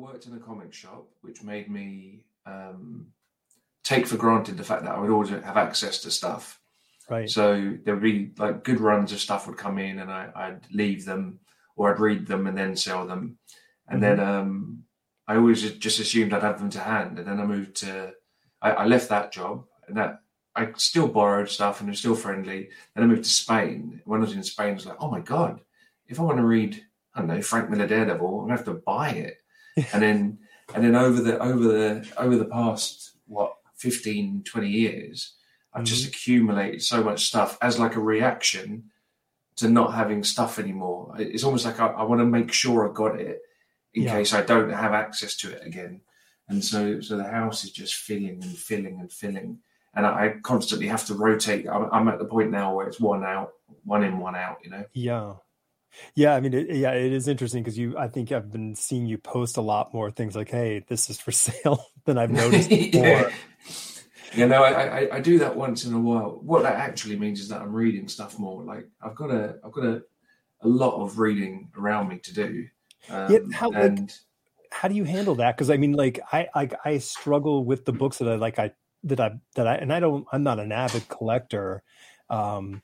worked in a comic shop, which made me um, take for granted the fact that I would always have access to stuff. Right. So there would be like good runs of stuff would come in, and I, would leave them, or I'd read them and then sell them, and mm-hmm. then um, I always just assumed I'd have them to hand. And then I moved to, I, I left that job, and that I still borrowed stuff and was still friendly. Then I moved to Spain. When I was in Spain, I was like, oh my god, if I want to read, I don't know, Frank Miller Daredevil, I'm gonna have to buy it. And then, and then over the over the over the past what 15, 20 years, I've mm-hmm. just accumulated so much stuff as like a reaction to not having stuff anymore. It's almost like I, I want to make sure I got it in yeah. case I don't have access to it again. And so, so the house is just filling and filling and filling, and I constantly have to rotate. I'm, I'm at the point now where it's one out, one in, one out. You know. Yeah. Yeah, I mean, it, yeah, it is interesting because you. I think I've been seeing you post a lot more things like, "Hey, this is for sale," than I've noticed before. yeah. You know, I, I, I do that once in a while. What that actually means is that I'm reading stuff more. Like I've got a I've got a, a lot of reading around me to do. Um, yeah, how and, like, how do you handle that? Because I mean, like I like I struggle with the books that I like I that I that I and I don't I'm not an avid collector, um,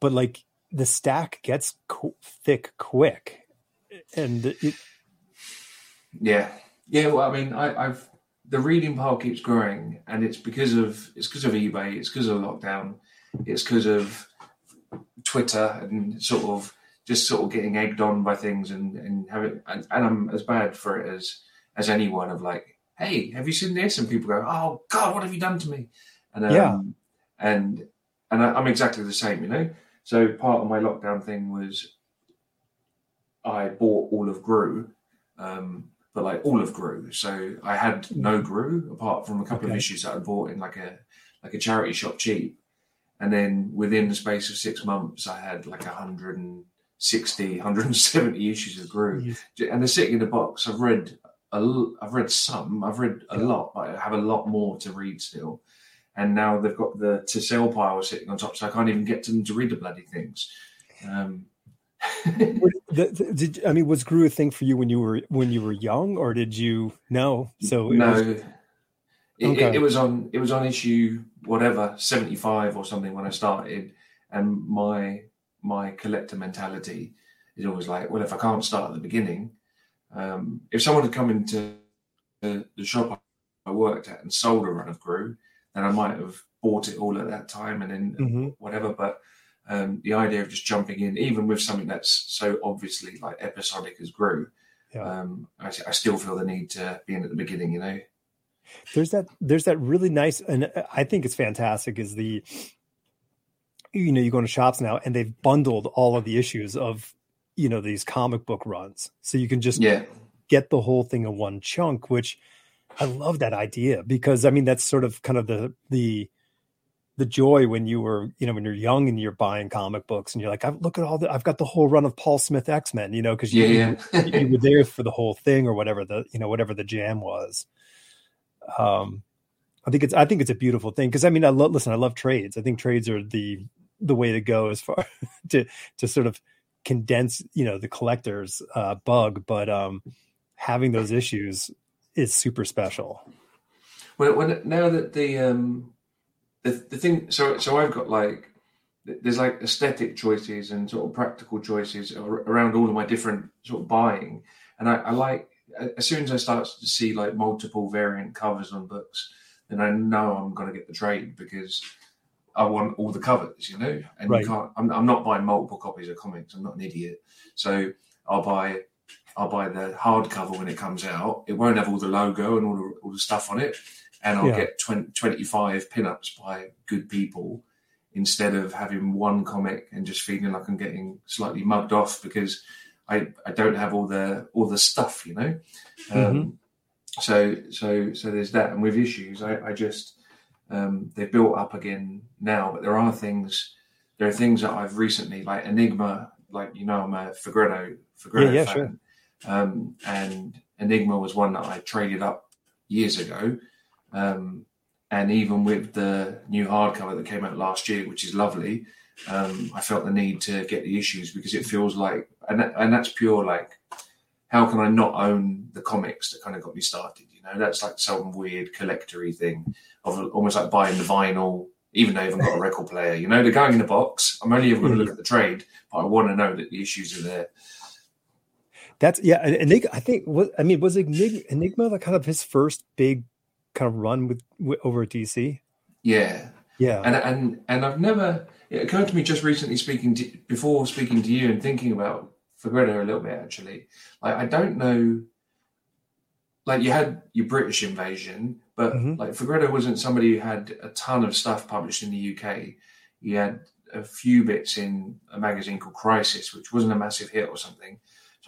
but like the stack gets co- thick quick, and it, yeah, yeah. Well, I mean, I, I've the reading pile keeps growing, and it's because of it's because of eBay, it's because of lockdown, it's because of Twitter, and sort of just sort of getting egged on by things, and and having and, and I'm as bad for it as as anyone of like, hey, have you seen this? And people go, oh God, what have you done to me? And um, yeah, and and I, I'm exactly the same, you know. So part of my lockdown thing was I bought all of Groo. Um, but like all of Groo. So I had no Groo apart from a couple okay. of issues that I bought in like a like a charity shop cheap. And then within the space of six months, I had like 160, 170 issues of Groo, and they're sitting in a box. I've read a, I've read some, I've read a lot, but I have a lot more to read still. And now they've got the to sell pile sitting on top, so I can't even get to them to read the bloody things. Um, the, did I mean was Groo a thing for you when you were when you were young, or did you know? So it no, was, it, okay. it, it, was on it was on issue whatever seventy five or something when I started, and my my collector mentality is always like, well, if I can't start at the beginning, um, if someone had come into the, the shop I worked at and sold a run of Groo, then I might have bought it all at that time and then mm-hmm. whatever, but um, the idea of just jumping in, even with something that's so obviously like episodic as Groo, yeah. um, I, I, still feel the need to be in at the beginning. You know, there's that there's that really nice, and I think it's fantastic. Is the you know you go into shops now and they've bundled all of the issues of you know these comic book runs, so you can just yeah. get the whole thing in one chunk, which I love that idea because I mean that's sort of kind of the the the joy when you were, you know, when you're young and you're buying comic books and you're like, I look at all the, I've got the whole run of Paul Smith X Men, you know, because you, yeah, yeah. you, you were there for the whole thing or whatever the, you know, whatever the jam was. Um, I think it's, I think it's a beautiful thing because I mean, I love, listen, I love trades. I think trades are the the way to go as far to to sort of condense, you know, the collector's uh, bug, but um, having those issues is super special. Well, when now that the um the, the thing so so I've got like there's like aesthetic choices and sort of practical choices around all of my different sort of buying and I, I like as soon as I start to see like multiple variant covers on books then I know I'm going to get the trade because I want all the covers, you know, and right. you can't. I'm, I'm, not buying multiple copies of comics. I'm not an idiot, so I'll buy I'll buy the hardcover when it comes out. It won't have all the logo and all the, all the stuff on it, and I'll yeah. get 20, 25 pinups by good people instead of having one comic and just feeling like I'm getting slightly mugged off because I, I don't have all the all the stuff, you know. Um, mm-hmm. So so so there's that, and with issues, I, I just um, they've built up again now, but there are things there are things that I've recently like Enigma, like you know I'm a Fegredo Fegredo yeah, yeah, fan, sure. Um, and Enigma was one that I traded up years ago um, and even with the new hardcover that came out last year, which is lovely, um, I felt the need to get the issues because it feels like, and that, and that's pure like how can I not own the comics that kind of got me started? You know, that's like some weird collectory thing of almost like buying the vinyl, even though I haven't got a record player. You know, they're going in the box. I'm only ever going to look at the trade, but I want to know that the issues are there. That's yeah. Enigma, I think. What I mean was Enigma, Enigma like kind of his first big kind of run with, with over at DC. Yeah, yeah. And and and I've never. It occurred to me just recently speaking to before speaking to you and thinking about Fegredo a little bit actually. Like I don't know. Like you had your British invasion, but mm-hmm. like Fegredo wasn't somebody who had a ton of stuff published in the UK. He had a few bits in a magazine called Crisis, which wasn't a massive hit or something.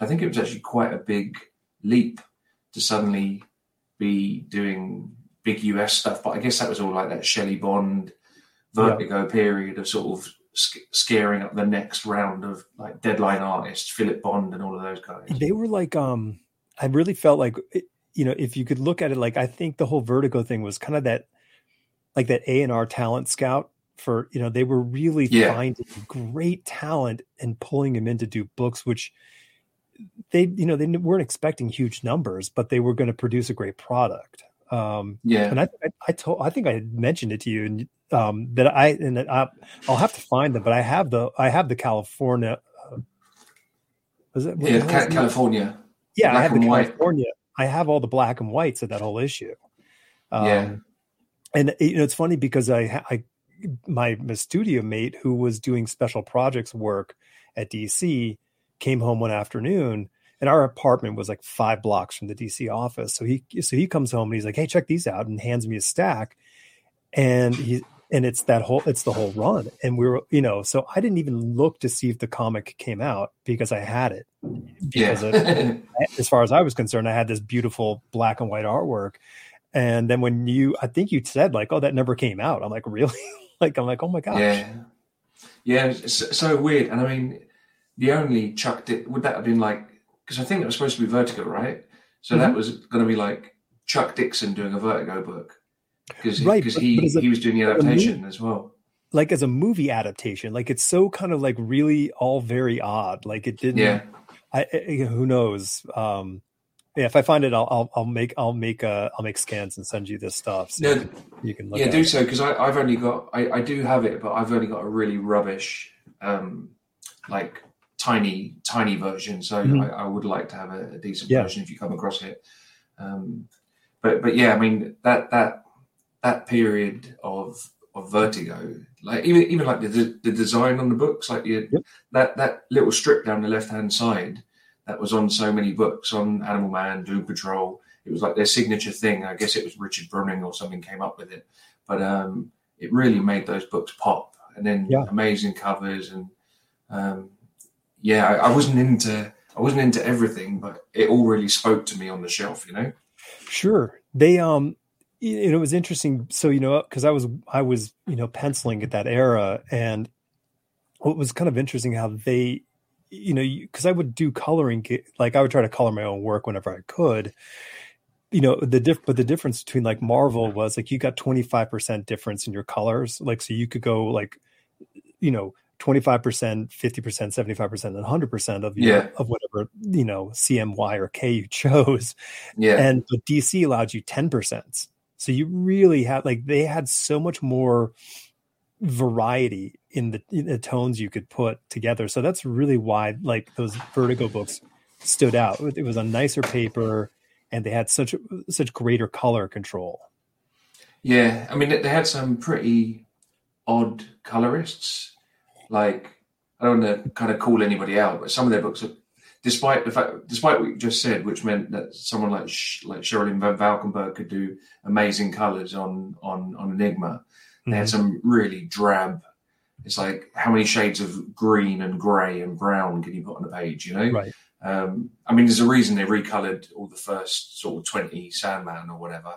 I think it was actually quite a big leap to suddenly be doing big US stuff. But I guess that was all like that Shelly Bond, Vertigo yeah. period of sort of scaring up the next round of like deadline artists, Philip Bond and all of those guys. They were like, um, I really felt like, you know, if you could look at it, like I think the whole Vertigo thing was kind of that, like that A and R talent scout for you know they were really yeah. finding great talent and pulling him in to do books which they you know they weren't expecting huge numbers, but they were going to produce a great product. Um, yeah, and I, I, I told I think I mentioned it to you and um, that I and I, will have to find them, but I have the I have the California. Uh, was it yeah Ca- California? Yeah, black I have the California. White. I have all the black and whites of that whole issue. Um, yeah, and you know it's funny because I I my, my studio mate who was doing special projects work at DC came home one afternoon and our apartment was like five blocks from the DC office. So he so he comes home and he's like, "Hey, check these out," and hands me a stack. And he and it's that whole it's the whole run. And we were, you know, so I didn't even look to see if the comic came out because I had it. Because yeah. of, as far as I was concerned, I had this beautiful black and white artwork. And then when you, I think you said like, "Oh, that never came out." I'm like, "Really?" like I'm like, "Oh my gosh." Yeah, yeah, it's so weird. And I mean, the only Chuck Dick would that have been like because I think it was supposed to be Vertigo, right? So mm-hmm. that was going to be like Chuck Dixon doing a Vertigo book because right, because he he was doing the adaptation movie, as well. Like as a movie adaptation, like it's so kind of like really all very odd. Like it didn't. Yeah. I, I who knows. Um, yeah, if I find it, I'll, I'll, I'll make I'll make uh I'll make scans and send you this stuff. So you can yeah do it. so because I've only got I, I do have it, but I've only got a really rubbish um like tiny tiny version. So mm-hmm. I, I, would like to have a, a decent yeah. version if you come across it. Um, but but yeah, I mean that that that period of of Vertigo, like even even like the the design on the books, like the, yep. that that little strip down the left hand side that was on so many books on Animal Man, Doom Patrol. It was like their signature thing. I guess it was Richard Bruning or something came up with it, but um, it really made those books pop. And then yeah. amazing covers and um, yeah, I, I wasn't into I wasn't into everything, but it all really spoke to me on the shelf, you know. Sure, they um, you know, it was interesting. So you know, because I was I was you know penciling at that era, and it was kind of interesting how they, you know, because I would do coloring, like I would try to color my own work whenever I could. You know the diff, but the difference between like Marvel was like you got twenty five percent difference in your colors, like so you could go like, you know, 25%, 50%, 75%, and 100% of your, yeah. of whatever, you know, CMY or K you chose. Yeah. And but DC allowed you 10%. So you really had like they had so much more variety in the, in the tones you could put together. So that's really why like those Vertigo books stood out. It was a nicer paper and they had such such greater color control. Yeah, I mean they had some pretty odd colorists like I don't want to kind of call anybody out, but some of their books are, despite the fact, despite what you just said, which meant that someone like like Sherilyn Van Valkenburgh could do amazing colors on on on Enigma. Mm-hmm. They had mm-hmm. some really drab. It's like how many shades of green and grey and brown can you put on a page? You know, right? Um, I mean, there's a reason they recolored all the first sort of twenty Sandman or whatever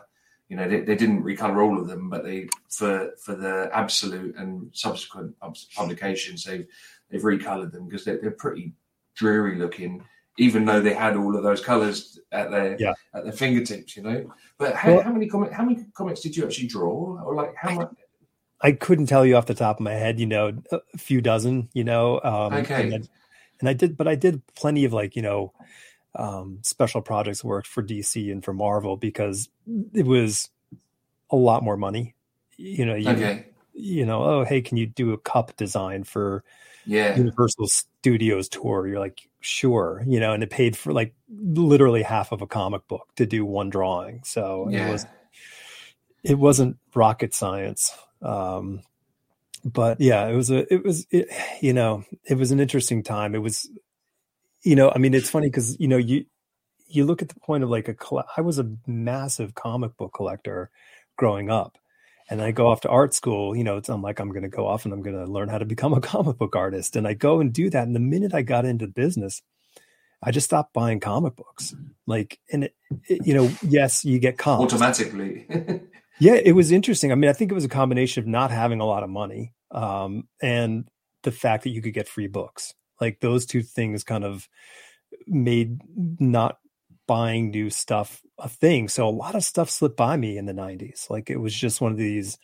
you know, they, they, didn't recolor all of them, but they for for the absolute and subsequent publications, they've they've recolored them because they're, they're pretty dreary looking, even though they had all of those colors at their yeah. at their fingertips. You know, but how, well, how many comic how many comics did you actually draw, or like how much? I couldn't tell you off the top of my head. You know, a few dozen. You know, um, okay. And, and I did, but I did plenty of like you know um, special projects work for DC and for Marvel because it was a lot more money. You know, you, Okay. you know, oh hey, can you do a cup design for Yeah. Universal Studios tour? You're like, sure, you know, and it paid for like literally half of a comic book to do one drawing. So it was it wasn't rocket science. Um, but yeah, it was a, it was, it, you know, it was an interesting time. It was, you know, I mean, it's funny because, you know, you, you look at the point of like a, I was a massive comic book collector growing up. And I go off to art school, you know, it's, I'm like, I'm going to go off and I'm going to learn how to become a comic book artist. And I go and do that. And the minute I got into business, I just stopped buying comic books. Like, and it, it, you know, yes, you get comps. Automatically. Yeah, it was interesting. I mean, I think it was a combination of not having a lot of money um, and the fact that you could get free books. Like those two things kind of made not buying new stuff a thing. So a lot of stuff slipped by me in the 90s. Like it was just one of these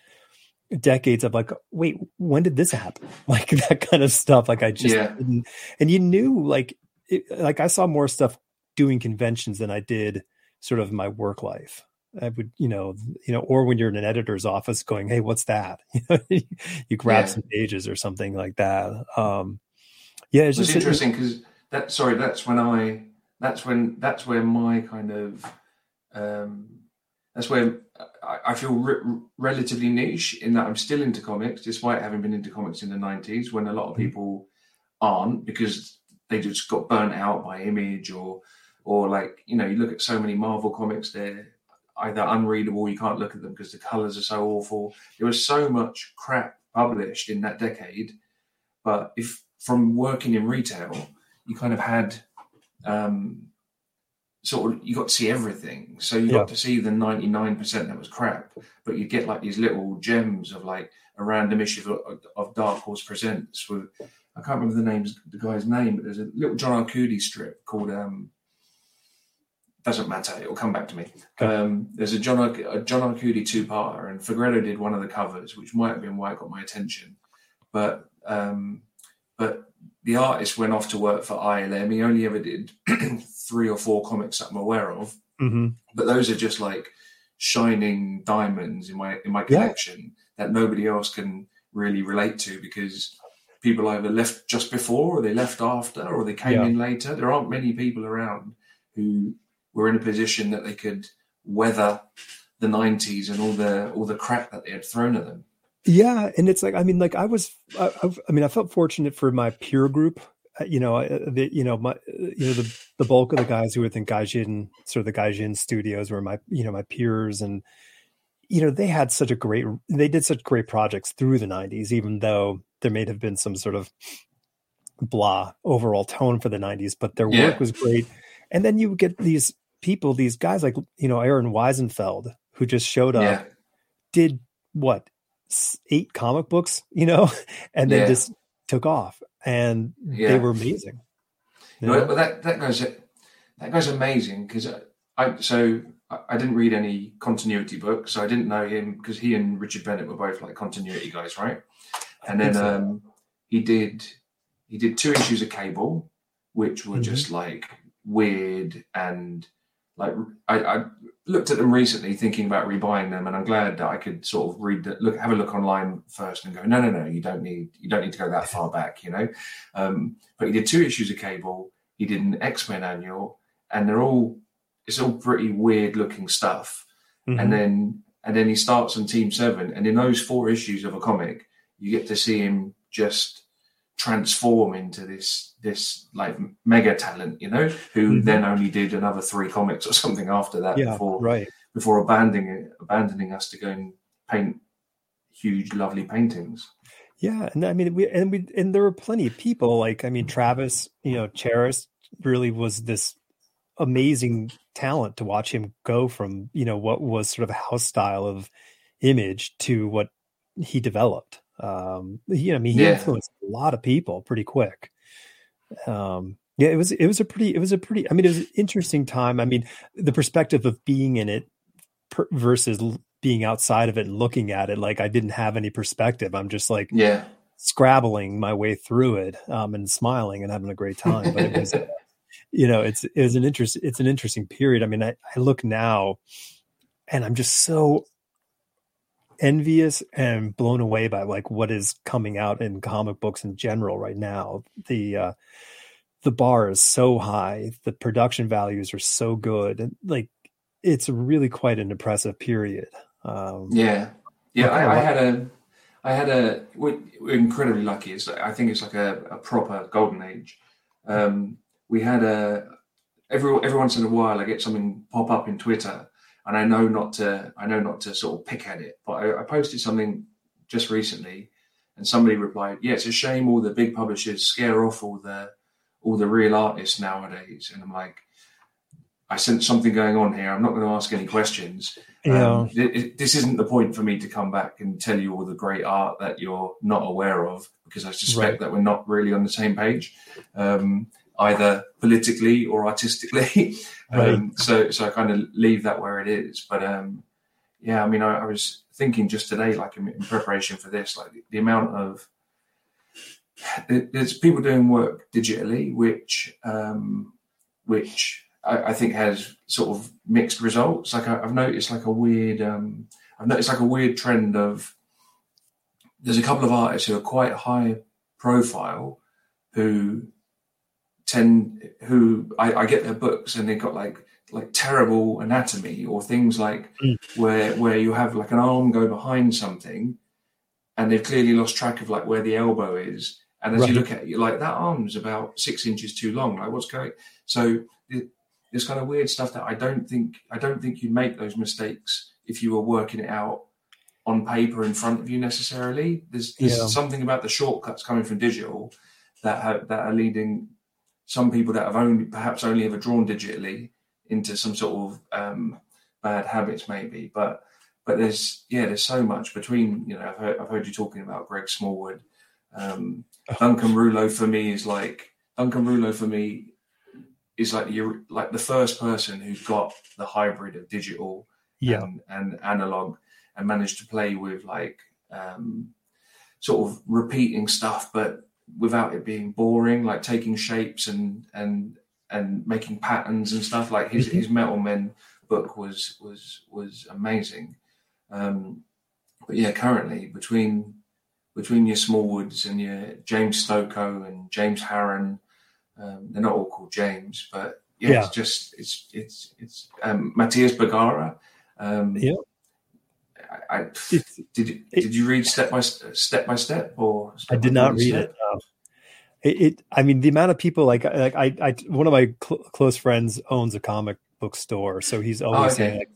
decades of like, wait, when did this happen? Like that kind of stuff. Like I just Yeah. didn't, and you knew like, it, like I saw more stuff doing conventions than I did sort of my work life. I would, you know, you know, or when you're in an editor's office going, Hey, what's that? you grab Yeah. some pages or something like that. Um, yeah, it's It's just interesting because that sorry, that's when I that's when that's where my kind of um that's where I, I feel re- relatively niche in that I'm still into comics despite having been into comics in the 90s when a lot of Mhm. people aren't because they just got burnt out by image or or like you know you look at so many Marvel comics they're either unreadable you can't look at them because the colors are so awful there was so much crap published in that decade but if from working in retail you kind of had um, sort of you got to see everything so you Yeah. got to see the 99% that was crap but you get like these little gems of like a random issue of, of dark horse presents with i can't remember the names the guy's name but there's a little john arcudi strip called um doesn't matter it'll come back to me Okay. um, there's a john a john arcudi two-parter and Fegredo did one of the covers which might have been why it got my attention but um, but the artist went off to work for ILM. He only ever did three or four comics that I'm aware of, Mhm. but those are just like shining diamonds in my in my Yeah. collection that nobody else can really relate to because people either left just before or they left after or they came Yeah. in later. There aren't many people around who were in a position that they could weather the 90s and all the all the crap that they had thrown at them. Yeah, and it's like I mean, like I was, I, I, mean, I felt fortunate for my peer group. Uh, You know, uh, the, you know, my, uh, you know, the the bulk of the guys who were in Gaijin, sort of the Gaijin studios, were my, you know, my peers, and you know, they had such a great, they did such great projects through the '90s, even though there may have been some sort of blah overall tone for the '90s, but their Yeah. work was great. And then you get these people, these guys like you know Aron Wiesenfeld, who just showed up Yeah. did what eight comic books, you know, and then Yeah. just took off, and they were amazing. you No, know? but that that goes that goes amazing because I so I I didn't read any continuity books, so I didn't know him because he and Richard Bennett were both like continuity guys, right? And then so. um, he did he did two issues of Cable, which were Mhm. just like weird and like I, I looked at them recently, thinking about rebuying them, and I'm glad that I could sort of read the, look have a look online first and go, no, no, no, you don't need you don't need to go that far back, you know. Um, but he did two issues of Cable. He did an X Men annual, and they're all it's all pretty weird looking stuff. Mhm. And then and then he starts on Team Seven, and in those four issues of a comic, you get to see him just transform into this this like mega talent, you know, who Mhm. then only did another three comics or something after that yeah, before right. before abandoning abandoning us to go and paint huge, lovely paintings. Yeah, and I mean, we and we and there were plenty of people like I mean, Travis, you know, Charest really was this amazing talent to watch him go from you know what was sort of a house style of image to what he developed. Um, you know, I mean, he Yeah. influenced a lot of people pretty quick. Um, yeah, it was it was a pretty it was a pretty I mean, it was an interesting time. I mean, the perspective of being in it per, versus l- being outside of it and looking at it like I didn't have any perspective. I'm just like Yeah, scrabbling my way through it um, and smiling and having a great time. But it was, you know, it's it's an interest it's an interesting period. I mean, I, I look now and I'm just so envious and blown away by like what is coming out in comic books in general right now. The uh the bar is so high, the production values are so good, and like it's really quite an impressive period. Um, yeah, yeah. I, I, had a, I had a. We're, we're incredibly lucky. It's I think it's like a, a proper golden age. Um, we had a every every once in a while I get something pop up in Twitter, and I know not to I know not to sort of pick at it, but I, I posted something just recently, and somebody replied, "Yeah, it's a shame all the big publishers scare off all the all the real artists nowadays. And I'm like, I sense something going on here. I'm not going to ask any questions. Yeah. Um, it, it, this isn't the point for me to come back and tell you all the great art that you're not aware of, because I suspect right. that we're not really on the same page, um, either politically or artistically. right. um, so, so I kind of leave that where it is. But um, yeah, I mean, I, I, was thinking just today, like in, in preparation for this, like the, the amount of there's people doing work digitally, which um, which I, I, think has sort of mixed results. Like I, have noticed, like a weird, um, I've noticed like a weird trend of there's a couple of artists who are quite high profile who tend who I, I get their books and they've got like like terrible anatomy or things like mm. where where you have like an arm go behind something and they've clearly lost track of like where the elbow is and as right. you look at it, you're like, that arm's about six inches too long. Like, what's going? So this kind of weird stuff that I don't think I don't think you'd make those mistakes if you were working it out on paper in front of you necessarily. There's, there's yeah. something about the shortcuts coming from digital that have, that are leading some people that have only perhaps only ever drawn digitally into some sort of um, bad habits, maybe. But but there's yeah, there's so much between. You know, I've heard, I've heard you talking about Greg Smallwood. Um, Duncan Rouleau for me is like Duncan Rouleau for me is like you're like the first person who's got the hybrid of digital yeah. and, and analog and managed to play with like um, sort of repeating stuff but without it being boring like taking shapes and and and making patterns and stuff like his mm-hmm. his metal men book was was was amazing um, but yeah currently between between your Smallwoods and your James Stokoe and James Harren. Um, they're not all called James, but yeah, yeah. it's just it's it's it's um, Matías Bergara. Um, yeah. I, I did you, did you read step by step by step or I did not read step? it, no. it, it. I mean, the amount of people like like I, I one of my cl- close friends owns a comic book store, so he's always oh, okay. saying like,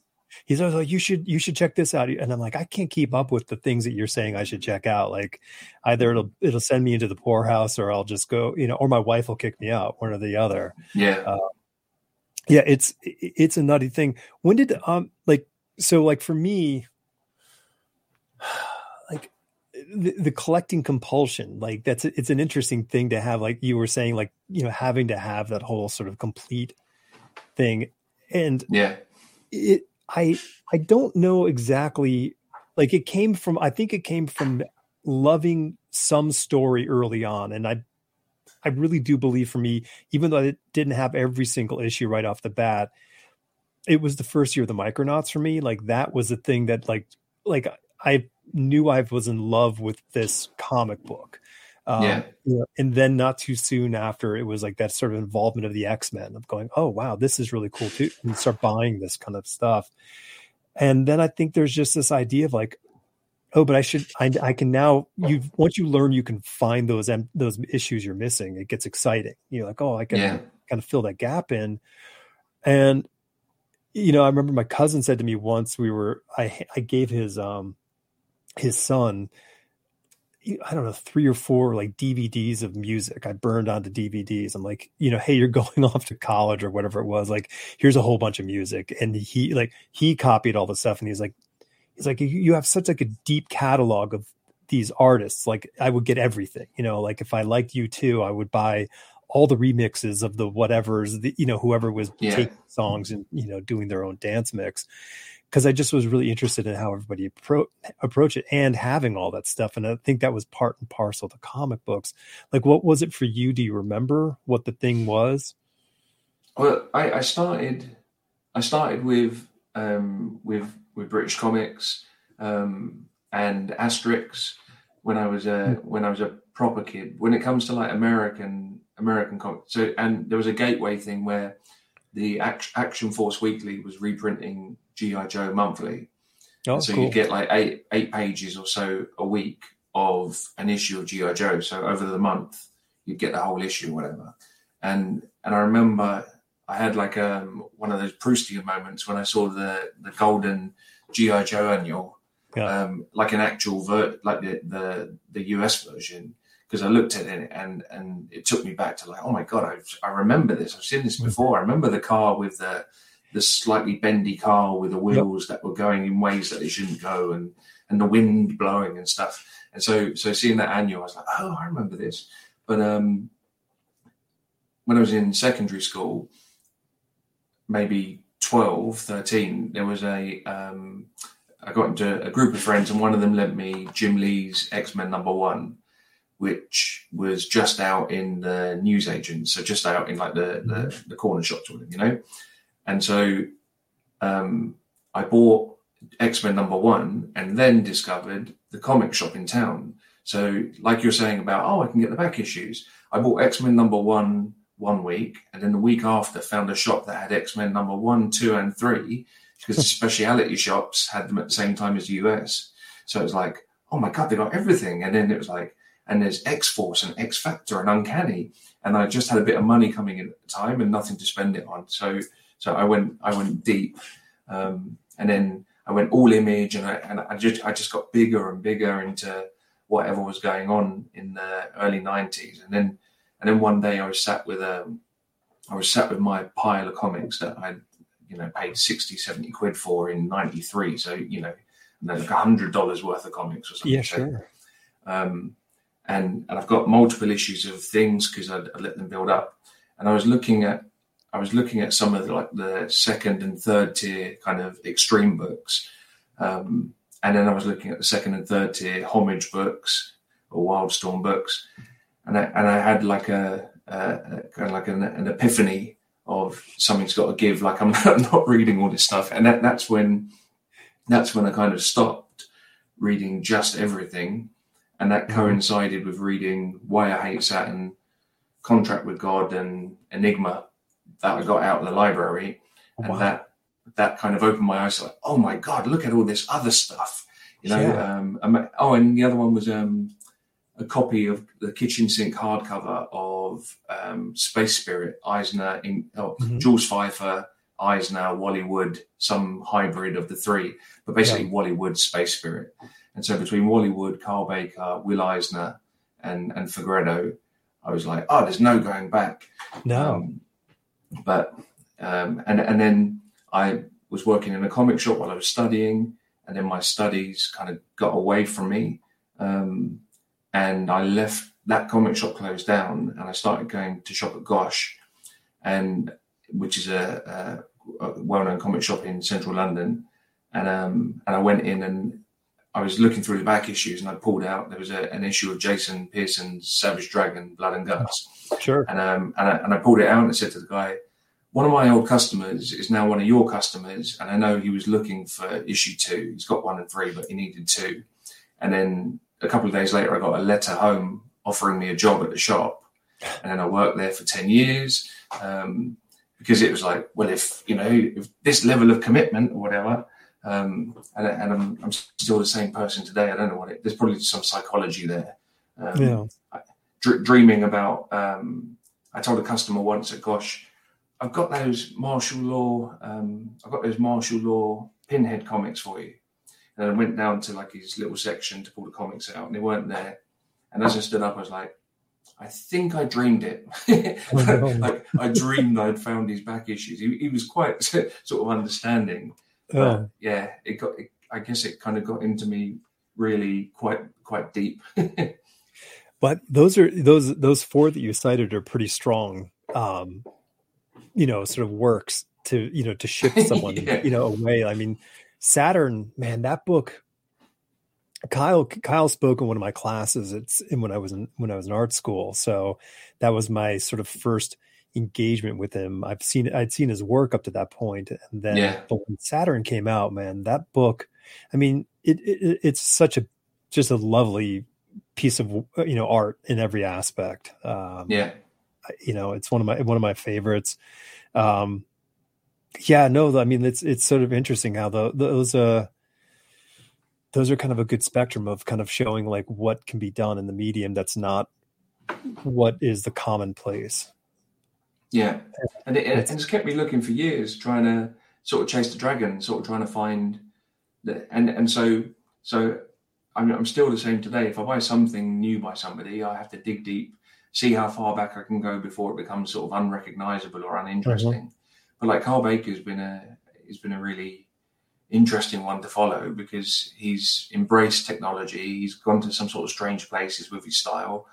he's always like, you should, you should check this out. And I'm like, I can't keep up with the things that you're saying I should check out. Like either it'll, it'll send me into the poorhouse or I'll just go, you know, or my wife will kick me out, one or the other. Yeah. Uh, yeah. It's, it's a nutty thing. When did, um, like, so like for me, like the, the, collecting compulsion like that's it's an interesting thing to have like you were saying like you know having to have that whole sort of complete thing. And yeah. it I I don't know exactly like it came from I think it came from loving some story early on. And I I really do believe for me even though I didn't have every single issue right off the bat it was the first year of the Micronauts for me. Like that was the thing that like like I knew I was in love with this comic book um, yeah. You know, and then not too soon after, it was like that sort of involvement of the X Men of going, oh wow, this is really cool too, and start buying this kind of stuff. And then I think there's just this idea of like, oh, but I should, I, I can now. You once you learn, you can find those those issues you're missing. It gets exciting. You're like, oh, I can yeah. kind of fill that gap in. And you know, I remember my cousin said to me once we were, I I gave his um his son I don't know, three or four like DVDs of music I burned onto DVDs. I'm like, you know, hey, you're going off to college or whatever it was. Like, here's a whole bunch of music. And he like he copied all the stuff and he's like, he's like, you have such like a deep catalog of these artists. Like I would get everything, you know, like if I liked U2, I would buy all the remixes of the whatever's the, you know, whoever was yeah. taking songs and, you know, doing their own dance mix because I just was really interested in how everybody appro- approach it and having all that stuff. And I think that was part and parcel of the comic books. Like, what was it for you? Do you remember what the thing was? Well, I, I started. I started with um, with with British comics um, and Asterix when I was a when I was a proper kid. When it comes to like American American comics, so and there was a gateway thing where the Action Force Weekly was reprinting GI Joe monthly, oh, so cool. you get like eight eight pages or so a week of an issue of GI Joe. So over the month, you'd get the whole issue, whatever. And and I remember I had like um, one of those Proustian moments when I saw the the golden GI Joe annual, yeah. um, like an actual ver- like the the the US version, because I looked at it and and it took me back to like, oh my god, I I remember this. I've seen this mm-hmm. before. I remember the car with the the slightly bendy car with the wheels yep. that were going in ways that they shouldn't go, and and the wind blowing and stuff. And so so seeing that annual, I was like, oh, I remember this. But um, when I was in secondary school, maybe 12, 13, there was a um, I got into a group of friends, and one of them lent me Jim Lee's X Men number one, which was just out in the newsagents, so just out in like the the, the corner shops with them, you know. And so um, I bought X Men number one, and then discovered the comic shop in town. So, like you're saying about, oh, I can get the back issues. I bought X Men number one one week, and then the week after found a shop that had X Men number one, two, and three because the speciality shops had them at the same time as the US. So it was like, oh my god, they got everything. And then it was like, and there's X Force and X Factor and Uncanny, and I just had a bit of money coming in at the time and nothing to spend it on. So so I went I went deep, um, and then I went all image, and I and I just I just got bigger and bigger into whatever was going on in the early '90s, and then and then one day I was sat with a, um, was sat with my pile of comics that I'd, you know, paid 60, 70 quid for in 93. So, you know, like a hundred dollars worth of comics or something. Yeah, sure. Um, and, and I've got multiple issues of things because I'd, I'd, let them build up. And I was looking at, I was looking at some of the, like the second and third tier kind of extreme books. Um, and then I was looking at the second and third tier homage books or Wildstorm books and I, and I had like a, a kind of like an, an, epiphany of something's got to give. Like I'm not reading all this stuff, and that, that's when that's when I kind of stopped reading just everything, and that mm-hmm. coincided with reading Why I Hate Saturn, Contract with God, and Enigma that I got out of the library, and wow. that that kind of opened my eyes. Like, oh my god, look at all this other stuff. You know, yeah. um, oh, and the other one was um, a copy of the kitchen sink hardcover of um, Space Spirit, Eisner, in, oh, mm-hmm. Jules Feiffer, Eisner, Wally Wood, some hybrid of the three, but basically yeah. Wally Wood, Space Spirit. And so between Wally Wood, Kyle Baker, Will Eisner, and and Fegredo, I was like, oh, there's no going back. No. Um, but um, and and then I was working in a comic shop while I was studying, and then my studies kind of got away from me. Um, and I left that comic shop closed down, and I started going to shop at Gosh, and which is a, a, a well-known comic shop in central London, and um, and I went in and I was looking through the back issues, and I pulled out there was a, an issue of Jason Pearson's Savage Dragon, Blood and Guts, sure, and um, and I, and I pulled it out and I said to the guy. One of my old customers is now one of your customers, and I know he was looking for issue two. He's got one and three, but he needed two. And then a couple of days later, I got a letter home offering me a job at the shop, and then I worked there for ten years um, because it was like, well, if you know, if this level of commitment or whatever, um, and, and I'm, I'm, still the same person today. I don't know what it. There's probably some psychology there. Um, yeah. I, dr- dreaming about. Um, I told a customer once that, gosh, I've got those Marshal Law. Um, I've got those Marshal Law pinhead comics for you. And I went down to like his little section to pull the comics out, and they weren't there. And as I stood up, I was like, I think I dreamed it. like I dreamed I'd found his back issues. He, he was quite sort of understanding. But, yeah, it got. It, I guess it kind of got into me really quite quite deep. but those are those those four that you cited are pretty strong. Um, you know, sort of works to you know to shift someone yeah. you know away. I mean, Saturn, man, that book. Kyle Kyle spoke in one of my classes. It's in when I was in when I was in art school. So that was my sort of first engagement with him. I've seen I'd seen his work up to that point, and then Yeah. when Saturn came out, man, that book. I mean, it, it it's such a just a lovely piece of you know art in every aspect. Um, Yeah. you know, it's one of my one of my favorites. Um, yeah, no, I mean, it's it's sort of interesting how the those uh those are kind of a good spectrum of kind of showing like what can be done in the medium that's not what is the commonplace. Yeah, and, it, and It's- it's kept me looking for years, trying to sort of chase the dragon, sort of trying to find the and and so so I'm I'm still the same today. If I buy something new by somebody, I have to dig deep, see how far back I can go before it becomes sort of unrecognizable or uninteresting. But like Kyle Baker's been a has been a really interesting one to follow because he's embraced technology. He's gone to some sort of strange places with his style.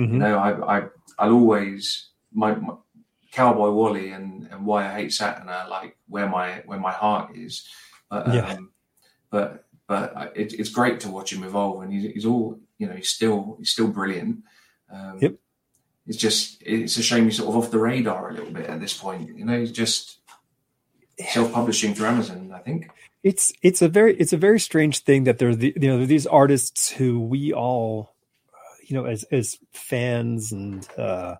Mhm. You know, I, I I'll always my, my Cowboy Wally and, and Why I Hate Saturn are like where my where my heart is. But um, Yeah. but but it, it's great to watch him evolve, and he's, he's all you know. He's still he's still brilliant. Um, Yep. It's just it's a shame he's sort of off the radar a little bit at this point. You know, he's just self-publishing through Amazon. I think. it's it's a very it's a very strange thing that there are the, you know these artists who we all uh, you know as as fans and uh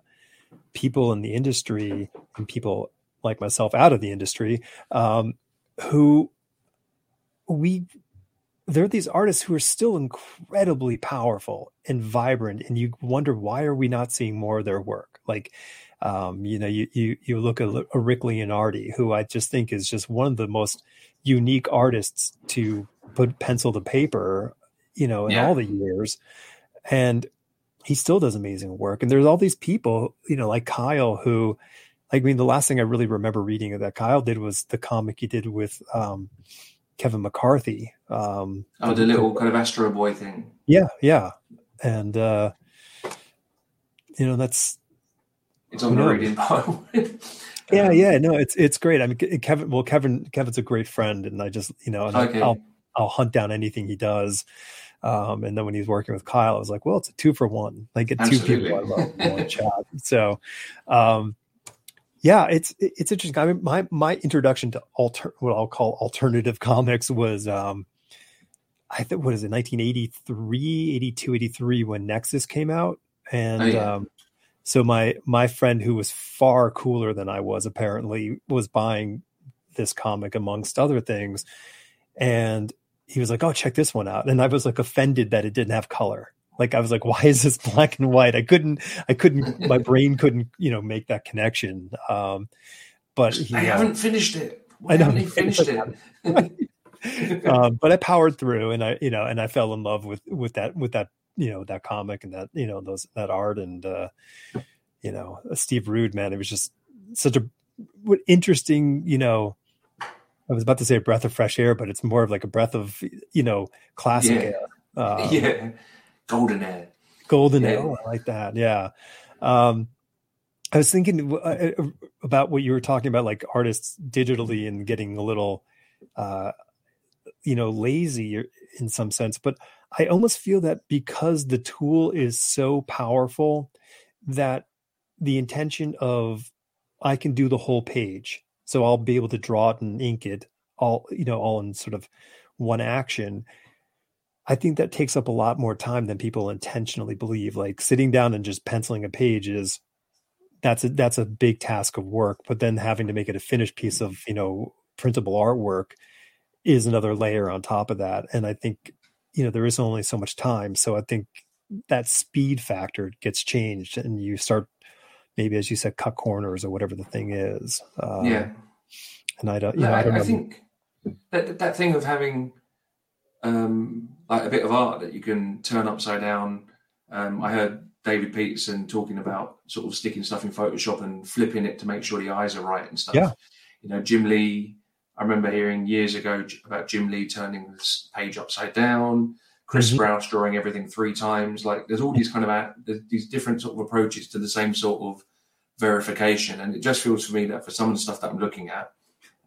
people in the industry and people like myself out of the industry um who we there are these artists who are still incredibly powerful and vibrant and you wonder why are we not seeing more of their work like um you know you you you look at a Rick Leonardi who I just think is just one of the most unique artists to put pencil to paper, you know, in Yeah. all the years. And he still does amazing work. And there's all these people, you know, like Kyle, who, I mean, the last thing I really remember reading that Kyle did was the comic he did with um, Kevin McCarthy. Um, Oh, the little kind of Astro Boy thing. yeah, yeah. And, uh, you know, that's, It's on the pile. yeah, yeah, no, it's, it's great. I mean, Kevin, well, Kevin, Kevin's a great friend and I just, you know, and Okay. I'll, I'll hunt down anything he does. Um, and then when he's working with Kyle, I was like, well, it's a two for one. Like get two people I love one shot. So, um, yeah, it's it's interesting. I mean, my my introduction to alter what I'll call alternative comics was, um, I think what is it, 1983, 82, 83 when Nexus came out, and Oh, yeah. um, so my my friend who was far cooler than I was apparently was buying this comic amongst other things, and he was like, "Oh, check this one out," and I was like offended that it didn't have color. Like I was like, "Why is this black and white?" I couldn't, I couldn't, my brain couldn't, you know, make that connection. Um, but he, I uh, haven't finished it. Why I know. haven't finished it? um, but I powered through, and I, you know, and I fell in love with with that with that you know that comic and that you know those that art and uh, you know Steve Rude, man, it was just such a what interesting, you know. I was about to say a breath of fresh air, but it's more of like a breath of you know classic Yeah. air. Uh, yeah, golden air. golden Yeah. ale. I like that. Yeah. Um, I was thinking uh, about what you were talking about, like artists digitally and getting a little, uh, you know, lazy in some sense. But I almost feel that because the tool is so powerful, that the intention of I can do the whole page, so I'll be able to draw it and ink it all, you know, all in sort of one action. I think that takes up a lot more time than people intentionally believe. Like sitting down and just penciling a page is that's a that's a big task of work, but then having to make it a finished piece of, you know, printable artwork is another layer on top of that. And I think, you know, there is only so much time. So I think that speed factor gets changed and you start maybe as you said, cut corners or whatever the thing is. Um, yeah, And I don't, you No, know, I, don't I think that that thing of having um, like a bit of art that you can turn upside down. Um, I heard David Petersen talking about sort of sticking stuff in Photoshop and flipping it to make sure the eyes are right and stuff. Yeah. You know, Jim Lee. I remember hearing years ago about Jim Lee turning this page upside down. Chris Mhm. Sprouse drawing everything three times. Like there's all these kind of these different sort of approaches to the same sort of verification, and it just feels for me that for some of the stuff that I'm looking at,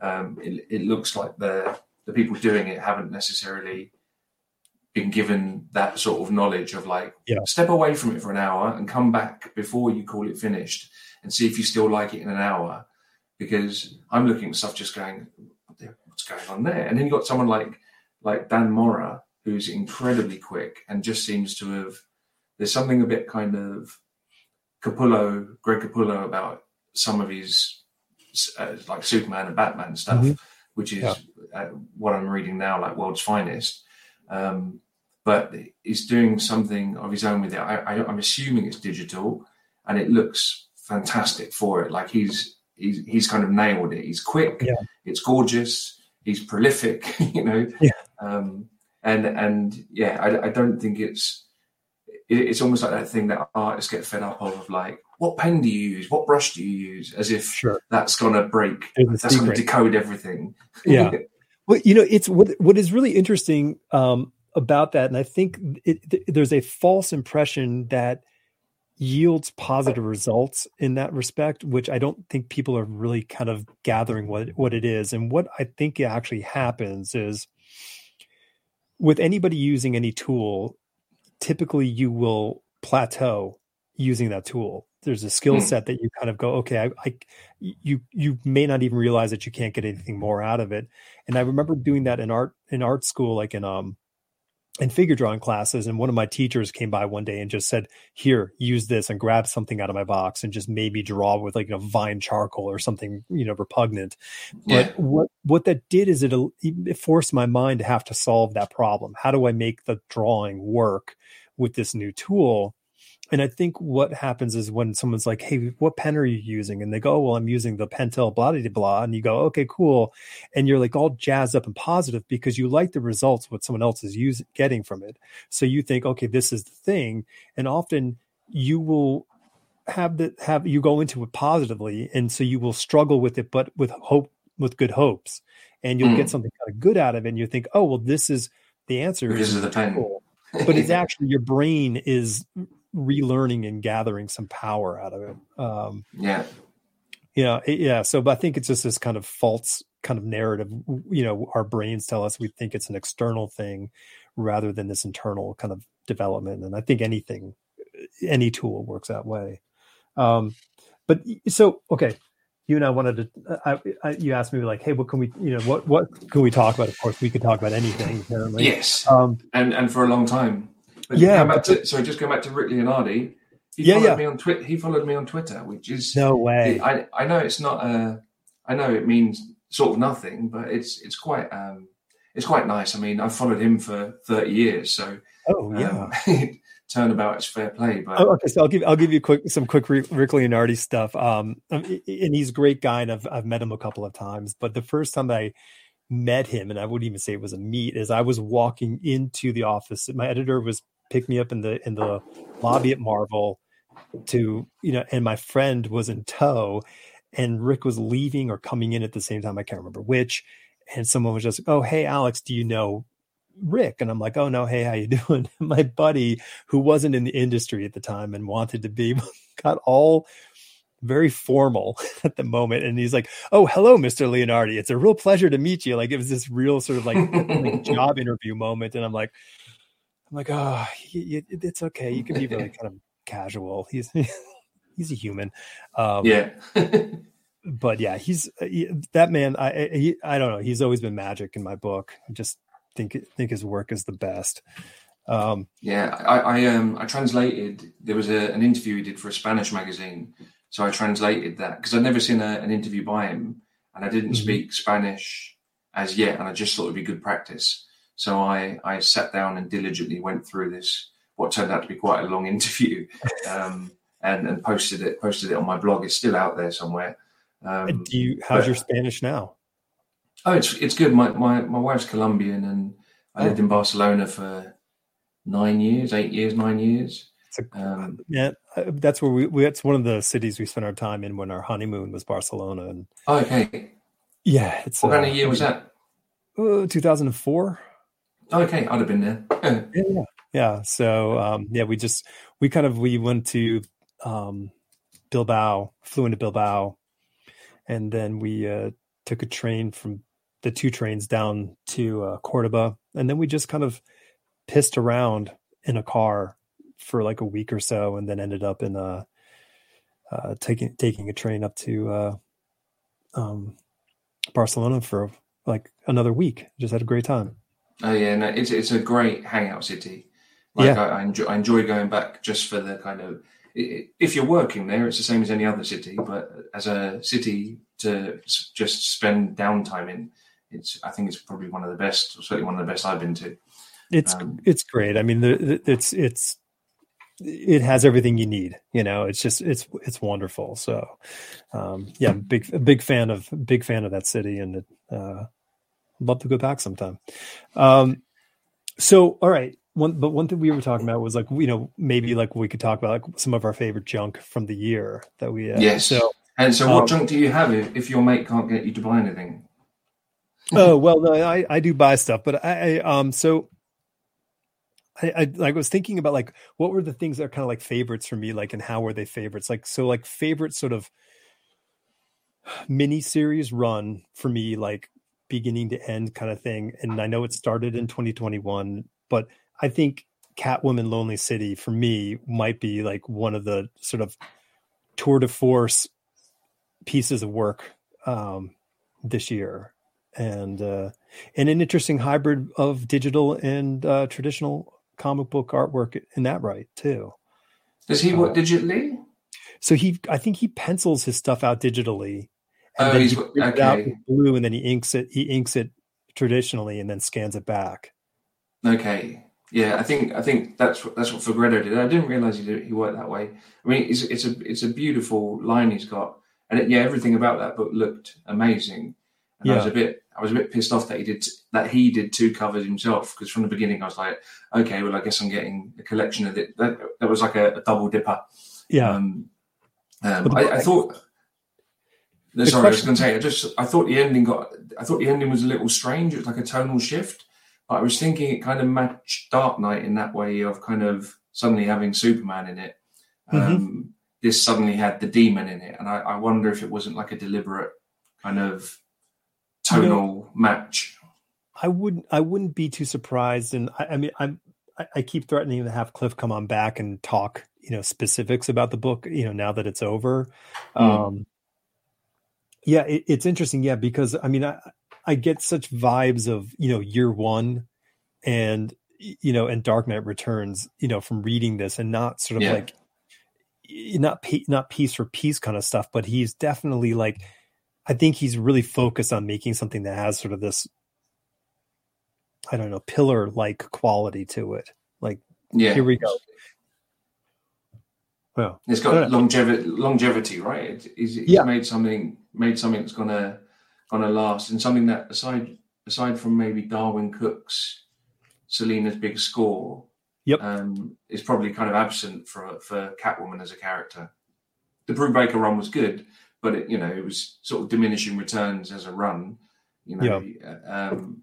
um, it, it looks like the the people doing it haven't necessarily been given that sort of knowledge of like Yeah. step away from it for an hour and come back before you call it finished and see if you still like it in an hour. Because I'm looking at stuff just going, what's going on there? And then you got someone like like Dan Mora who's incredibly quick and just seems to have. There's something a bit kind of Capullo, Greg Capullo about some of his uh, like Superman and Batman stuff, Mhm. which is Yeah. uh, what I'm reading now, like World's Finest. Um, but he's doing something of his own with it. I, I, I'm assuming it's digital, and it looks fantastic for it. Like he's he's he's kind of nailed it. He's quick. Yeah. It's gorgeous. He's prolific. You know. Yeah. Um, and and yeah, I, I don't think it's it, it's almost like that thing that artists get fed up of, of like, what pen do you use? What brush do you use? As if Sure. that's gonna break. That's gonna decode everything. Yeah. Well, you know, it's what what is really interesting um, about that, and I think it, th- there's a false impression that yields positive results in that respect, which I don't think people are really kind of gathering what what it is. And what I think actually happens is with anybody using any tool, typically you will plateau using that tool. There's a skill Hmm. set that you kind of go, okay, I, I you you may not even realize that you can't get anything more out of it. And I remember doing that in art in art school, like in um in figure drawing classes. And one of my teachers came by one day and just said, "Here, use this," and grab something out of my box and just maybe draw with like you know vine charcoal or something you know repugnant. Yeah. But what what that did is it, it forced my mind to have to solve that problem. How do I make the drawing work with this new tool? And I think what happens is when someone's like, "Hey, what pen are you using?" and they go, "Well, I'm using the Pentel blah blah blah," and you go, "Okay, cool," and you're like all jazzed up and positive because you like the results what someone else is using getting from it. So you think, "Okay, this is the thing," and often you will have the have you go into it positively, and so you will struggle with it, but with hope, with good hopes, and you'll Mm. get something kind of good out of it. And you think, "Oh, well, this is the answer." Because of the pen. Cool but it's actually your brain is relearning and gathering some power out of it. Um, yeah. you know, it- yeah. So, but I think it's just this kind of false kind of narrative. You know, our brains tell us we think it's an external thing rather than this internal kind of development. And I think anything, any tool works that way. Um, but so, okay. You and I wanted to. I, I, you asked me like, "Hey, what can we? You know, what what can we talk about?" Of course, we could talk about anything. Apparently, Yes. Um, and and for a long time. But Yeah, but to, sorry, just go back to Rick Leonardi. He Yeah, followed yeah. me on Twitter. He followed me on Twitter, which is no way. I I know it's not a. I know it means sort of nothing, but it's it's quite um it's quite nice. I mean, I've followed him for thirty years, so oh yeah. um, turnabout is fair play. But Oh, okay, so I'll give I'll give you quick some quick Rick Leonardi stuff. Um, um, and he's a great guy, and I've I've met him a couple of times. But the first time I met him, and I wouldn't even say it was a meet, is I was walking into the office. My editor was picked me up in the in the lobby at Marvel to you know, and my friend was in tow, and Rick was leaving or coming in at the same time. I can't remember which. And someone was just, "Oh, hey, Alex, do you know Rick?" And I'm like, "Oh no, hey, how you doing?" My buddy, who wasn't in the industry at the time and wanted to be, got all very formal at the moment, and he's like, "Oh, hello, Mr. Leonardi. It's a real pleasure to meet you." Like it was this real sort of like, like job interview moment, and I'm like, I'm like, "Oh, y- y- it's okay. You can be really kind of casual. He's he's a human." Um, yeah, but yeah, he's uh, he- that man. I I- he, I don't know. He's always been magic in my book. I just think think his work is the best. Um, yeah. I, I um I translated. There was a, an interview he did for a Spanish magazine, so I translated that because I'd never seen a, an interview by him, and I didn't Mhm. speak Spanish as yet, and I just thought it'd be good practice. So I I sat down and diligently went through this what turned out to be quite a long interview, um, and and posted it posted it on my blog. It's still out there somewhere. Um, do you? How's but- your Spanish now? Oh, it's it's good. My my my wife's Colombian, and I Oh. lived in Barcelona for nine years, eight years, nine years. A, Um, yeah, uh, that's where we, we. That's one of the cities we spent our time in when our honeymoon was Barcelona, and oh, okay. yeah, it's What kind uh, of year was that? Uh, 2004. Okay, I'd have been there. Yeah, yeah, yeah. So um, yeah, we just we kind of we went to um, Bilbao, flew into Bilbao, and then we uh, took a train from the two trains down to uh, Cordoba, and then we just kind of pissed around in a car for like a week or so, and then ended up in a uh, taking taking a train up to uh, um, Barcelona for like another week. Just had a great time. Oh yeah, no, it's it's a great hangout city. Like yeah. I, I, enjoy I enjoy going back just for the kind of if you're working there, it's the same as any other city. But as a city to just spend downtime in, it's I think it's probably one of the best, certainly one of the best I've been to. It's um, it's great. I mean, the, it's it's it has everything you need. You know, it's just it's it's wonderful. So, um, yeah, big a big fan of big fan of that city, and uh, love to go back sometime. Um, so, all right. One, but one thing we were talking about was like you know maybe like we could talk about like some of our favorite junk from the year that we had. Yes. So and so, what um, junk do you have if, if your mate can't get you to buy anything? oh well, no, I I do buy stuff, but I, I um so I, I, I was thinking about like what were the things that are kind of like favorites for me, like and how were they favorites? Like so, like favorite sort of mini series run for me, like beginning to end kind of thing. And I know it started in 2021, but I think Catwoman Lonely City for me might be like one of the sort of tour de force pieces of work um, this year. And uh, and an interesting hybrid of digital and uh, traditional comic book artwork in that right too. Does he work uh, digitally? So he, I think he pencils his stuff out digitally, and oh, then he okay. it out with blue, and then he inks it. He inks it traditionally, and then scans it back. Okay, yeah, I think I think that's what that's what Fegredo did. I didn't realize he did, he worked that way. I mean, it's it's a it's a beautiful line he's got, and it, yeah, everything about that book looked amazing. And yeah. I was a bit I was a bit pissed off that he did that he did two covers himself because from the beginning I was like, okay, well I guess I'm getting a collection of it. That, that was like a, a double dipper. Yeah. Um, um, I, I, thought. No, sorry, question, I was going to say. I just I thought the ending got. I thought the ending was a little strange. It was like a tonal shift. But I was thinking it kind of matched Dark Knight in that way of kind of suddenly having Superman in it. Mm-hmm. Um, this suddenly had the demon in it, and I, I wonder if it wasn't like a deliberate kind of tonal you know, match. I wouldn't. I wouldn't be too surprised, and I, I mean, I'm. I, I keep threatening to have Cliff come on back and talk, you know, specifics about the book. You know, now that it's over. Mm. Um, yeah, it, it's interesting. Yeah, because I mean, I I get such vibes of you know year one, and you know, and Dark Knight Returns. You know, from reading this and not sort of yeah. like not not piece for piece kind of stuff, but he's definitely like I think he's really focused on making something that has sort of this, I don't know, pillar like quality to it. Like, yeah, here we go. Well, it's got longevity, longevity, right? he's, he's yeah. made something, made something that's gonna, gonna last, and something that aside, aside from maybe Darwin Cooke's Selina's big score, yep, um, is probably kind of absent for for Catwoman as a character. The Brubaker run was good, but it, you know it was sort of diminishing returns as a run. You know, yeah. um,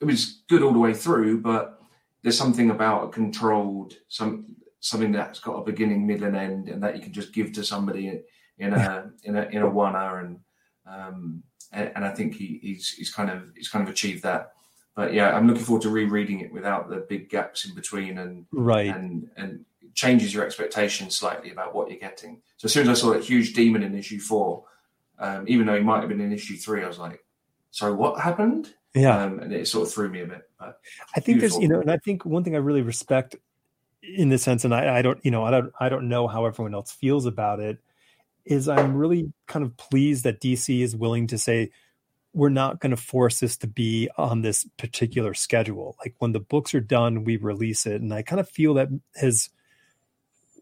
it was good all the way through, but there's something about a controlled some something that's got a beginning, middle, and end, and that you can just give to somebody in a in a in a one hour, and um, and I think he, he's he's kind of he's kind of achieved that. But yeah, I'm looking forward to rereading it without the big gaps in between and right and and changes your expectations slightly about what you're getting. So as soon as I saw that huge demon in issue four, um, even though he might have been in issue three, I was like, "So what happened?" Yeah, um, and it sort of threw me a bit. But I think beautiful. there's, you know, and I think one thing I really respect in the sense, and I, I don't, you know, I don't, I don't know how everyone else feels about it, is I'm really kind of pleased that DC is willing to say we're not going to force this to be on this particular schedule. Like when the books are done, we release it, and I kind of feel that has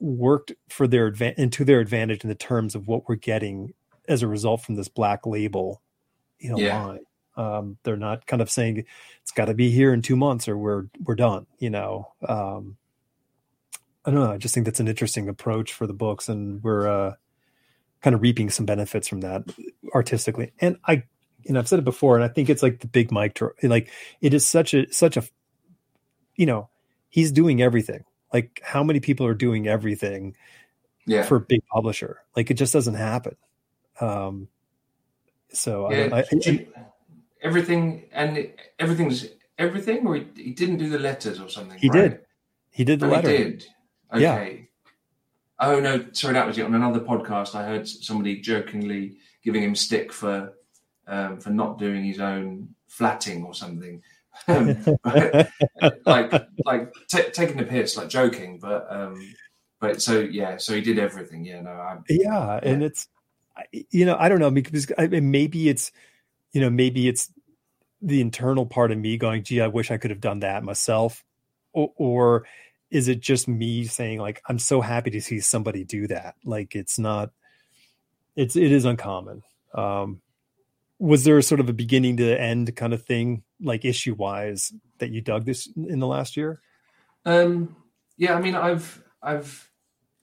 worked for their advantage and to their advantage in the terms of what we're getting as a result from this black label, you know, yeah. line. Um, they're not kind of saying it's got to be here in two months or we're we're done. You know, um, I don't know. I just think that's an interesting approach for the books, and we're uh, kind of reaping some benefits from that artistically. And I, know, I've said it before, and I think it's like the big Mike. Like it is such a such a, you know, he's doing everything like how many people are doing everything yeah. for a big publisher? Like it just doesn't happen. Um, so yeah, I, I, everything and everything's everything, or he, he didn't do the letters or something? He right? did. He did the letter. He did. Okay. Yeah. Oh no, sorry, that was it. On another podcast, I heard somebody jokingly giving him stick for um, for not doing his own flatting or something. Um, but, like like ta taking the piss, like joking, but um, but so yeah, so he did everything. Yeah, no, I, yeah, and it's you know I don't know because I mean, maybe it's you know maybe it's the internal part of me going, gee, I wish I could have done that myself, or, or is it just me saying like I'm so happy to see somebody do that? Like it's not, it's it is uncommon. Um, was there sort of a beginning to end kind of thing, like issue wise, that you dug this in the last year? Um, yeah, I mean, I've, I've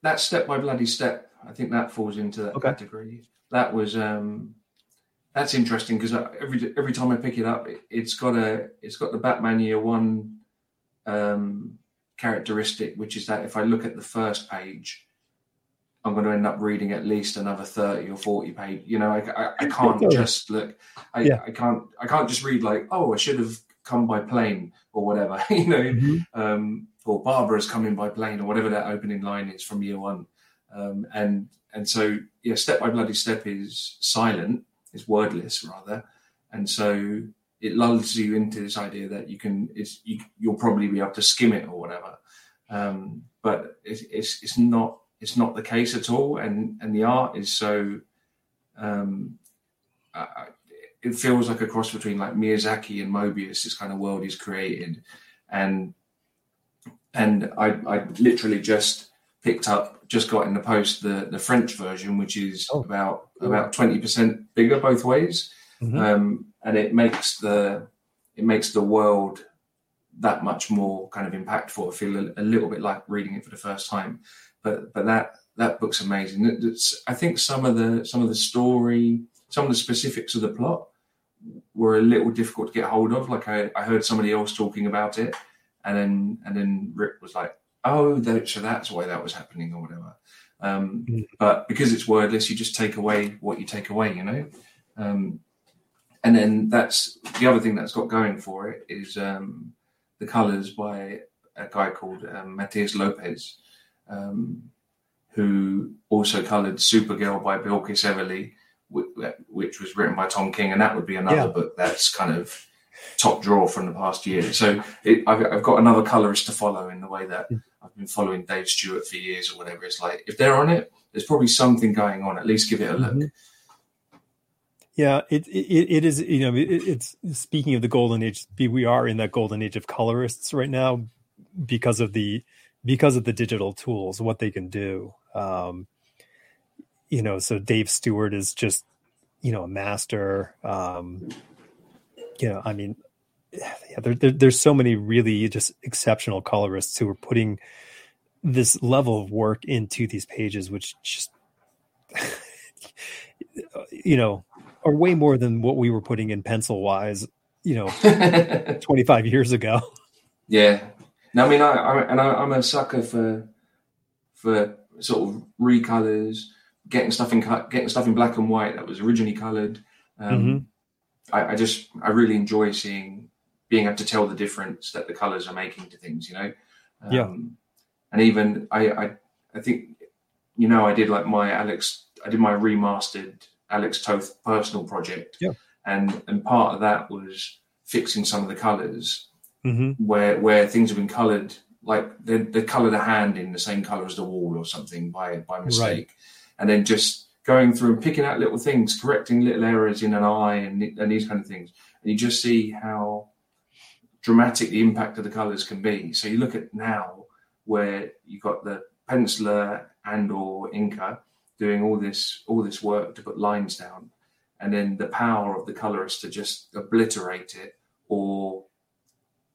that step by bloody step. I think that falls into that Okay. category. That was um, that's interesting because every every time I pick it up, it, it's got a it's got the Batman Year One um, characteristic, which is that if I look at the first page, I'm going to end up reading at least another thirty or forty page. You know, I, I, I can't just look. I, Yeah. I can't I can't just read like, oh, I should have come by plane or whatever. you know, um, or Barbara's coming by plane or whatever that opening line is from year one. Um, and and so yeah, step by bloody step is silent, is wordless rather, and so it lulls you into this idea that you can it's you, you'll probably be able to skim it or whatever. Um, but it's, it's it's not it's not the case at all, and and the art is so. Um, I, it feels like a cross between like Miyazaki and Moebius. This kind of world he's created, and and I, I literally just picked up, just got in the post the the French version, which is Oh. about about twenty percent bigger both ways, Mhm. um, and it makes the it makes the world that much more kind of impactful. I feel a, a little bit like reading it for the first time, but but that that book's amazing. It- It's, I think some of the some of the story, some of the specifics of the plot were a little difficult to get hold of. Like I, I heard somebody else talking about it, and then and then Rick was like, "Oh, that, so that's why that was happening or whatever." Um, Mm. But because it's wordless, you just take away what you take away, you know. Um, and then that's the other thing that's got going for it is um, the colors by a guy called um, Matheus Lopes, um, who also colored Supergirl by Bilquis Evely, which was written by Tom King, and that would be another Yeah. book that's kind of top draw from the past year. So it, I've, I've got another colorist to follow in the way that I've been following Dave Stewart for years or whatever. It's like if they're on it, there's probably something going on. At least give it a look. Mhm. Yeah, it, it it is. You know, it, it's speaking of the golden age. We are in that golden age of colorists right now because of the because of the digital tools, what they can do. Um, you know, so Dave Stewart is just you know a master. Um, you know, I mean, yeah, there, there, there's so many really just exceptional colorists who are putting this level of work into these pages, which just you know are way more than what we were putting in pencil wise you know 25 years ago Yeah. No, I mean, I, I and I, I'm a sucker for for sort of recolors, getting stuff in getting stuff in black and white that was originally colored. Um, Mhm. I, I just I really enjoy seeing being able to tell the difference that the colors are making to things. You know. Um, Yeah. And even I, I I think you know I did like my Alex I did my remastered Alex Toth personal project. Yeah. And and part of that was fixing some of the colors hmm where where things have been coloured like they they coloured a hand in the same colour as the wall or something by by mistake, and then just going through and picking out little things, correcting little errors in an eye and and these kind of things, and you just see how dramatic the impact of the colours can be. So you look at now where you've got the penciler and or inker doing all this all this work to put lines down, and then the power of the colorist to just obliterate it or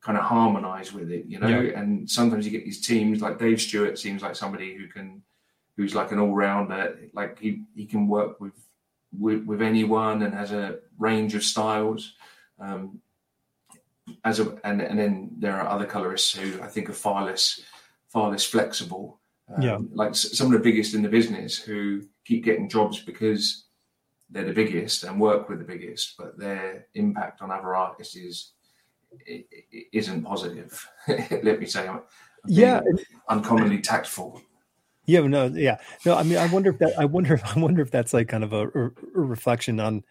kind of harmonize with it, you know. Yeah. And sometimes you get these teams like Dave Stewart seems like somebody who can, who's like an all rounder. Like he he can work with, with with anyone and has a range of styles. Um, as a and and then there are other colorists who I think are far less far less flexible. Um, Yeah. like some of the biggest in the business who keep getting jobs because they're the biggest and work with the biggest, but their impact on other artists is it, it isn't positive. Let me say, I'm yeah, uncommonly tactful. Yeah, no, yeah, no. I mean, I wonder if that. I wonder. I wonder if that's like kind of a, a, reflection on,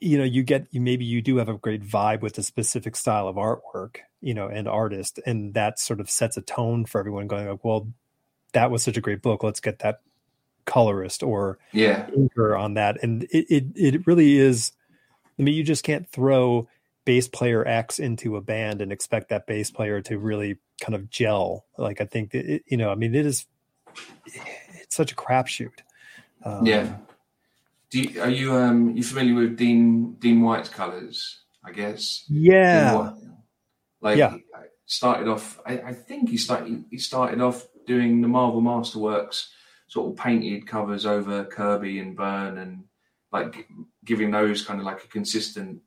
you know, you get you maybe you do have a great vibe with a specific style of artwork, you know, and artist, and that sort of sets a tone for everyone. Going like, well, that was such a great book. Let's get that colorist or yeah inker on that, and it it it really is. I mean, you just can't throw bass player X into a band and expect that bass player to really kind of gel. Like I think that it, you know, I mean, it is it's such a crapshoot. Um, yeah. Do you, are you um you familiar with Dean Dean White's colors? I guess. Yeah. Like yeah. started off. I, I think he started he started off doing the Marvel Masterworks sort of painted covers over Kirby and Byrne and like giving those kind of like a consistent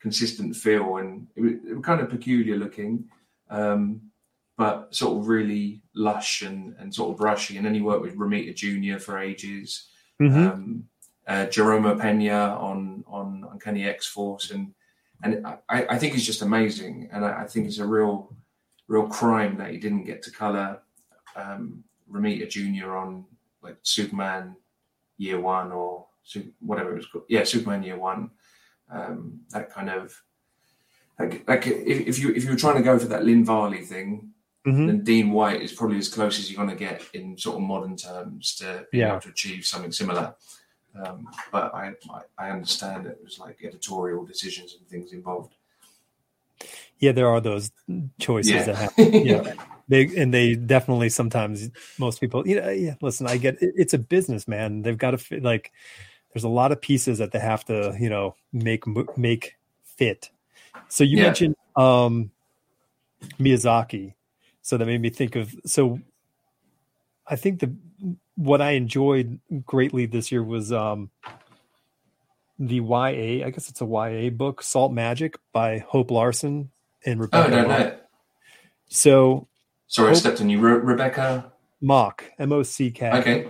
consistent feel and it was, it was kind of peculiar looking. Um, but sort of really lush and, and sort of brushy. And then he worked with Romita Jr. for ages, mm-hmm. um, uh, Jerome Opeña on on Uncanny X Force, and and I, I think he's just amazing. And I, I, think it's a real real crime that he didn't get to color um, Romita Jr. on like Superman Year One or whatever it was called. Yeah, Superman Year One. Um, that kind of like, like if, if you if you were trying to go for that Lynn Varley thing, mm-hmm. then Dean White is probably as close as you're going to get in sort of modern terms to be yeah. able to achieve something similar. Um, but I, I understand it was like editorial decisions and things involved. Yeah, there are those choices yeah. that happen. Yeah, they and they definitely sometimes most people, you know, yeah. Listen, I get it, it's a business, man. They've got to like. There's a lot of pieces that they have to, you know, make make fit. So you yeah. mentioned um, Miyazaki. So that made me think of so I think the what I enjoyed greatly this year was um the YA, I guess it's a YA book, Salt Magic by Hope Larson and Rebecca. Oh, no, no. So Sorry, I stepped on you. Re- Rebecca Mock, M O C K. Okay.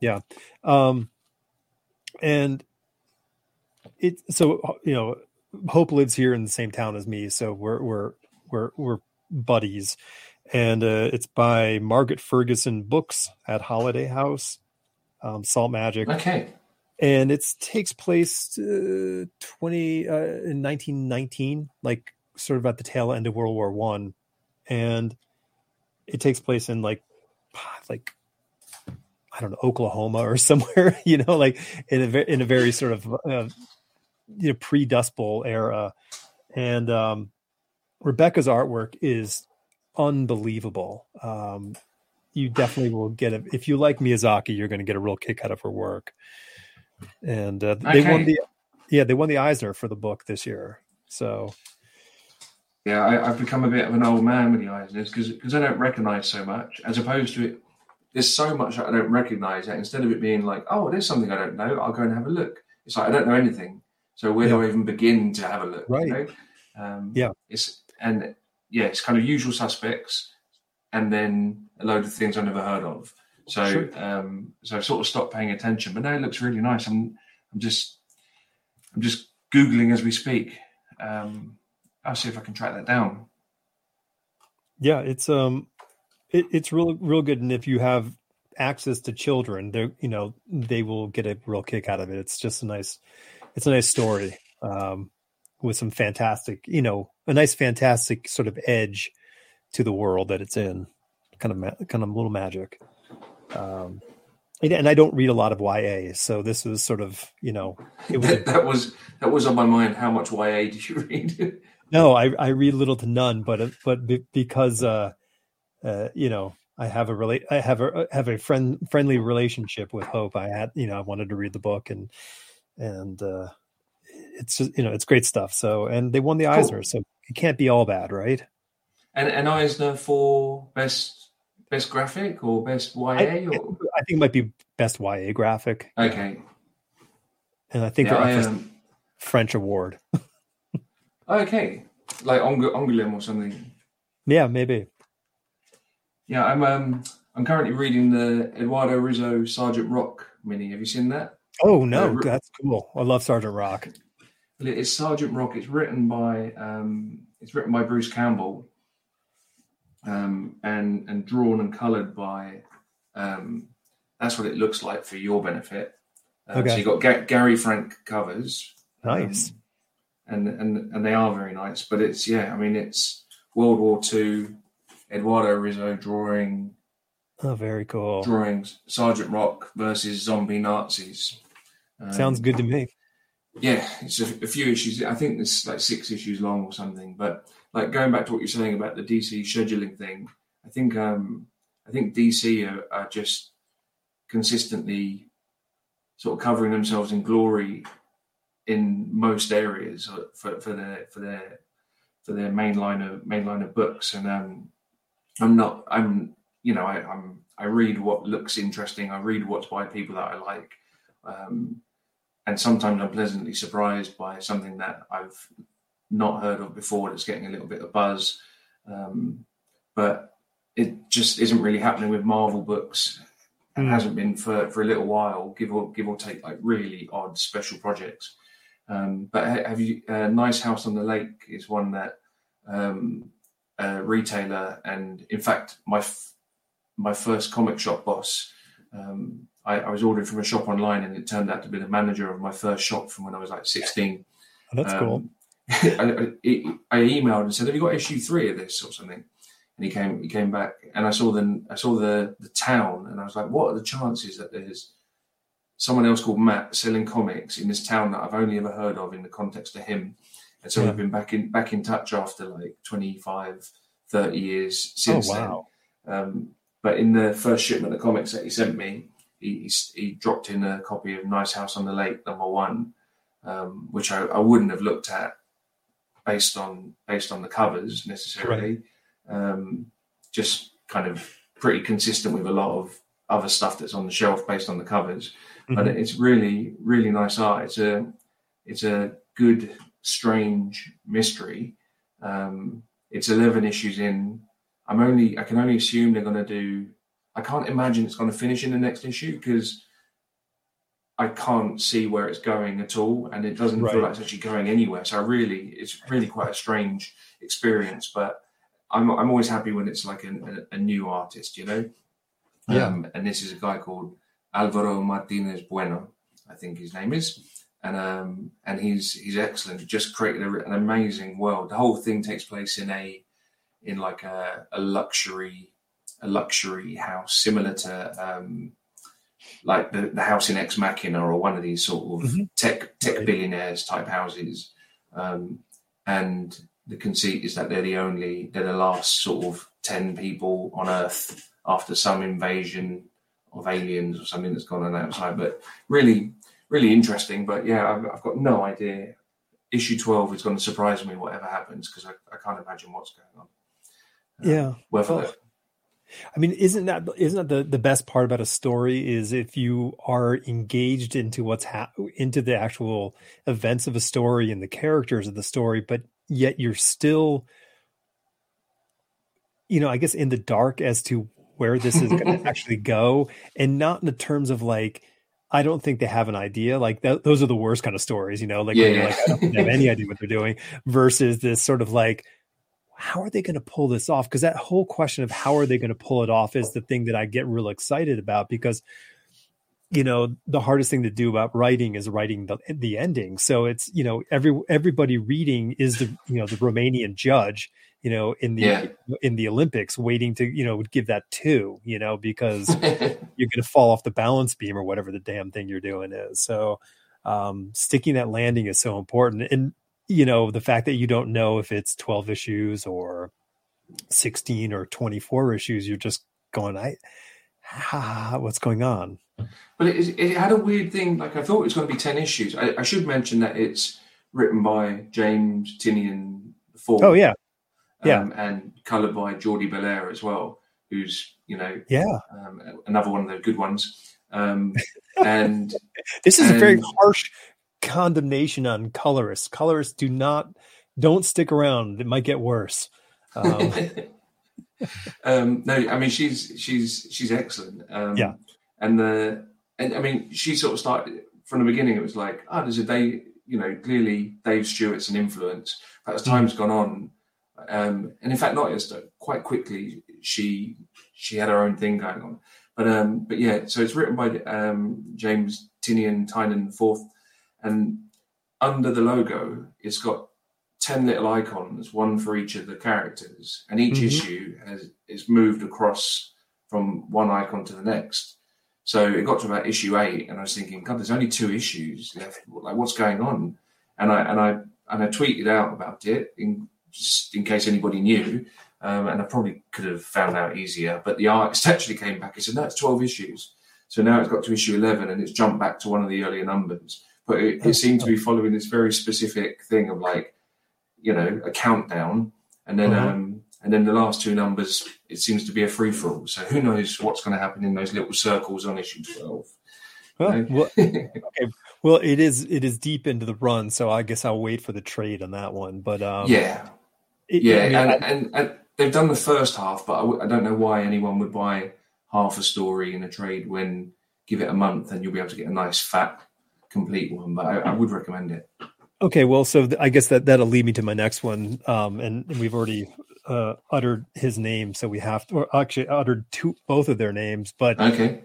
Yeah. Um and it so you know Hope lives here in the same town as me, so we're we're we're we're buddies and uh, it's by Margaret Ferguson Books at Holiday House, um, Salt Magic. Okay. And it takes place uh, twenty uh, in nineteen nineteen, like sort of at the tail end of World War One, and it takes place in like like I don't know Oklahoma or somewhere, you know, like in a in a very sort of uh, you know pre Dust Bowl era, and um, Rebecca's artwork is unbelievable. Um, you definitely will get it if you like Miyazaki. You're going to get a real kick out of her work. And uh, they okay. won the yeah they won the Eisner for the book this year. So yeah, I, have become a bit of an old man with the Eisners because because I don't recognize so much as opposed to it. There's so much I don't recognize that instead of it being like, oh, there's something I don't know, I'll go and have a look. It's like I don't know anything, so where yeah. do I even begin to have a look? Right. You know? um, yeah. It's and yeah, it's kind of usual suspects, and then a load of things I never heard of. So, sure. um, so I've sort of stopped paying attention. But now it looks really nice. I'm, I'm just, I'm just googling as we speak. Um, I'll see if I can track that down. Yeah, it's um, it, it's real, real good. And if you have access to children, they you know they will get a real kick out of it. It's just a nice, it's a nice story. Um, with some fantastic, you know, a nice fantastic sort of edge to the world that it's in, kind of ma- kind of a little magic. Um, and, I don't read a lot of YA, so this was sort of you know it was that, that was that was on my mind. How much YA did you read? no, I, I read little to none, but but because uh, uh, you know I have a relate I have a have a friend friendly relationship with Hope. I had you know I wanted to read the book and and uh, it's just you know it's great stuff. So and they won the Eisner, cool. so it can't be all bad, right? And an Eisner for best best graphic or best YA? I, or? I think it might be best YA graphic. Okay. And I think yeah, I, um, French award. okay, like Angoulême or something. Yeah, maybe. Yeah, I'm um I'm currently reading the Eduardo Risso Sergeant Rock mini. Have you seen that? Oh no, uh, that's cool. I love Sergeant Rock. It's Sergeant Rock. It's written by um, it's written by Bruce Campbell, um, and and drawn and coloured by. Um, that's what it looks like for your benefit. Uh, Okay. So you got Ga- Gary Frank covers, Nice. um, and and and they are very nice. But it's yeah, I mean it's World War Two, Eduardo Risso drawing oh, very cool. drawings. Sergeant Rock versus zombie Nazis. Um, Sounds good to me. yeah, it's a, a few issues. I think it's like six issues long or something. But like going back to what you're saying about the DC scheduling thing, I think um, I think DC are, are just consistently sort of covering themselves in glory in most areas for, for their for their for their main line of main line of books. And um, I'm not I'm you know I, I'm I read what looks interesting. I read what's by people that I like. Um, and sometimes I'm pleasantly surprised by something that I've not heard of before that's getting a little bit of buzz. Um, but it just isn't really happening with Marvel books. It Mm. hasn't been for, for a little while, give or give or take, like really odd special projects. Um, but ha- have you? Uh, nice House on the Lake is one that um, a retailer, and in fact, my f- my first comic shop boss um, I, I was ordering from a shop online, and it turned out to be the manager of my first shop from when I was like 16. Oh, that's cool. Um, I, I, I emailed and said, "Have you got issue three of this or something?" And he came, he came back, and I saw the, I saw the the town, and I was like, "What are the chances that there's someone else called Matt selling comics in this town that I've only ever heard of in the context of him?" And so Yeah. we've been back in back in touch after like 25, 30 years since oh then. wow. Um, but in the first shipment of comics that he sent me, he, he, he dropped in a copy of Nice House on the Lake number one, um, which I, I wouldn't have looked at based on based on the covers necessarily. Um, just kind of pretty consistent with a lot of other stuff that's on the shelf based on the covers. But Mhm. it's really really nice art. It's a it's a good strange mystery. Um, it's eleven issues in. I'm only I can only assume they're going to do. I can't imagine it's going to finish in the next issue because I can't see where it's going at all, and it doesn't Right. feel like it's actually going anywhere. So really, it's really quite a strange experience. But I'm I'm always happy when it's like a, a, a new artist, you know. Yeah. Um, and this is a guy called Alvaro Martinez Bueno, I think his name is, and um, and he's he's excellent. He just created a, an amazing world. The whole thing takes place in a in like a, a luxury a luxury house similar to um, like the, the house in Ex Machina or one of these sort of Mhm. tech tech billionaires type houses. Um, and the conceit is that they're the only they're the last sort of ten people on Earth after some invasion of aliens or something that's gone on outside. But really, really interesting. But yeah, I've, I've got no idea. Issue twelve is going to surprise me whatever happens because I, I can't imagine what's going on. Uh, Yeah. Well. I mean, isn't that isn't that the, the best part about a story is if you are engaged into what's ha- into the actual events of a story and the characters of the story, but yet you're still, you know, I guess in the dark as to where this is going to actually go, and not in the terms of like. I don't think they have an idea. Like th- those are the worst kind of stories, you know. Like, Yeah, yeah. like I don't have any idea what they're doing. Versus this sort of like, how are they going to pull this off? Because that whole question of how are they going to pull it off is the thing that I get real excited about because you know the hardest thing to do about writing is writing the the ending. So it's you know every everybody reading is the you know the Romanian judge you know in the Yeah. in the Olympics waiting to you know would give that two you know because you're going to fall off the balance beam or whatever the damn thing you're doing is. So um, sticking that landing is so important. And you know the fact that you don't know if it's 12 issues or 16 or 24 issues, you're just going, I, ah, what's going on? But it, it had a weird thing. Like I thought it was going to be ten issues. I, I should mention that it's written by James Tynion IV. Oh yeah, yeah. um, and coloured by Jordie Bellaire as well, who's you know yeah. um, another one of the good ones. Um, and This is a very harsh condemnation on colorists. Colorists do not don't stick around. It might get worse. Um, um, no, I mean she's she's she's excellent. Um, Yeah. and the and I mean she sort of started from the beginning. It was like, oh, there's a day. You know, clearly Dave Stewart's an influence. But as Mm. time's gone on, um, and in fact, not just quite quickly, she she had her own thing going on. But um, but yeah, so it's written by um, James Tynion Tynan Fourth, and under the logo, it's got ten little icons, one for each of the characters, and each mm-hmm. issue has is moved across from one icon to the next. So it got to about issue eight, and I was thinking, God, there's only two issues left. Like, what's going on? And I and I and I tweeted out about it in just in case anybody knew. Um, and I probably could have found out easier. But the artist actually came back and said, "No, it's twelve issues." So now it's got to issue eleven, and it's jumped back to one of the earlier numbers. But it, it seemed to be following this very specific thing of like, you know, a countdown, and then uh-huh. um, and then the last two numbers, it seems to be a free for all. So who knows what's going to happen in those little circles on issue twelve? Well, well, okay. well, it is it is deep into the run, so I guess I'll wait for the trade on that one. But um, yeah, it, yeah, and, I, and, and, they've done the first half, but I w- I don't know why anyone would buy half a story in a trade when give it a month and you'll be able to get a nice fat complete one. But I, I would recommend it. Okay, well, so th- I guess that that'll lead me to my next one, um, and, and we've already uh, uttered his name, so we have to, or actually uttered two, both of their names. But okay,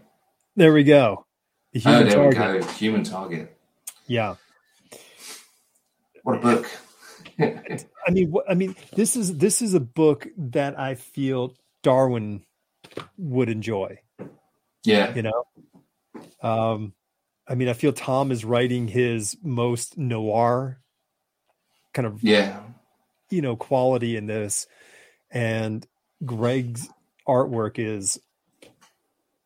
there we go. The human oh, there target. we go. Human target. Yeah. What a book. I mean, I mean, this is this is a book that I feel Darwin would enjoy. Yeah, you know. Um, I mean, I feel Tom is writing his most noir kind of yeah, you know, quality in this, and Greg's artwork is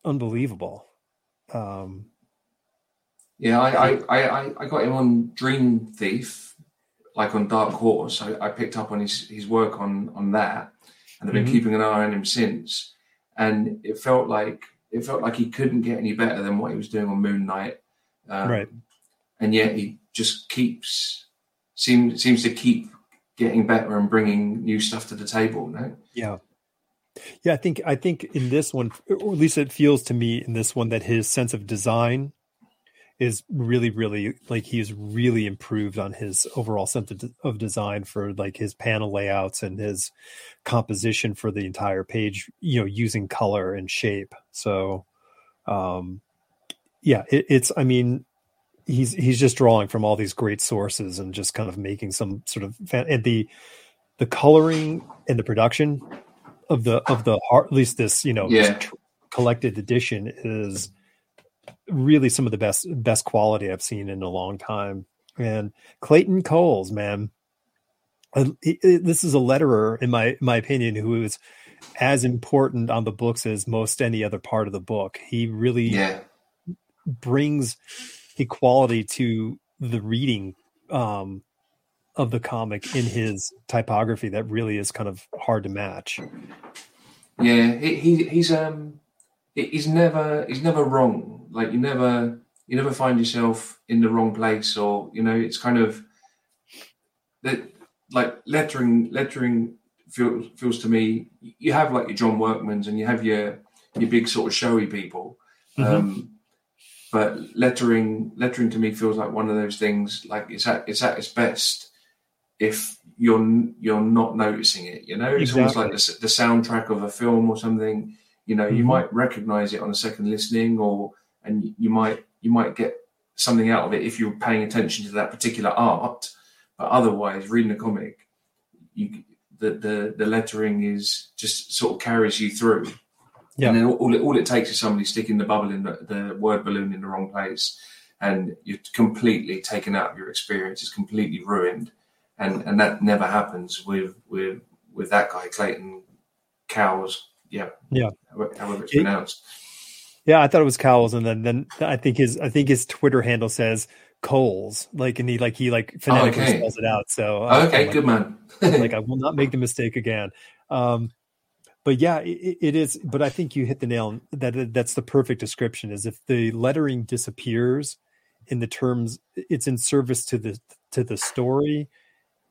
unbelievable. Um, yeah, I, I, I, I got him on Dream Thief, like on Dark Horse. I, I picked up on his, his work on on that, and I've been mm-hmm. keeping an eye on him since. And it felt like it felt like he couldn't get any better than what he was doing on Moon Knight, um, right? And yet he just keeps seems seems to keep getting better and bringing new stuff to the table. No, yeah, yeah. I think I think in this one, or at least it feels to me in this one that his sense of design is really really like he's really improved on his overall sense of, design for like his panel layouts and his composition for the entire page you know using color and shape so um yeah it, it's i mean he's he's just drawing from all these great sources and just kind of making some sort of fan- and the the coloring and the production of the of the heart at least this you know yeah. collected edition is really some of the best best quality I've seen in a long time. And Clayton Cowles, man, this is a letterer in my my opinion who is as important on the books as most any other part of the book. He really yeah. brings equality to the reading um, of the comic in his typography that really is kind of hard to match. Yeah, he, he he's um he's never he's never wrong. Like you never you never find yourself in the wrong place, or you know, it's kind of that like lettering lettering feels feels to me. You have like your John Workmans and you have your your big sort of showy people. Mm-hmm. Um, but lettering lettering to me feels like one of those things like it's at it's at its best if you're you're not noticing it you know it's exactly. almost like the, the soundtrack of a film or something you know, mm-hmm. you might recognize it on a second listening, or and you might you might get something out of it if you're paying attention to that particular art. But otherwise, reading a comic, you the the, the lettering is just sort of carries you through. Yeah. And then all it, all it takes is somebody sticking the bubble in the, the word balloon in the wrong place, and you're completely taken out of your experience. It's completely ruined, and and that never happens with with with that guy Clayton Cowles yeah, yeah, however it's pronounced. Yeah, I thought it was Cowles, and then then I think his I think his Twitter handle says Coles, like and he like he like phonetically okay. spells it out. So uh, okay, like, good man. like I will not make the mistake again. Um, but yeah, it, it is. But I think you hit the nail. That that's the perfect description. Is if the lettering disappears in the terms, it's in service to the to the story,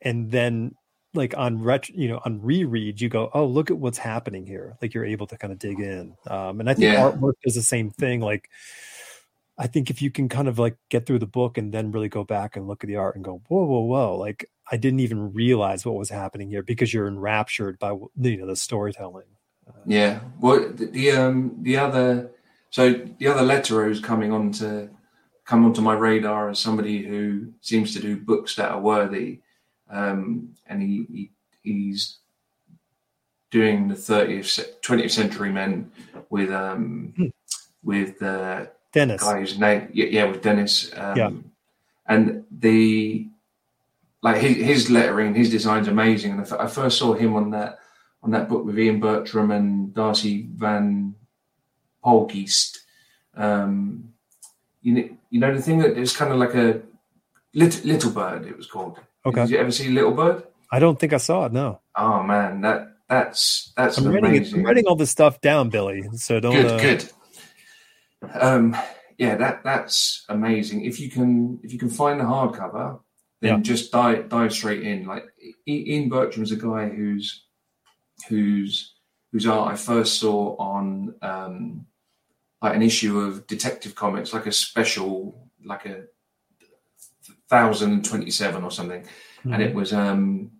and then like on ret you know on reread you go oh look at what's happening here like you're able to kind of dig in um and i think yeah. artwork is the same thing like i think if you can kind of like get through the book and then really go back and look at the art and go whoa whoa whoa like I didn't even realize what was happening here because you're enraptured by you know the storytelling. Yeah. Well, the, the um the other so the other letterer who's coming on to come onto my radar as somebody who seems to do books that are worthy, um, and he, he he's doing the 30th 20th century men with um Hmm. with the Deniz, guy whose name yeah, yeah with Deniz um, Yeah. and the like his, his lettering his design's amazing and I f- I first saw him on that on that book with Ian Bertram and Darcy Van Poelgeest um you know, you know the thing that it's kind of like a little, little bird it was called Okay. did you ever see Little Bird I don't think I saw it. No, oh man that that's that's I'm writing, amazing I'm writing all this stuff down, Billy. So don't. good uh, good um yeah that that's amazing if you can if you can find the hardcover then Yeah. just dive dive straight in like ian bertram's a guy who's who's whose art i first saw on um like an issue of detective comics like a special like a 1027 or something. Mhm. and it was um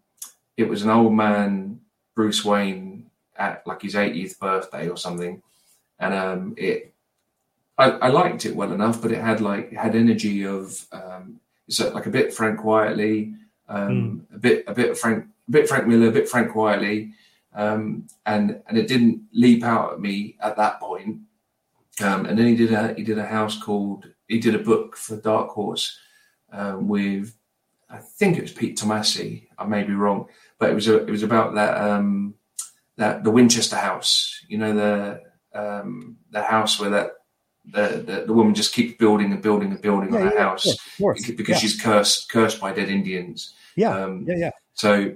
it was an old man Bruce Wayne at like his 80th birthday or something. And um it I, I liked it well enough but it had like had energy of um it's a- like a bit Frank Quitely um a bit a bit of Frank a bit Frank Miller a bit Frank Quitely um and and it didn't leap out at me at that point. Um and then he did a he did a house called he did a book for Dark Horse um, with I think it was Pete Tomasi. I may be wrong, but it was a, it was about that um, that the Winchester House. You know the um, the house where that the, the the woman just keeps building and building and building on Yeah, her yeah, house yeah, of course. because yeah. she's cursed cursed by dead Indians. yeah, Um, yeah, yeah. so,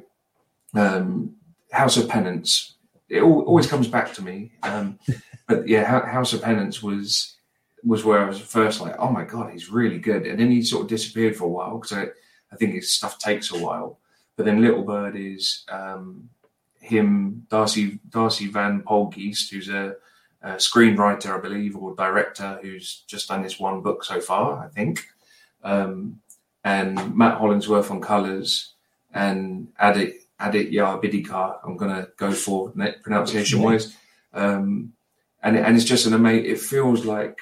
um, House of Penance. It al- always comes back to me. Um, but yeah, House of Penance was was where I was first like, oh my god, he's really good. And then he sort of disappeared for a while because I, I think his stuff takes a while. But then Little Bird is um, him, Darcy Darcy Van Poelgeest, who's a, a screenwriter, I believe, or director, who's just done this one book so far, I think. Um, and Matt Hollingsworth on colours, and Adit Aditya Bidikar. I'm gonna go for pronunciation wise, um, and and it's just an amazing. It feels like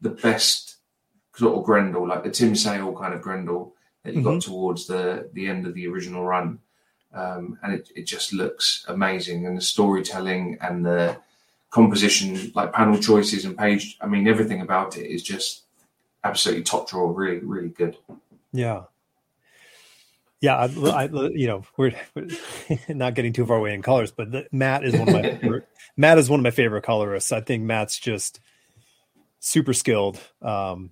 the best sort of Grendel, like the Tim Sale kind of Grendel that you got towards the the end of the original run, um, and it it just looks amazing, and the storytelling and the composition, like panel choices and page. I mean, everything about it is just absolutely top drawer. Really, really good. Yeah. Yeah, I, I, you know, we're, we're not getting too far away in colors, but the, Matt is one of my favorite, Matt is one of my favorite colorists. I think Matt's just super skilled. Um,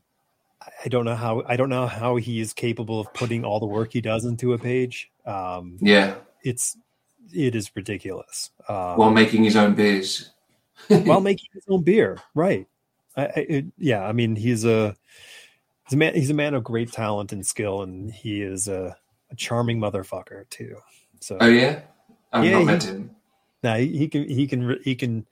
I don't know how I don't know how he is capable of putting all the work he does into a page. Um, Yeah, it's it is ridiculous. Um, while making his own beers. while making his own beer, right? I, I, it, yeah, I mean he's a he's a man he's a man of great talent and skill, and he is a, a charming motherfucker too. So Oh yeah, I've Yeah, not he- met him. nah, he, he can he can he can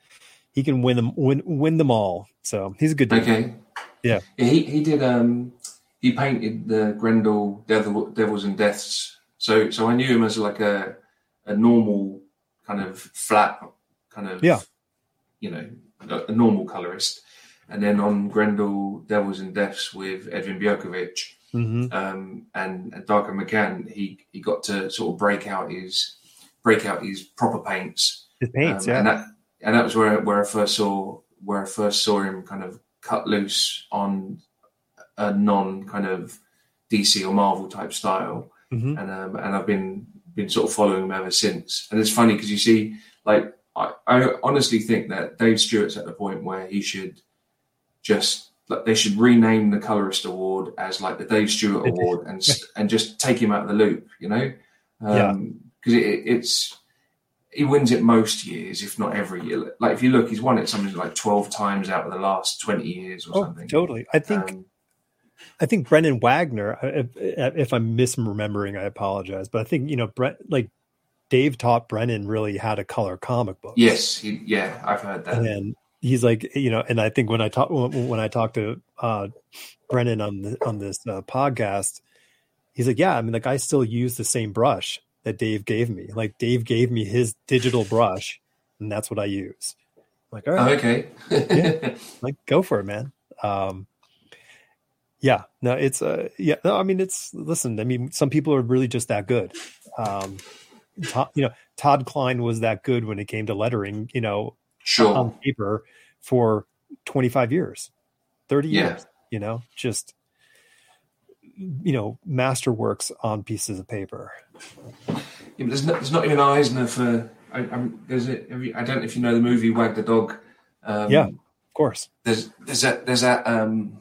he can win them win win them all. So he's a good dude. Okay. Yeah. He he did um he painted the Grendel Devil, Devils and Deaths. So so I knew him as like a a normal kind of flat kind of Yeah. you know a, a normal colorist. And then on Grendel Devils and Deaths with Edvin Biukovic hmm um, and, and Darko Macan, he he got to sort of break out his break out his proper paints His paints, um, yeah, and that and that was where where I first saw where I first saw him kind of cut loose on a non kind of DC or Marvel type style, hmm and um, and I've been been sort of following him ever since. And it's funny because you see, like I, I honestly think that Dave Stewart's at the point where he should just like they should rename the colorist award as like the Dave Stewart award and and just take him out of the loop, you know? Yeah. Because it, it's he wins it most years, if not every year. Like if you look, he's won it something like twelve times out of the last twenty years or Oh, something. totally. I think Um, I think Brennan Wagner. If, if I'm misremembering, I apologize, but I think you know Brent like Dave taught Brennan really how to color comic books. yes, he, yeah, I've heard that. and he's like you know and i think when i talk when i talked to uh brennan on the on this uh, podcast he's like, yeah, I mean, like I still use the same brush that Dave gave me. Like Dave gave me his digital brush, and that's what I use. I'm like, all right, Oh, okay. Yeah. like go for it, man. Um, yeah, no, it's uh, yeah, no, I mean, it's listen. I mean, some people are really just that good. Um, Todd, you know, Todd Klein was that good when it came to lettering. You know, sure. on paper for 25 years, 30 Yeah. years. You know, just you know, masterworks on pieces of paper. Yeah, but there's, not, there's not even Eisner for. I, I'm, there's a, you- I don't know if you know the movie Wag the Dog. Um, Yeah. Of course. There's there's that there's that um,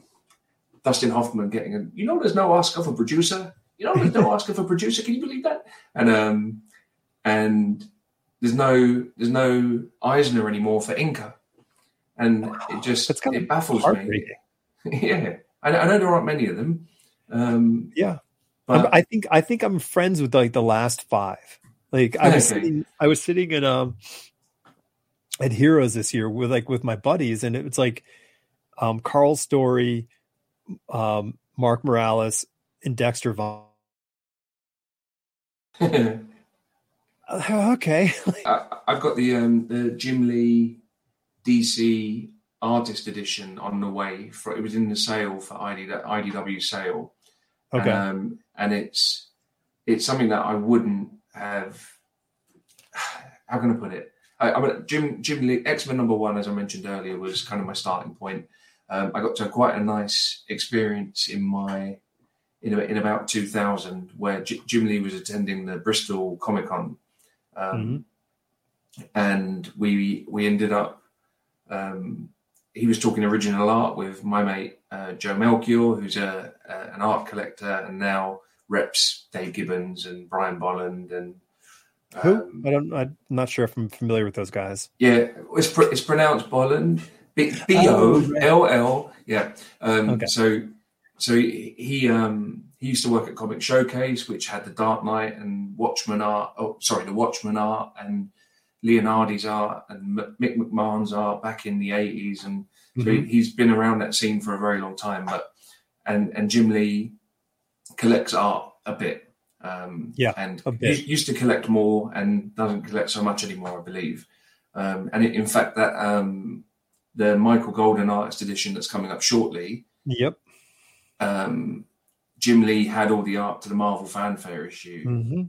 Dustin Hoffman getting a. You know, there's no Oscar for producer. You know, there's no Oscar for producer. Can you believe that? And um, and there's no there's no Eisner anymore for inker, and it just it baffles me. Yeah, I, I know there aren't many of them. Um, Yeah. but I'm- think I think I'm friends with like the last five. Like I was Okay. sitting, I was sitting in um at Heroes this year with like with my buddies, and it was like um Karl Story, um Mark Morales, and Dexter Vaughn. Uh, okay, I, I've got the um, the Jim Lee DC artist edition on the way. For it was in the sale for ID, IDW sale. Okay, um, and it's it's something that I wouldn't have. How can I put it? I, I mean, Jim Jim Lee X Men number one, as I mentioned earlier, was kind of my starting point. Um, I got to quite a nice experience in my in, in about 2000, where J- Jim Lee was attending the Bristol Comic Con, um, and we we ended up. Um, he was talking original art with my mate uh, Joe Melchior, who's a, a an art collector and now reps Dave Gibbons and Brian Bolland and who? um, I don't. I'm not sure if I'm familiar with those guys. yeah, it's pr- it's pronounced Bolland. B B Oh, O L L. Yeah. Um, Okay. So so he he, um, he used to work at Comic Showcase, which had the Dark Knight and Watchmen art. Oh, sorry, the Watchmen art and Leonardi's art and Mick McMahon's art back in the eighties, and so Mhm. he, he's been around that scene for a very long time. But and and Jim Lee collects art a bit. Um, Yeah, and bit. he used to collect more and doesn't collect so much anymore, I believe. Um, and in fact, that um, the Michael Golden Artist Edition that's coming up shortly, Yep. um, Jim Lee had all the art to the Marvel Fanfare issue hmm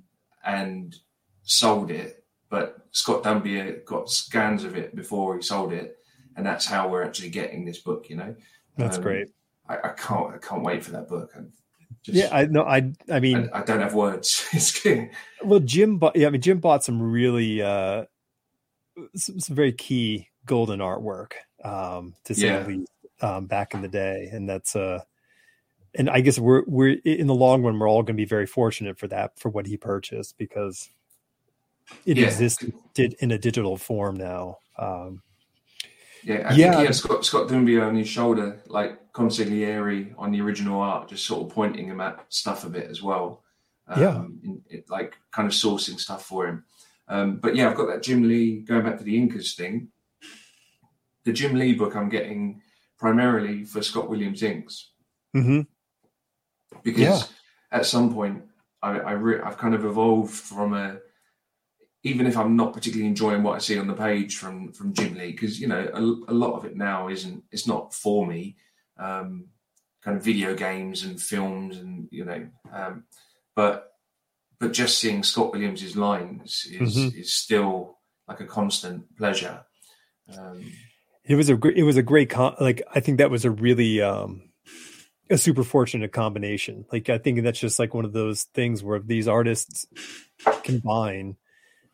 and sold it, but Scott Dunbier got scans of it before he sold it, and that's how we're actually getting this book. You know, That's Um, great. I, I can't, I can't wait for that book. And just, Yeah, I know. I. I mean, I, I don't have words. it's good. Well, Jim bought. Yeah, I mean, Jim bought some really, uh, some, some very key golden artwork, um, to say Yeah. the least, um, back in the day, and that's uh, and I guess we're we're in the long run, we're all going to be very fortunate for that for what he purchased because it Yeah. existed did in a digital form now. Um, Yeah, I Yeah. think Scott, Scott Dunbier on his shoulder, like consigliere on the original art, just sort of pointing him at stuff a bit as well. Um, Yeah. in, like kind of sourcing stuff for him. Um, but yeah, I've got that Jim Lee going back to the inkers thing. The Jim Lee book I'm getting primarily for Scott Williams inks mhm. because Yeah. at some point I, I re- I've kind of evolved from a even if I'm not particularly enjoying what I see on the page from from Jim Lee because you know a, a lot of it now isn't it's not for me um, kind of video games and films and you know um, but but just seeing Scott Williams's lines is Mhm. is still like a constant pleasure um, It was a great. It was a great. Con- like I think that was a really um, a super fortunate combination. Like I think that's just like one of those things where these artists combine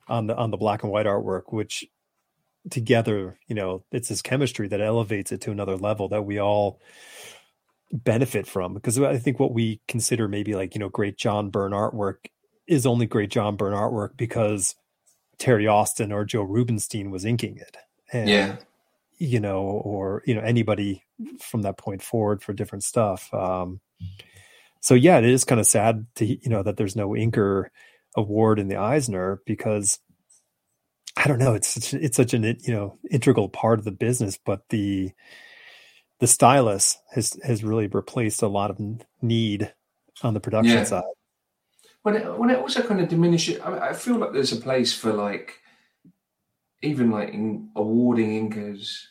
on the on the black and white artwork, which together, you know, it's this chemistry that elevates it to another level that we all benefit from. Because I think what we consider maybe like you know great John Byrne artwork is only great John Byrne artwork because Terry Austin or Joe Rubinstein was inking it. And, yeah you know, or you know anybody from that point forward for different stuff. Um, so yeah, it is kind of sad to you know that there's no Inker award in the Eisner because I don't know, it's such, it's such an you know integral part of the business, but the the stylus has has really replaced a lot of need on the production Yeah. side. when it when it also kind of diminishes. I, I feel like there's a place for like even like in awarding inkers.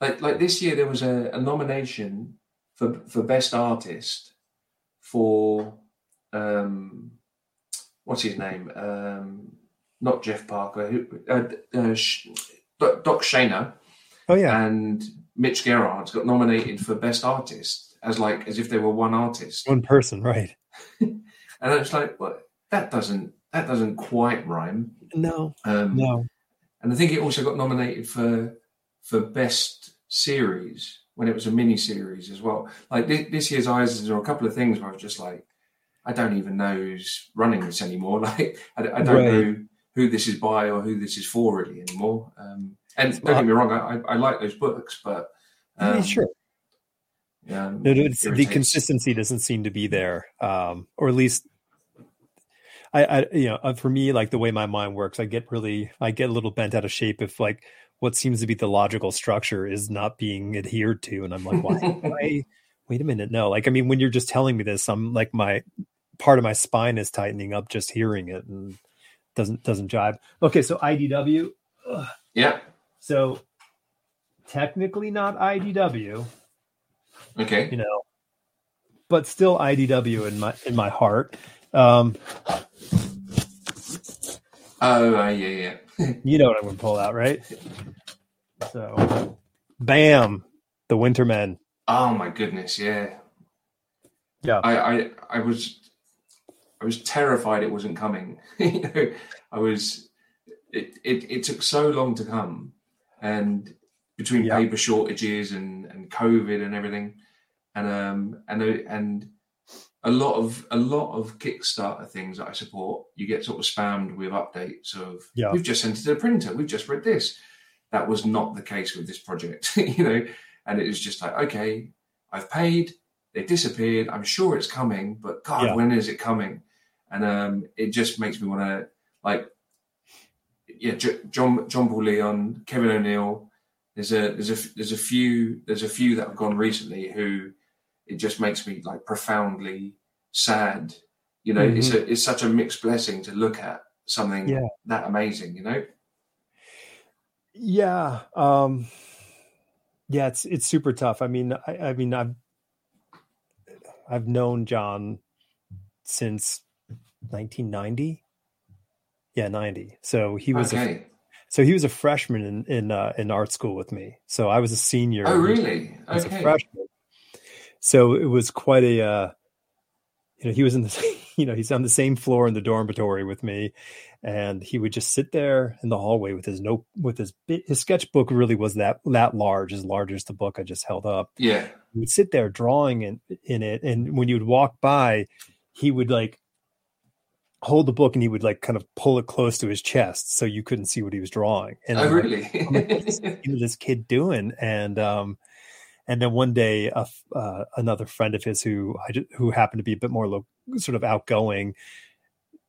Like like this year there was a, a nomination for for best artist for um what's his name um not Jeff Parker who uh, uh, Doc Shaner Oh yeah, and Mitch Gerads got nominated for best artist as like as if they were one artist one person, right? and it's like well that doesn't that doesn't quite rhyme No, um no. and I think it also got nominated for for best series when it was a mini series as well. Like this, this year's Eyes, there are a couple of things where I was just like, I don't even know who's running this anymore. Like I, I don't Right. know who this is by or who this is for really anymore. Um, and don't get me wrong, I, I, I like those books, but Yeah, um, sure. um, No, no, it's, the consistency doesn't seem to be there, um, or at least I, I, you know, uh, for me, like the way my mind works, I get really, I get a little bent out of shape if like what seems to be the logical structure is not being adhered to, and I'm like, why? why? Wait a minute, no. Like, I mean, when you're just telling me this, I'm like, my part of my spine is tightening up just hearing it, and doesn't doesn't jive. Okay, so IDW, ugh. Yeah. so technically not IDW, Okay. you know, but still IDW in my in my heart. Um, Oh uh, yeah, yeah. you know what I'm to pull out, right? So, bam, the Winter Men. Oh my goodness, yeah. Yeah, I, I I was I was terrified it wasn't coming. you know, I was it, it it took so long to come and between Yeah. paper shortages and, and COVID and everything. And um and and a lot of a lot of Kickstarter things that I support, you get sort of spammed with updates of Yeah. we've just sent it to the printer, we've just read this. That was not the case with this project, you know, and it was just like, okay, I've paid, they disappeared. I'm sure it's coming, but God, Yeah. when is it coming? And um, it just makes me want to like, yeah, J- John John Paul Leon, Kevin O'Neill. There's a there's a there's a few there's a few that have gone recently who it just makes me like profoundly sad. You know, it's a it's such a mixed blessing to look at something Mm-hmm. Yeah. that amazing. You know, yeah, um, yeah. It's it's super tough. I mean, I, I mean, I've I've known John since 1990. Yeah, 90. So he was a, so he was a freshman in in uh, in art school with me. So I was a senior. Oh, really? as a Okay. freshman. So it was quite a, uh, you know, he was in the, you know, he's on the same floor in the dormitory with me, and he would just sit there in the hallway with his note, with his his sketchbook really was that that large, as large as the book I just held up. Yeah. He would sit there drawing in in it, and when you would walk by, he would like hold the book and he would like kind of pull it close to his chest so you couldn't see what he was drawing. And oh, I'm really? Like, what is this kid doing? And um, and then one day, a uh, another friend of his who who happened to be a bit more lo- sort of outgoing,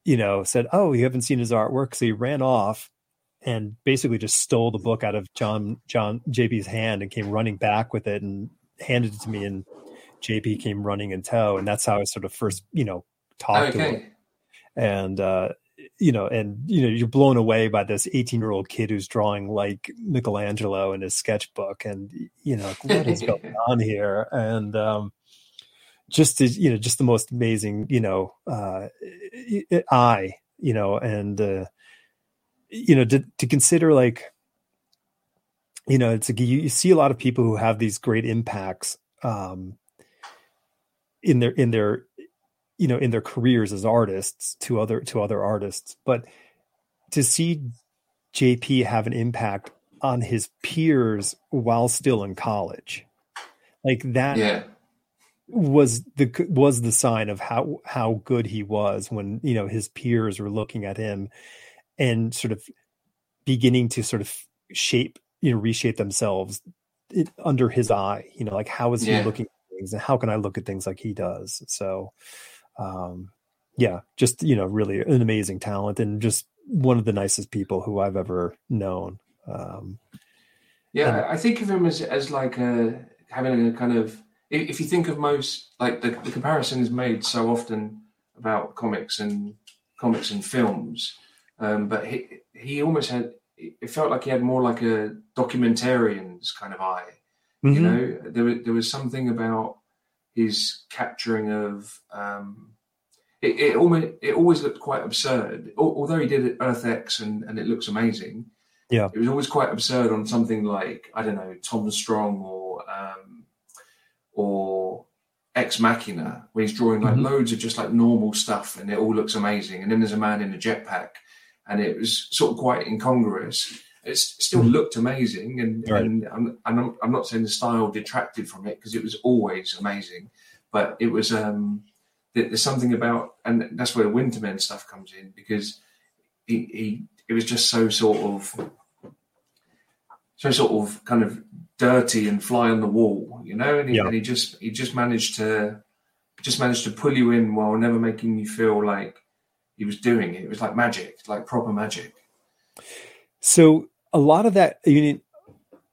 you know, said, "Oh, you haven't seen his artwork," so he ran off and basically just stole the book out of John John JP's hand and came running back with it and handed it to me, and JP came running in tow, and that's how I sort of first, you know, talked to him okay. And uh you know and you know you're blown away by this 18 year old kid who's drawing like michelangelo in his sketchbook. And you know like, what is going on here? And um just to, you know just the most amazing you know uh eye you know and uh you know to, to consider like you know it's like you, you see a lot of people who have these great impacts um in their in their you know in their careers as artists to other to other artists but to see jp have an impact on his peers while still in college like that Yeah. was the was the sign of how how good he was when you know his peers were looking at him and sort of beginning to sort of shape you know reshape themselves it, under his eye you know like how is he looking at things and how can i look at things like he does so um yeah just you know really an amazing talent and just one of the nicest people who i've ever known um Yeah, And- I think of him as as like a having a kind of if you think of most like the, the comparison is made so often about comics and comics and films, um, but he he almost had it felt like he had more like a documentarian's kind of eye. Mm-hmm. You know, there was there was something about his capturing of um, it, it almost it always looked quite absurd. Although he did Earth X and, and it looks amazing, yeah, it was always quite absurd on something like I don't know Tom Strong or um, or Ex Machina, where he's drawing like mm-hmm. loads of just like normal stuff and it all looks amazing. And then there's a man in a jetpack, and it was sort of quite incongruous. It still mm-hmm. looked amazing, and, right. and I'm, I'm, I'm not saying the style detracted from it because it was always amazing, but it was um, there's something about, and that's where the Winter Men stuff comes in because he, he it was just so sort of so sort of kind of dirty and fly on the wall, you know. And he, yeah. and he just he just managed to just managed to pull you in while never making you feel like he was doing it. It was like magic, like proper magic. So a lot of that, I mean,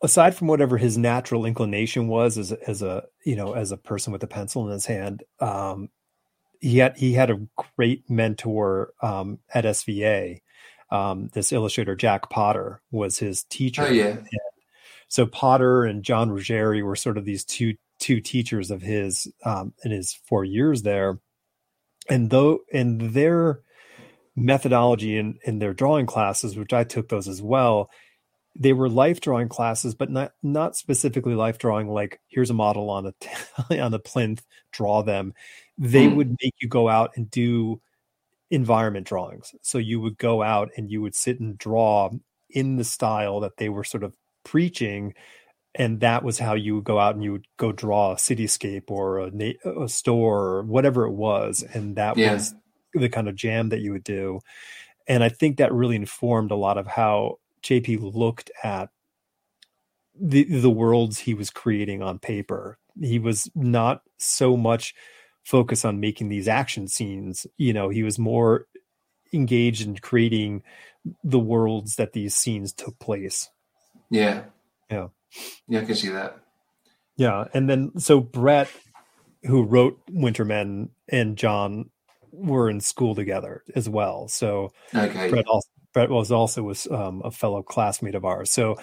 aside from whatever his natural inclination was as as a you know as a person with a pencil in his hand, um, he had he had a great mentor um, at SVA. Um, this illustrator Jack Potter was his teacher. Oh, yeah. And so Potter and John Ruggieri were sort of these two two teachers of his um, in his four years there, and though and their methodology in in their drawing classes, which I took those as well, they were life drawing classes, but not not specifically life drawing. Like here's a model on a on a plinth, draw them. They mm. would make you go out and do environment drawings. So you would go out and you would sit and draw in the style that they were sort of preaching and that was how you would go out and you would go draw a cityscape or a, a store or whatever it was and that yeah. was the kind of jam that you would do and i think that really informed a lot of how jp looked at the the worlds he was creating on paper he was not so much focused on making these action scenes you know he was more engaged in creating the worlds that these scenes took place yeah. Yeah. Yeah, I can see that. Yeah. And then so Brett, who wrote Winter Men, and John were in school together as well. So okay. Brett also Brett was also was um, a fellow classmate of ours. So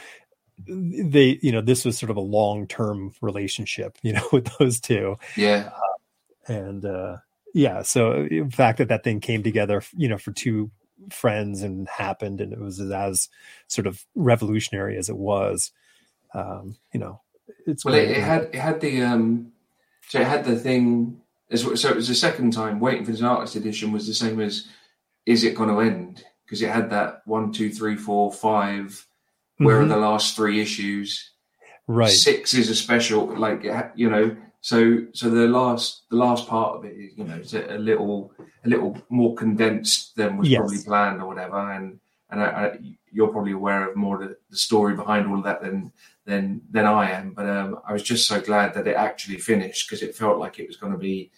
they, you know, this was sort of a long term relationship, you know, with those two. Yeah. Uh, and uh, yeah, so the fact that that thing came together, you know, for two friends and happened and it was as sort of revolutionary as it was um you know it's well it, it, had it had the um so it had the thing so it was the second time waiting for the artist edition was the same as is it going to end because it had that one two three four five where mm-hmm. are the last three issues right six is a special like you know so so the last the last part of it is you know it's a, a little a little more condensed than was yes. probably planned or whatever, and and I, I, you're probably aware of more the, the, story behind all of that than than than I am. But um, I was just so glad that it actually finished because it felt like it was going to be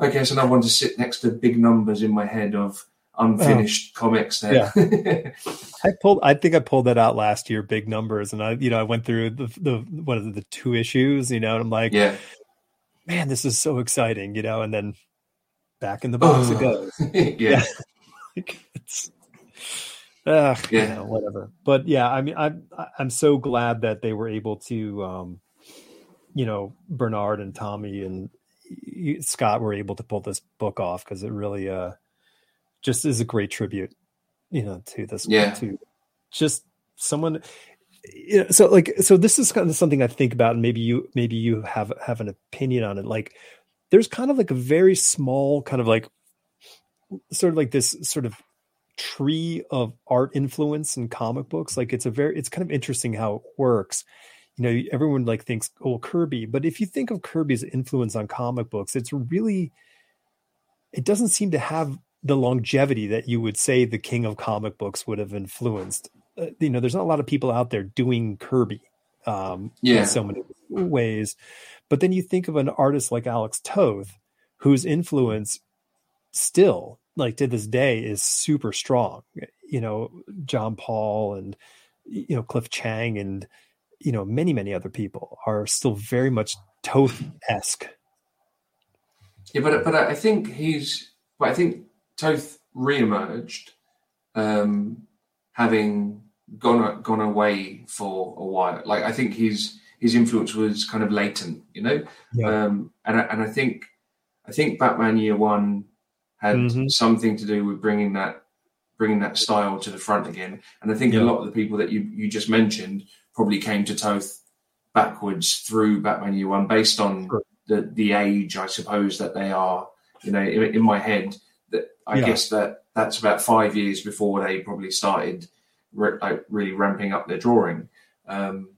okay. So now I want to sit next to big numbers in my head of unfinished oh, comics there. Yeah. I pulled I think I pulled that out last year, big numbers. And I, you know, I went through the the what is it, the two issues, you know, and I'm like, yeah man, this is so exciting, you know, and then back in the box it goes. yeah. it's, uh, yeah. You know, whatever. But yeah, I mean, I'm, I'm so glad that they were able to, um, you know, Bernard and Tommy and Scott were able to pull this book off because it really, uh, just is a great tribute, you know, to this, yeah. to just someone you know, so like so this is kind of something I think about, and maybe you maybe you have have an opinion on it. Like there's kind of like a very small kind of like sort of like this sort of tree of art influence in comic books. Like it's a very it's kind of interesting how it works. You know, everyone like thinks, oh, Kirby, but if you think of Kirby's influence on comic books, it's really it doesn't seem to have the longevity that you would say the king of comic books would have influenced uh, you know, there's not a lot of people out there doing Kirby um, yeah. in so many ways. But then you think of an artist like Alex Toth, whose influence still, like to this day, is super strong. You know, John Paul and you know Cliff Chiang and you know many many other people are still very much Toth esque. Yeah, but but I think he's but I think Toth re-emerged, um, having gone gone away for a while. Like I think his his influence was kind of latent, you know. Yeah. Um, and I, and I think I think Batman Year One had Mhm. something to do with bringing that bringing that style to the front again. And I think Yeah. a lot of the people that you you just mentioned probably came to Toth backwards through Batman Year One based on Sure. the the age, I suppose that they are. You know, in, in my head, that I Yeah. guess that that's about five years before they probably started re- like really ramping up their drawing. Um,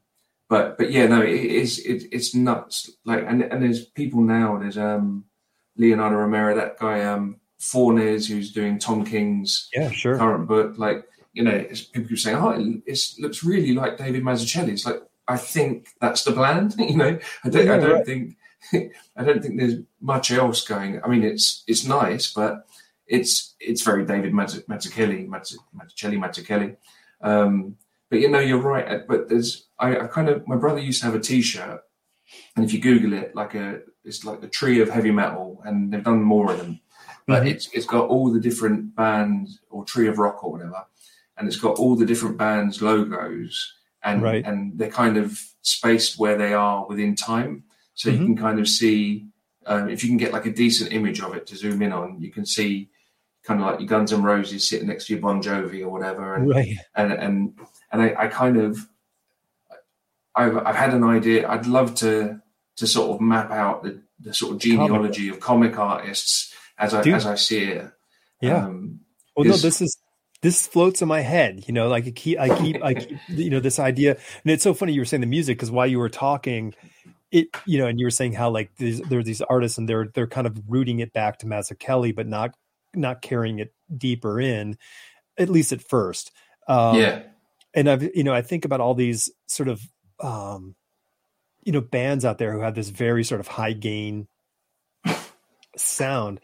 but but yeah, no, it is it, it's nuts. Like and and there's people now. There's um Leonardo Romero, that guy um Fornes, who's doing Tom King's Yeah, sure. current book. Like you know, it's, people keep saying, oh, it it's, looks really like David Mazzucchelli. It's like I think that's the plan. you know, I don't I don't right. think I don't think there's much else going. I mean, it's it's nice, but it's it's very David Mazzucchelli, Mazzucchelli, Mazzucchelli. Um, but you know, you're right. uh, But there's I, I kind of my brother used to have a T-shirt, and if you Google it, like a it's like the tree of heavy metal, and they've done more of them. But Mhm. it's it's got all the different bands or tree of rock or whatever, and it's got all the different bands logos, and Right. and they're kind of spaced where they are within time, so you Mhm. can kind of see um, if you can get like a decent image of it to zoom in on, you can see kind of like your Guns N' Roses sitting next to your Bon Jovi or whatever, and Right. and and and I, I kind of I've I've had an idea. I'd love to to sort of map out the, the sort of genealogy of comic artists as I Dude. as I see it. Yeah. Um, Well, no, this is this floats in my head. You know, like I keep, I keep, I keep, you know, this idea, and it's so funny you were saying the music because while you were talking, it, you know, and you were saying how like these, there are these artists and they're they're kind of rooting it back to Mazzucchelli, but not not carrying it deeper in, at least at first. Um, yeah, and I've you know I think about all these sort of um, you know bands out there who have this very sort of high gain sound.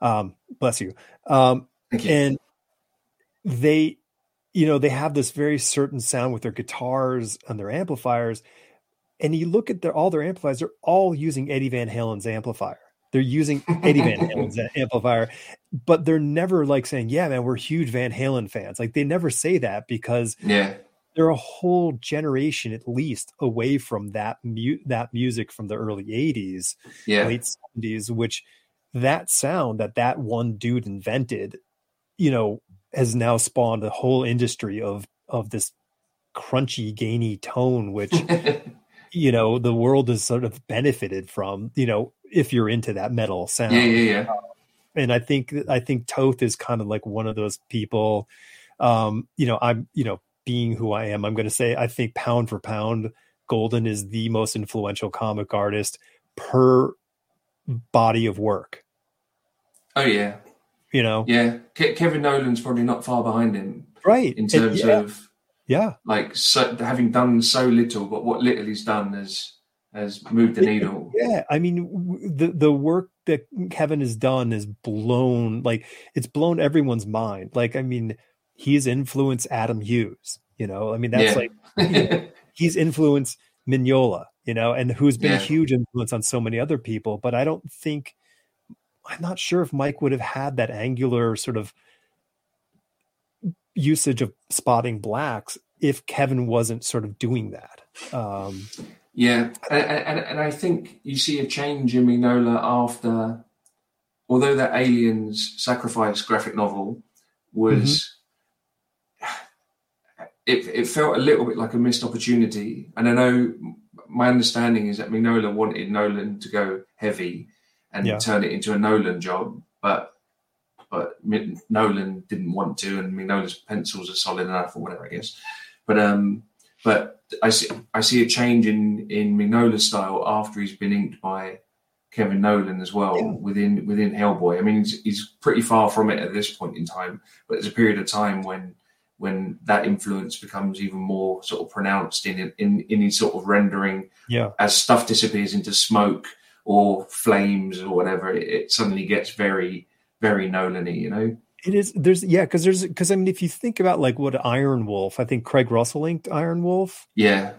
Um, bless you. Um, you. and they you know they have this very certain sound with their guitars and their amplifiers. And you look at their all their amplifiers they're all using eddie van halen's amplifier. They're using eddie van halen's amplifier but they're never like saying yeah man we're huge van halen fans. Like they never say that because yeah, they're a whole generation at least away from that mu- that music from the early 80s yeah, late 70s which that sound that that one dude invented you know has now spawned a whole industry of of this crunchy gainy tone which you know the world has sort of benefited from you know if you're into that metal sound. Yeah, yeah, yeah. and i think i think toth is kind of like one of those people um you know i'm you know being who i am i'm going to say i think pound for pound golden is the most influential comic artist per body of work. Oh yeah, you know yeah. Ke- Kevin Nowlan's probably not far behind him right in terms yeah, of yeah like so, having done so little, but what little he's done has has moved the needle. yeah i mean w- the the work that kevin has done is blown like it's blown everyone's mind like i mean he's influenced adam hughes you know i mean that's Yeah. like he's influenced Mignola, you know, and who's been Yeah. a huge influence on so many other people. But I don't think I'm not sure if Mike would have had that angular sort of usage of spotting blacks if Kevin wasn't sort of doing that. Um, Yeah, and, and, and I think you see a change in Mignola after, although that Aliens Sacrifice graphic novel was, it, it felt a little bit like a missed opportunity. And I know my understanding is that Mignola wanted Nowlan to go heavy and Yeah. turn it into a Nowlan job, but but Nowlan didn't want to, and Mignola's pencils are solid enough or whatever, I guess. But um, but I see I see a change in in Mignola's style after he's been inked by Kevin Nowlan as well Yeah. within within Hellboy. I mean, he's, he's pretty far from it at this point in time, but there's a period of time when when that influence becomes even more sort of pronounced in in in his sort of rendering yeah. as stuff disappears into smoke or flames or whatever. It, it suddenly gets very very Nowlan-y, you know. It is there's yeah, because there's because I mean if you think about like what Iron Wolf, I think Craig Russell inked Iron Wolf, Yeah,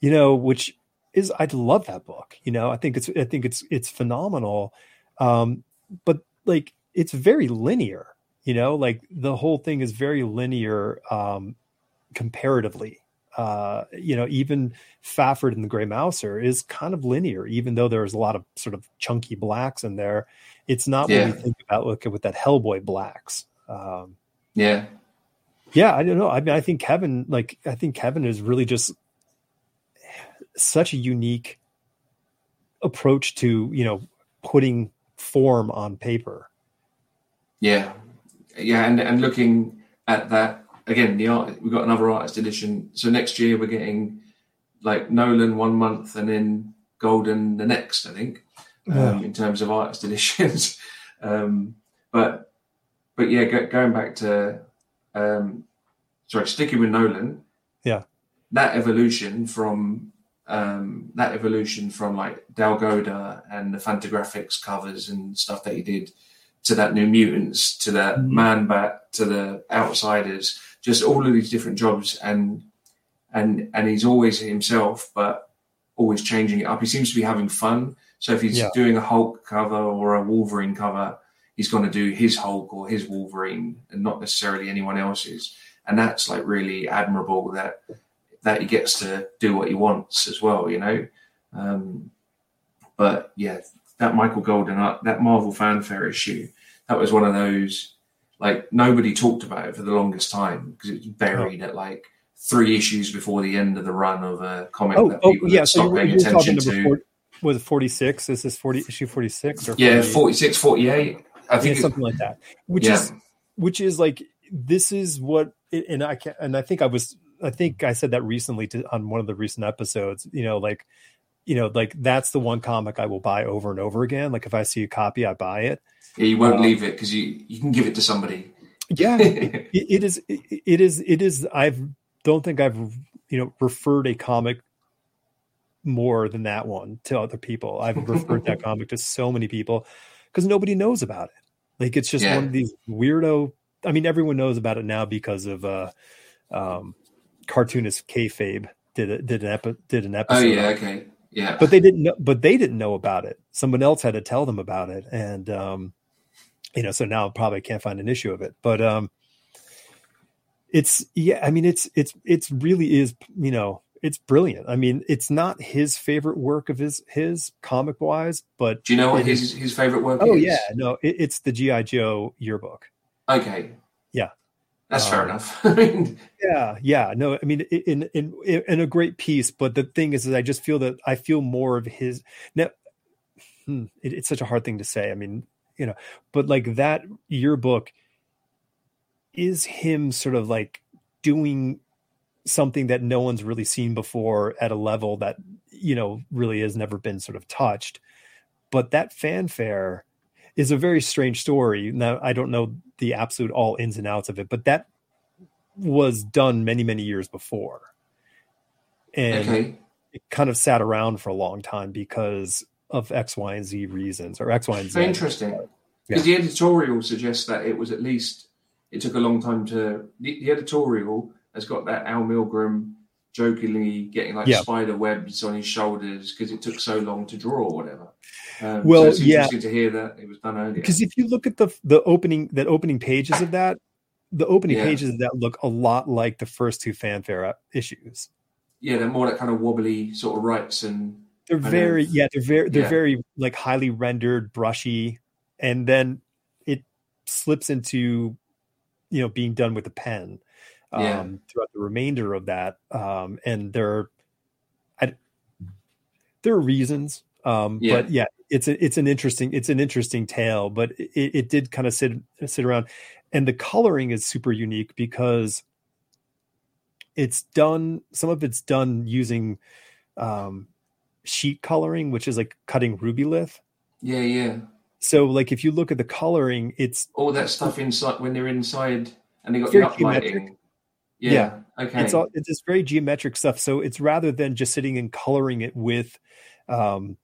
you know, which is I'd love that book. You know, I think it's I think it's it's phenomenal. Um, but like it's very linear. You know, like the whole thing is very linear um, comparatively. Uh, you know, even Fafhrd and the Grey Mouser is kind of linear, even though there's a lot of sort of chunky blacks in there. It's not Yeah. what we think about look with that Hellboy blacks. Um, Yeah. yeah, I don't know. I mean, I think Kevin, like, I think Kevin is really just such a unique approach to, you know, putting form on paper. Yeah, yeah, and and looking at that again, the art we've got another artist edition. So next year we're getting like Nowlan one month and then Golden the next, I think, um, in terms of artist editions. um, but but yeah, go, going back to um, sorry, sticking with Nowlan. Yeah. that evolution from um, that evolution from like Dalgoda and the Fantagraphics covers and stuff that he did to that New Mutants, to that Mhm. Man Bat, to the Outsiders, just all of these different jobs, and and and he's always himself, but always changing it up. He seems to be having fun. So if he's Yeah. doing a Hulk cover or a Wolverine cover, he's going to do his Hulk or his Wolverine, and not necessarily anyone else's. And that's like really admirable that that he gets to do what he wants as well, you know. Um, but yeah, that Michael Golden, uh, that Marvel fanfare issue, that was one of those like nobody talked about it for the longest time because it was buried oh. at like three issues before the end of the run of a comic Oh, that oh yeah. had So stopped paying attention to. 40, was it 46? Is this 40 issue 46 or Yeah, 48? 46, 48. I Yeah, think it- something like that. Which Yeah. is which is like this is what and I can and I think I was I think I said that recently to on one of the recent episodes, you know, like you know, like that's the one comic I will buy over and over again. Like if I see a copy, I buy it. Yeah, you won't Um, leave it because you, you can give it to somebody. Yeah, it, it is it, it is it is I've don't think I've you know referred a comic more than that one to other people. I've referred that comic to so many people because nobody knows about it. Like it's just Yeah. one of these weirdo. I mean, everyone knows about it now because of uh, um, cartoonist kayfabe did a, did an epi- did an episode. oh yeah, okay, yeah. but they didn't know. But they didn't know about it. Someone else had to tell them about it, and um, you know, so now probably can't find an issue of it. But um, it's yeah. I mean, it's it's it's really is you know it's brilliant. I mean, it's not his favorite work of his his comic wise, but Do you know what his his favorite work oh is? yeah, no, it, it's the GI Joe yearbook. Okay. Yeah. That's fair Um, enough. I mean, Yeah, yeah. No, I mean, in in in a great piece, but the thing is, is I just feel that I feel more of his. Now, hmm, it, it's such a hard thing to say. I mean, you know, but like that yearbook is him sort of like doing something that no one's really seen before at a level that you know really has never been sort of touched. But that fanfare is a very strange story. Now, I don't know the absolute all ins and outs of it, but that was done many many years before and okay. it kind of sat around for a long time because of x y and z reasons or x y and z interesting. Because the editorial suggests that it was at least it took a long time to. The, the editorial has got that Al Milgrom jokingly getting like Yeah. spider webs on his shoulders because it took so long to draw or whatever. Um, Well, so it's yeah. to hear that it was done earlier. because if you look at the the opening that opening pages of that the opening Yeah. pages of that look a lot like the first two fanfare issues yeah, they're more that kind of wobbly sort of rights and they're very yeah they're very they're yeah. very like highly rendered brushy and then it slips into you know being done with a pen um Yeah. throughout the remainder of that um and there I, there are reasons um Yeah. but yeah it's a, it's an interesting it's an interesting tale but it, it did kind of sit sit around and the coloring is super unique because it's done some of it's done using um sheet coloring which is like cutting Rubylith yeah, yeah, so like if you look at the coloring it's all that stuff inside when they're inside and they got the uplighting. geometric. Yeah. Yeah. Okay. it's all it's just very geometric stuff so it's rather than just sitting and coloring it with um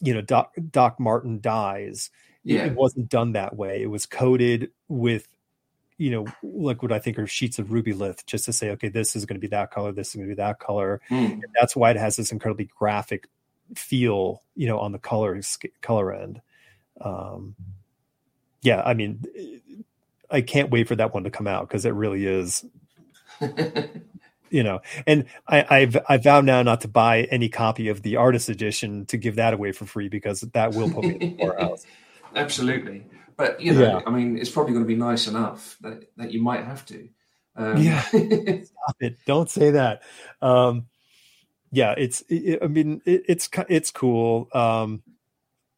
you know doc doc martin dyes it- yeah. it wasn't done that way it was coated with you know like what i think are sheets of Rubylith just to say okay this is going to be that color this is going to be that color Mm. and that's why it has this incredibly graphic feel you know on the color color end um yeah, I mean, I can't wait for that one to come out because it really is, you know. And I, I've I vow now not to buy any copy of the artist edition to give that away for free because that will put me in the poorhouse. Absolutely, but you know, yeah. I mean, it's probably going to be nice enough that that you might have to. Um, yeah, stop it! Don't say that. Um, yeah, it's. It, I mean, it, it's it's cool. Um,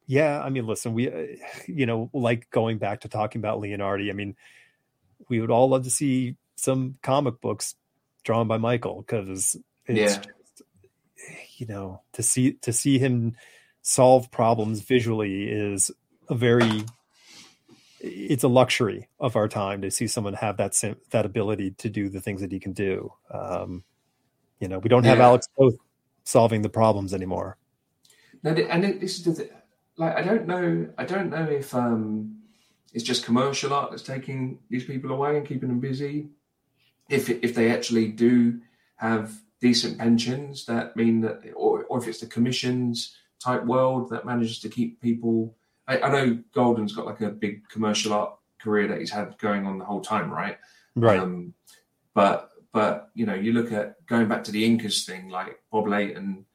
yeah, I mean, listen, we, uh, you know, like going back to talking about Leonardi. I mean, we would all love to see some comic books drawn by Michael because it's yeah. just, you know, to see to see him solve problems visually is a very it's a luxury of our time to see someone have that that ability to do the things that he can do. Um, you know, we don't have yeah. Alex Toth solving the problems anymore. No, and this is the like I don't know. I don't know if um, it's just commercial art that's taking these people away and keeping them busy. If if they actually do have decent pensions, that mean that, or or if it's the commissions type world that manages to keep people. I, I know Golden's got like a big commercial art career that he's had going on the whole time, right? Right. Um, but but you know, you look at going back to the inkers thing, like Bob Layton,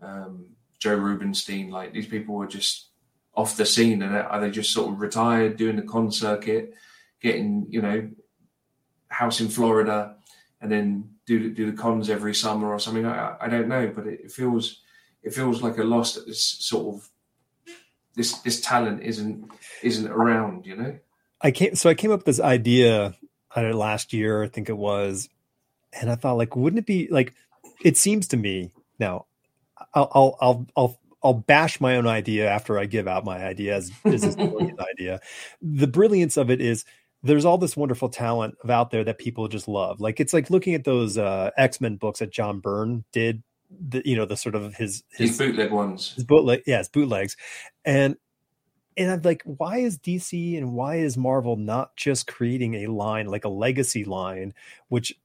um, Joe Rubinstein, like these people were just off the scene and are they just sort of retired doing the con circuit getting you know house in florida and then do do the cons every summer or something. I, I don't know but it, feels it feels like a loss that this sort of this this talent isn't isn't around you know? I came so i came up with this idea I last year i think it was and i thought like wouldn't it be like it seems to me now I'll I'll I'll I'll bash my own idea after I give out my idea as, as this brilliant idea. The brilliance of it is there's all this wonderful talent out there that people just love. Like it's like looking at those uh, X Men books that John Byrne did. The, you know the sort of his his, his bootleg ones, his bootleg, yeah, his bootlegs, and and I'm like, why is DC and why is Marvel not just creating a line like a legacy line, which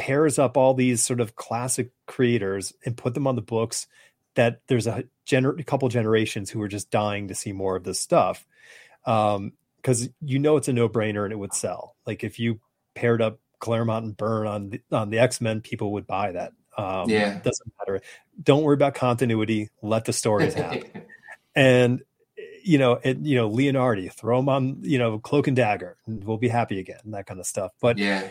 pairs up all these sort of classic creators and put them on the books that there's a, gener- a couple generations who are just dying to see more of this stuff. Um because you know it's a no-brainer and it would sell. Like if you paired up claremont and byrne on the on the x-men people would buy that. Um yeah. doesn't matter. Don't worry about continuity. Let the stories happen. And you know and you know leonardi throw them on you know cloak and dagger and we'll be happy again that kind of stuff. But yeah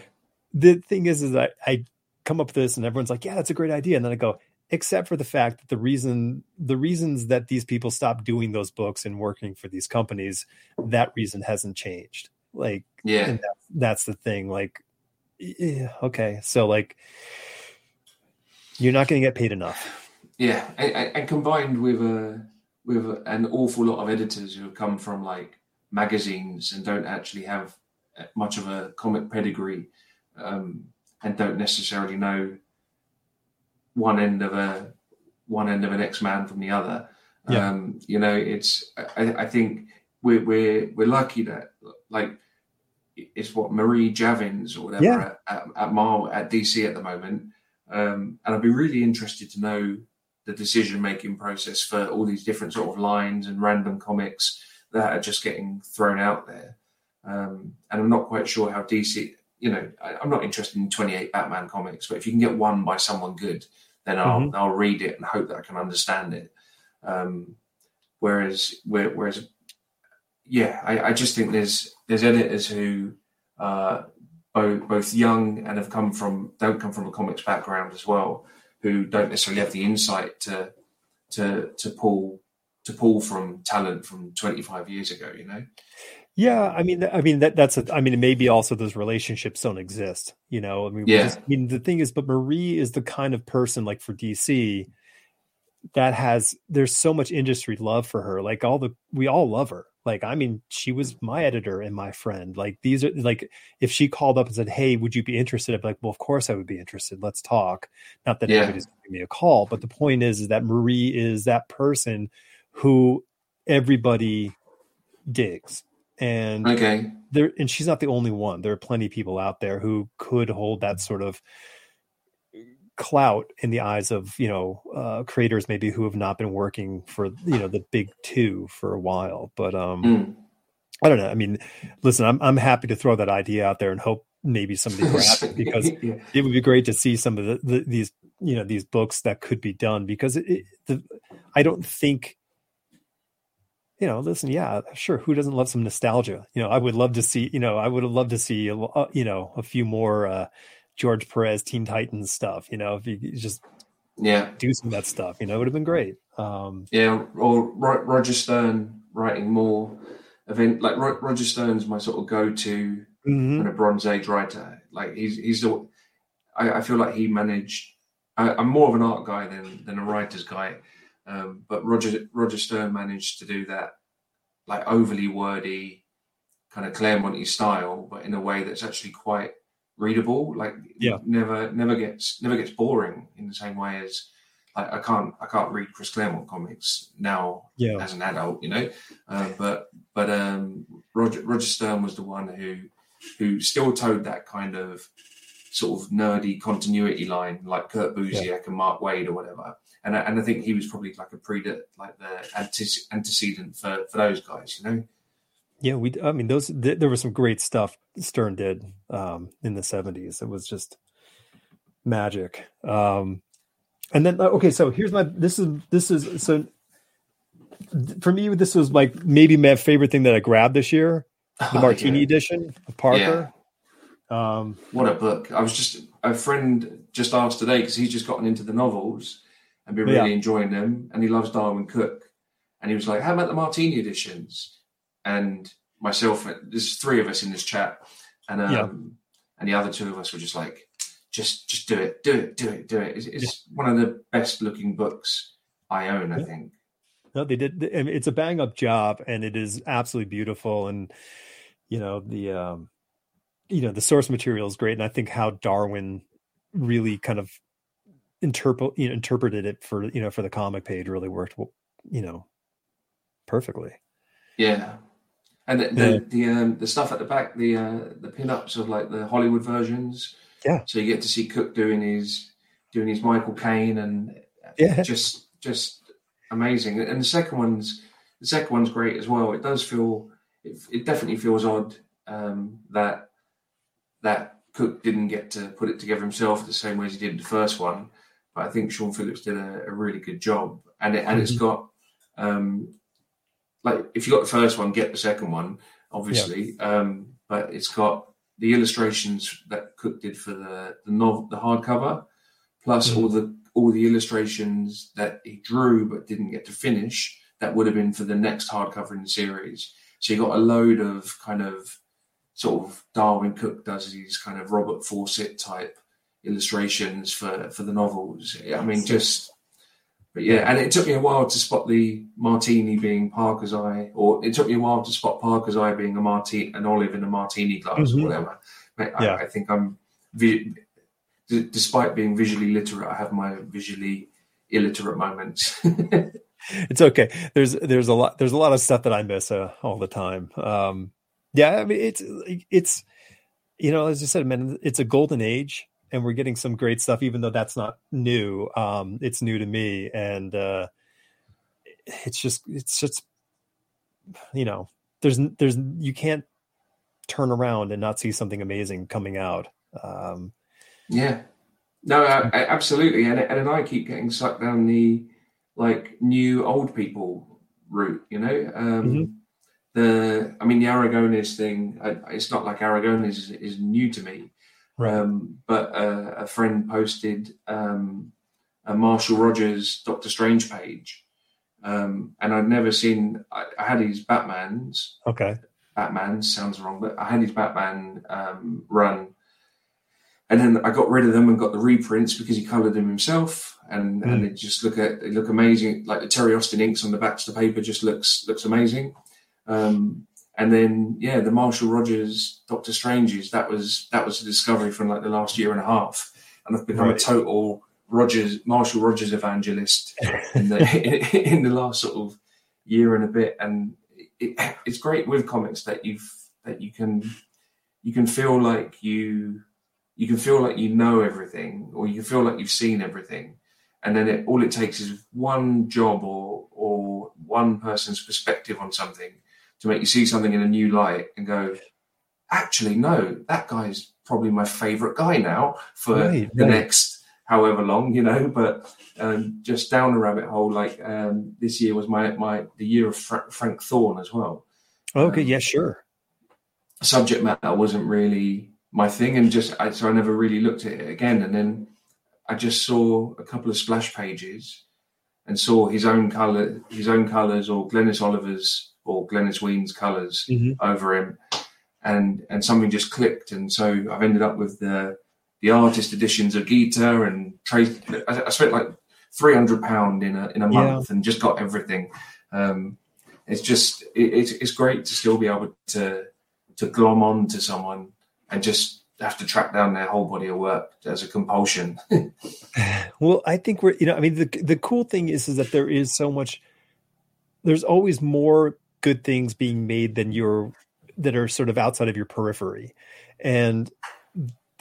the thing is is that i come up with this and everyone's like yeah that's a great idea. And then i go except for the fact that the reason the reasons that these people stopped doing those books and working for these companies that reason hasn't changed. Like yeah. that's, that's the thing like yeah, okay. So like you're not going to get paid enough. Yeah and, and combined with a with an awful lot of editors who have come from like magazines and don't actually have uh, much of a comic pedigree um, and don't necessarily know one end of a one end of an X Man from the other. Yeah. Um, you know, it's I, I, think we're we're we're lucky that like it's what Marie Javins or whatever yeah. at, at, at Mar at DC at the moment. Um, and I'd be really interested to know the decision making process for all these different sort of lines and random comics that are just getting thrown out there. Um, and I'm not quite sure how DC you know, I, am not interested in 28 Batman comics, but if you can get one by someone good, then I'll mm-hmm. I'll read it and hope that I can understand it. Um, whereas, whereas, yeah, I, I, just think there's there's editors who are both both young and have come from don't come from a comics background as well, who don't necessarily have the insight to to to pull to pull from talent from 25 years ago. You know. Yeah, I mean, I mean that that's a, I mean, maybe also those relationships don't exist. You know, I mean, yeah. Just, I mean, the thing is, but Marie is the kind of person like for DC that has there's so much industry love for her. Like all the we all love her. Like I mean, she was my editor and my friend. Like these are like if she called up and said, "Hey, would you be interested?" I'd be like, "Well, of course I would be interested. Let's talk." Not that yeah. anybody's giving me a call, but the point is, is that Marie is that person who everybody digs and okay there and she's not the only one there are plenty of people out there who could hold that sort of clout in the eyes of you know uh, creators maybe who have not been working for you know the big two for a while but um mm. I don't know. I mean, listen, I'm I'm happy to throw that idea out there and hope maybe somebody grabs it because it would be great to see some of the, the, these you know these books that could be done because it, the I don't think you know listen yeah sure who doesn't love some nostalgia you know I would love to see you know I would have loved to see uh, you know a few more uh, George Perez Teen Titans stuff you know if you just yeah do some of that stuff you know it would have been great um, yeah or Roger Stern writing more event like Roger Stern's my sort of go-to mm-hmm. kind of Bronze Age writer. Like he's he's the I, I feel like he managed. I, am more of an art guy than than a writer's guy, um, but Roger Roger Stern managed to do that like overly wordy, kind of Claremont style, but in a way that's actually quite readable. Like yeah. never never gets never gets boring in the same way as I, I, can't I can't read Chris Claremont comics now yeah. as an adult, you know. Uh, but but um, Roger Roger Stern was the one who who still toed that kind of sort of nerdy continuity line like Kurt Busiek yeah. and Mark Waid or whatever. And I, and I think he was probably like a pre like the antecedent for, for those guys, you know. Yeah, we. I mean, those th- there was some great stuff Stern did um, in the seventies. It was just magic. Um, and then uh, okay, so here's my. This is this is so. For me, this was like maybe my favorite thing that I grabbed this year the oh, Martini yeah. edition of Parker. Yeah. Um, what a book! I was just a friend just asked today because he's just gotten into the novels and been really yeah. enjoying them, and he loves Darwin Cooke. And he was like, "How about the Martini editions?" And myself, there's three of us in this chat, and um, yeah. and the other two of us were just like, "Just, just do it, do it, do it, do it." It's, it's one of the best looking books I own, I think. No, they did. It's a bang up job, and it is absolutely beautiful. And you know the um, you know the source material is great, and I think how Darwin really kind of interpret you know interpreted it for you know for the comic page really worked you know perfectly. Yeah, and the the, yeah. the, um, the stuff at the back, the uh, the pinups of like the Hollywood versions. Yeah. So you get to see Cooke doing his doing his Michael Caine and yeah. just just amazing. And the second one's the second one's great as well. It does feel it, it definitely feels odd um, that that Cooke didn't get to put it together himself the same way as he did the first one. But I think Sean Phillips did a, a really good job, and it, and mm-hmm. it's got um, like if you got the first one, get the second one, obviously. Yeah. Um, but it's got the illustrations that Cooke did for the the novel, the hardcover, plus mm-hmm. all the all the illustrations that he drew but didn't get to finish. That would have been for the next hardcover in the series. So you got a load of kind of sort of Darwin Cooke does these kind of Robert Fawcett type illustrations for for the novels. I mean, just but yeah, and it took me a while to spot the martini being Parker's eye, or it took me a while to spot Parker's eye being a martini, an olive in a martini glass mm-hmm. or whatever. I, yeah. I, I think I'm, d- despite being visually literate, I have my visually illiterate moments. it's okay. There's there's a lot there's a lot of stuff that I miss uh, all the time. Um, yeah, I mean it's it's you know as you said, man, it's a golden age, and we're getting some great stuff. Even though that's not new, um, it's new to me, and uh, it's just it's just you know there's there's you can't turn around and not see something amazing coming out. Um, yeah, no, I, I, absolutely, and and I keep getting sucked down the like new old people route, you know. Um, mm-hmm. The, I mean, the Aragonés thing. I, it's not like Aragonés is, is new to me. Um, but uh, a friend posted um, a Marshall Rogers Doctor Strange page, um, and I'd never seen. I, I, had his Batman's. Okay. Batman sounds wrong, but I had his Batman um, run and then I got rid of them and got the reprints because he coloured them himself, and mm. and it just look at they look amazing. Like the Terry Austin inks on the backs of the paper just looks looks amazing. Um, and then yeah, the Marshall Rogers Doctor Stranges that was that was a discovery from like the last year and a half, and I've become right. a total Rogers Marshall Rogers evangelist in the in, in the last sort of year and a bit, and it, it's great with comics that you've that you can you can feel like you you can feel like you know everything or you feel like you've seen everything. And then it, all it takes is one job or or one person's perspective on something to make you see something in a new light and go, actually, no, that guy's probably my favorite guy now for right, the right. next however long, you know. But um, just down a rabbit hole, like um, this year was my my the year of Fra- Frank Thorne as well. Okay, um, yeah, sure. Subject matter wasn't really my thing, and just I, so I never really looked at it again. And then I just saw a couple of splash pages and saw his own color, his own colors, or Glynis Oliver's or Glynis Wein's colors mm-hmm. over him, and and something just clicked. And so I've ended up with the the artist editions of Ghita and Trace. I, I spent like three hundred pound in a in a month yeah. and just got everything. Um, it's just it, it's it's great to still be able to to glom on to someone and just have to track down their whole body of work as a compulsion. well, I think we're you know I mean the the cool thing is is that there is so much. There's always more good things being made than your that are sort of outside of your periphery, and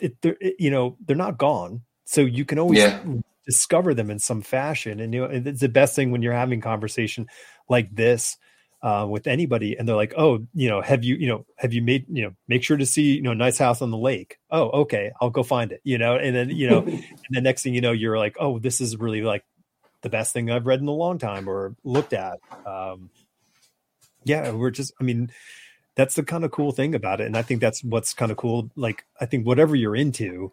it, it, you know they're not gone, so you can always yeah. discover them in some fashion. And you know it's the best thing when you're having conversation like this uh, with anybody, and they're like, "Oh, you know, have you, you know, have you made, you know, make sure to see, you know, nice house on the lake." Oh, okay, I'll go find it. You know, and then you know, and the next thing you know, you're like, "Oh, this is really like the best thing I've read in a long time or looked at." Um, yeah, we're just, I mean, that's the kind of cool thing about it, and I think that's what's kind of cool. Like, I think whatever you're into,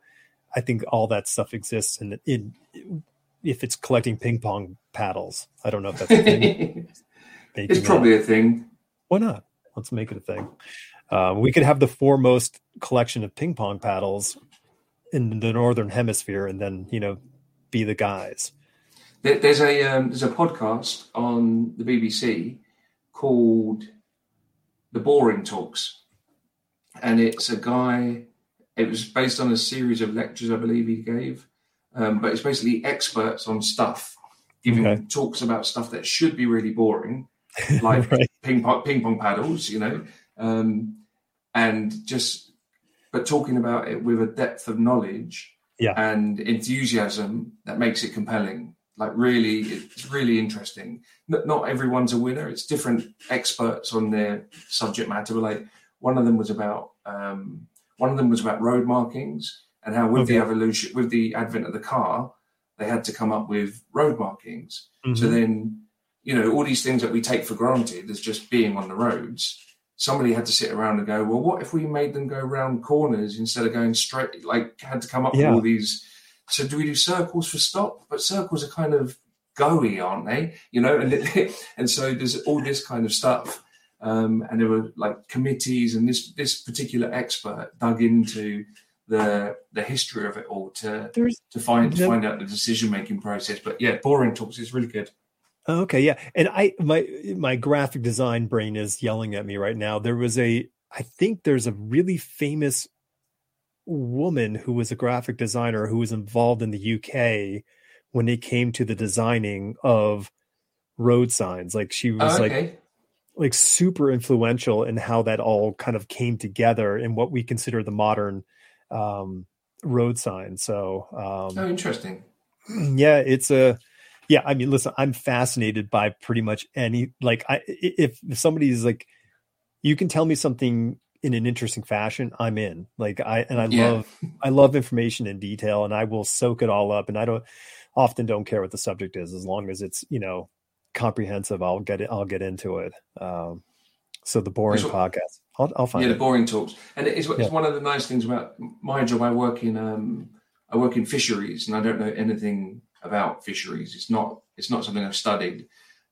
I think all that stuff exists, and in, in if it's collecting ping pong paddles, I don't know if that's. A thing. it's probably a thing. Why not? Let's make it a thing. Uh, we could have the foremost collection of ping pong paddles in the northern hemisphere, and then you know, be the guys. There's a um, there's a podcast on the BBC called The Boring Talks, and it's a guy. It was based on a series of lectures, I believe he gave, um, but it's basically experts on stuff giving okay. talks about stuff that should be really boring, like right. ping pong ping pong paddles, you know, um, and just but talking about it with a depth of knowledge yeah. and enthusiasm that makes it compelling. Like really, it's really interesting. Not, not everyone's a winner. It's different experts on their subject matter. Like one of them was about um, one of them was about road markings and how with okay. the evolution, with the advent of the car, they had to come up with road markings. Mm-hmm. So then you know, all these things that we take for granted as just being on the roads, somebody had to sit around and go, well, what if we made them go around corners instead of going straight? Like, had to come up yeah. with all these. So, do we do circles for stop? But circles are kind of goey, aren't they? You know, and it, and so there's all this kind of stuff. Um, and there were like committees, and this this particular expert dug into the the history of it all to There's, to find to find out the decision making process. But yeah, boring talks is really good. Okay, yeah. And I my my graphic design brain is yelling at me right now. There was a I think there's a really famous woman who was a graphic designer who was involved in the UK when it came to the designing of road signs. Like she was oh, okay. like like super influential in how that all kind of came together in what we consider the modern um road sign. So um Oh interesting. Yeah, it's a yeah, I mean, listen, I'm fascinated by pretty much any like I if, if somebody's like you can tell me something in an interesting fashion, I'm in. Like I and I yeah. love I love information in detail and I will soak it all up and I don't often don't care what the subject is as long as it's, you know, comprehensive, I'll get it I'll get into it. Um so the boring what, podcast. I'll, I'll find yeah, it. the boring talks, and it's, it's yeah. one of the nice things about my job. I work in um, I work in fisheries, and I don't know anything about fisheries. It's not it's not something I've studied.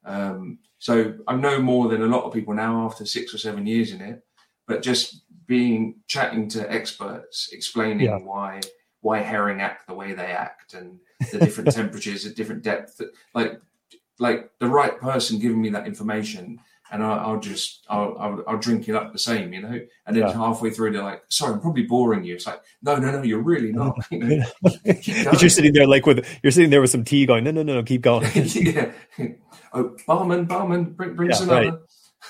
Um, so I know more than a lot of people now after six or seven years in it. But just being chatting to experts, explaining yeah. why why herring act the way they act and the different temperatures at different depth, like like the right person giving me that information and I'll, I'll just I'll, I'll, I'll drink it up the same, you know. And then yeah. halfway through, they're like, "Sorry, I'm probably boring you." It's like, "No, no, no, you're really not." You know? but you're sitting there like with you're sitting there with some tea, going, "No, no, no, no keep going." yeah. Oh, barman, barman, bring bring yeah, some right.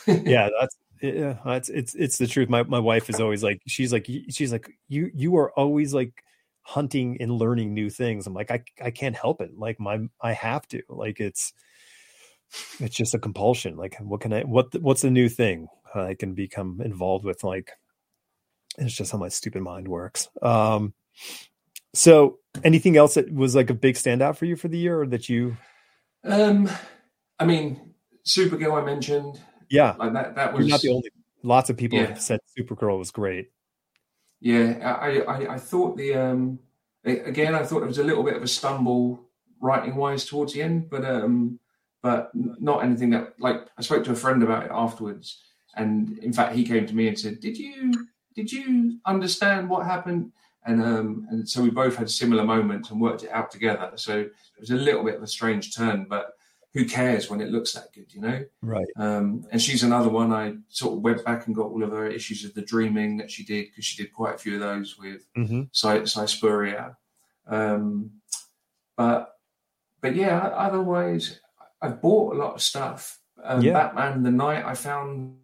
yeah, that's yeah, it's it's it's the truth. My my wife is always like, she's like, she's like, you you are always like hunting and learning new things. I'm like, I I can't help it. Like my I have to. Like it's it's just a compulsion. Like, what can I? What what's the new thing? I can become involved with. Like, it's just how my stupid mind works. Um, so, anything else that was like a big standout for you for the year, or that you? Um, I mean, Supergirl I mentioned. Yeah, like that. That was You're not the only. Lots of people Yeah. have said Supergirl was great. Yeah, I, I, I thought the um again, I thought it was a little bit of a stumble writing wise towards the end, but um, but not anything that like I spoke to a friend about it afterwards, and in fact, he came to me and said, "Did you did you understand what happened?" And um, and so we both had similar moments and worked it out together. So it was a little bit of a strange turn, but who cares when it looks that good, you know? Right. Um, and she's another one. I sort of went back and got all of her issues of the dreaming that she did because she did quite a few of those with Mm-hmm. Cy- Si Spurrier. Um, but but yeah, otherwise I bought a lot of stuff. Um, Yeah. Batman the Knight I found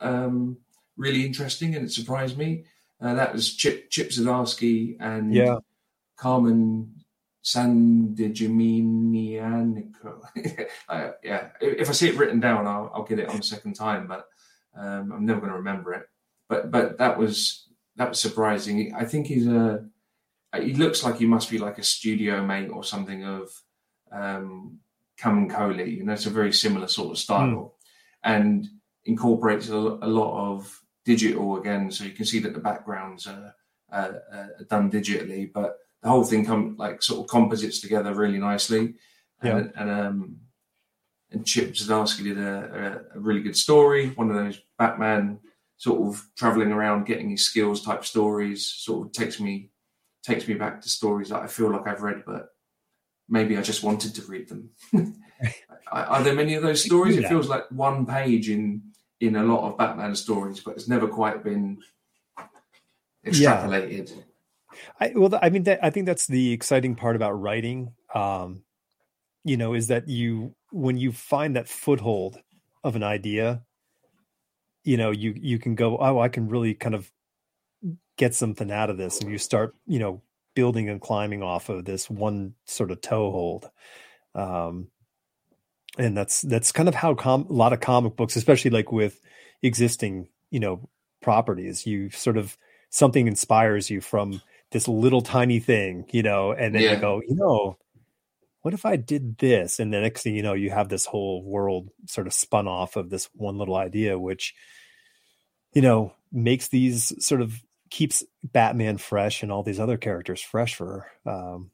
um, really interesting and it surprised me. Uh, that was Chip Chip Zdarsky and Yeah. Carmen Sandigiminianico. uh, yeah, if I see it written down, I'll, I'll get it on a second time, but um, I'm never going to remember it. But but that was that was surprising. I think he's a he looks like he must be like a studio mate or something of um, Camuncoli. You know, it's a very similar sort of style, and incorporates a, a lot of digital again. So you can see that the backgrounds are, are done digitally, but the whole thing come like sort of composites together really nicely. And, and um, and Chip Zdarsky did a, a, a really good story. One of those Batman sort of traveling around, getting his skills type stories. Sort of takes me takes me back to stories that I feel like I've read, but maybe I just wanted to read them. are, are there many of those stories? It feels like one page in in a lot of Batman stories, but it's never quite been extrapolated. I, well, I mean, that, I think that's the exciting part about writing. Um, you know, is that you when you find that foothold of an idea, you know, you you can go, oh, I can really kind of get something out of this, and you start, you know, building and climbing off of this one sort of toehold. Um, and that's that's kind of how com- a lot of comic books, especially like with existing, you know, properties, you sort of something inspires you from this little tiny thing, you know, and then Yeah. you go, you know, what if I did this? And the next thing you know, you have this whole world sort of spun off of this one little idea, which, you know, makes these sort of keeps Batman fresh and all these other characters fresh for um,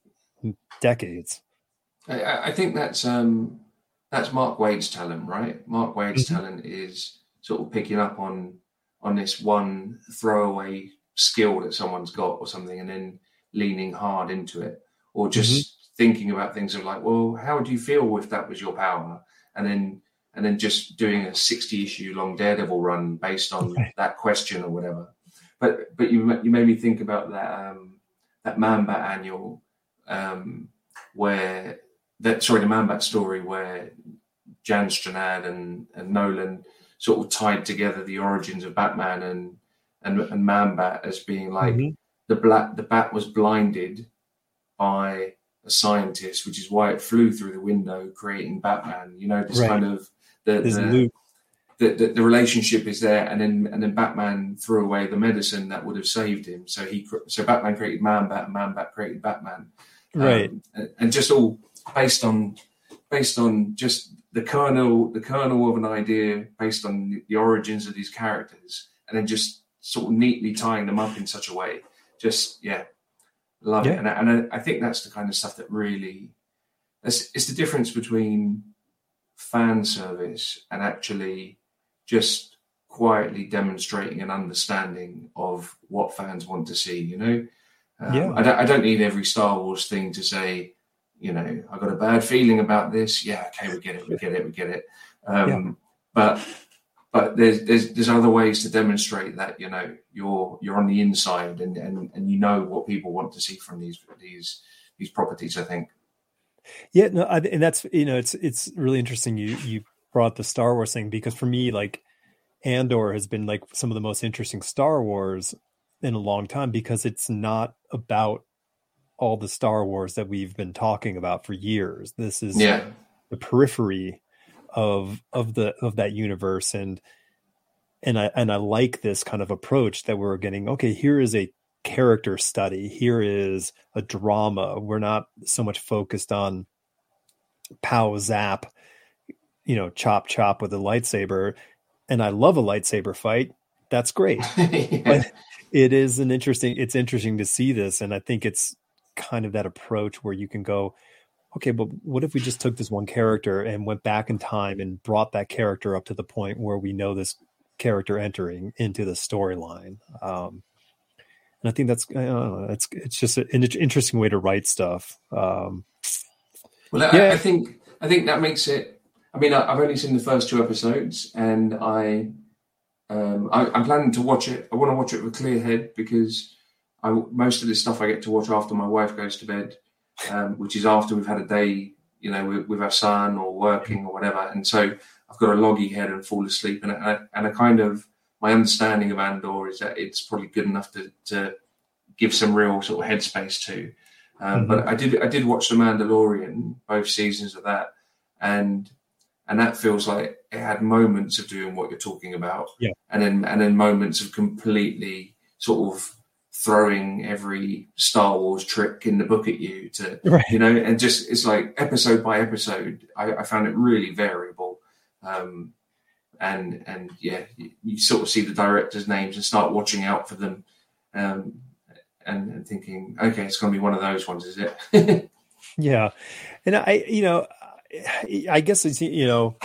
decades. I- I, think that's um, that's Mark Waid's talent, right? Mark Waid's Mhm. talent is sort of picking up on on this one throwaway skill that someone's got or something, and then leaning hard into it, or just thinking about things of like, well, how would you feel if that was your power, and then and then just doing a sixty issue long Daredevil run based on Right. that question or whatever. But but you you made me think about that um, that Man Bat annual um, where that sorry the Man Bat story where Jan Strnad and, and Nowlan sort of tied together the origins of Batman and and, and Man Bat as being like Mhm. the black the bat was blinded by a scientist, which is why it flew through the window, creating Batman. You know, this Right. kind of the, the, the, the, the relationship is there, and then and then Batman threw away the medicine that would have saved him. So he so Batman created Man Bat, and Man Bat created Batman, right? Um, and, and just all based on based on just the kernel the kernel of an idea based on the origins of these characters, and then just sort of neatly tying them up in such a way. Just yeah, love Yeah. it, and, I- and I, I think that's the kind of stuff that really that's it's the difference between fan service and actually just quietly demonstrating an understanding of what fans want to see. You know, um, Yeah. I, don't, I don't need every Star Wars thing to say, you know, I got a bad feeling about this. Yeah, okay, we get it, we get it, we get it. Um, Yeah. But but there's there's there's other ways to demonstrate that you know you're you're on the inside and and, and you know what people want to see from these these these properties. I think. Yeah, no, I, and that's you know, it's it's really interesting. You you brought the Star Wars thing because for me, like Andor has been like some of the most interesting Star Wars in a long time because it's not about all the Star Wars that we've been talking about for years. This is Yeah. the periphery of of the of that universe and and I and I like this kind of approach that we're getting. Okay, here is a character study. Here is a drama. We're not so much focused on pow zap, you know, chop chop with a lightsaber. And I love a lightsaber fight. That's great. yeah. But it is an interesting it's interesting to see this and I think it's kind of that approach where you can go okay, but what if we just took this one character and went back in time and brought that character up to the point where we know this character entering into the storyline? Um, and I think that's I know, it's it's just an interesting way to write stuff. Um, well, I, yeah. I think I think that makes it. I mean, I, have only seen the first two episodes, and I, um, I am planning to watch it. I want to watch it with a clear head because I, most of this stuff I get to watch after my wife goes to bed, um, which is after we've had a day, you know, with, with, our son or working or whatever. And so I've got a loggy head and fall asleep, and I, and a kind of my understanding of Andor is that it's probably good enough to, to give some real sort of headspace to. Um, mm-hmm. But I did I did watch The Mandalorian, both seasons of that, and and that feels like it had moments of doing what you're talking about, yeah, and then and then moments of completely sort of throwing every Star Wars trick in the book at you to right. you know, and just it's like episode by episode. I, I found it really variable. Um, and and yeah, you, you, sort of see the directors' names and start watching out for them, um, and, and, thinking, okay, it's going to be one of those ones, is it? yeah, and I, you know, I guess it's you know,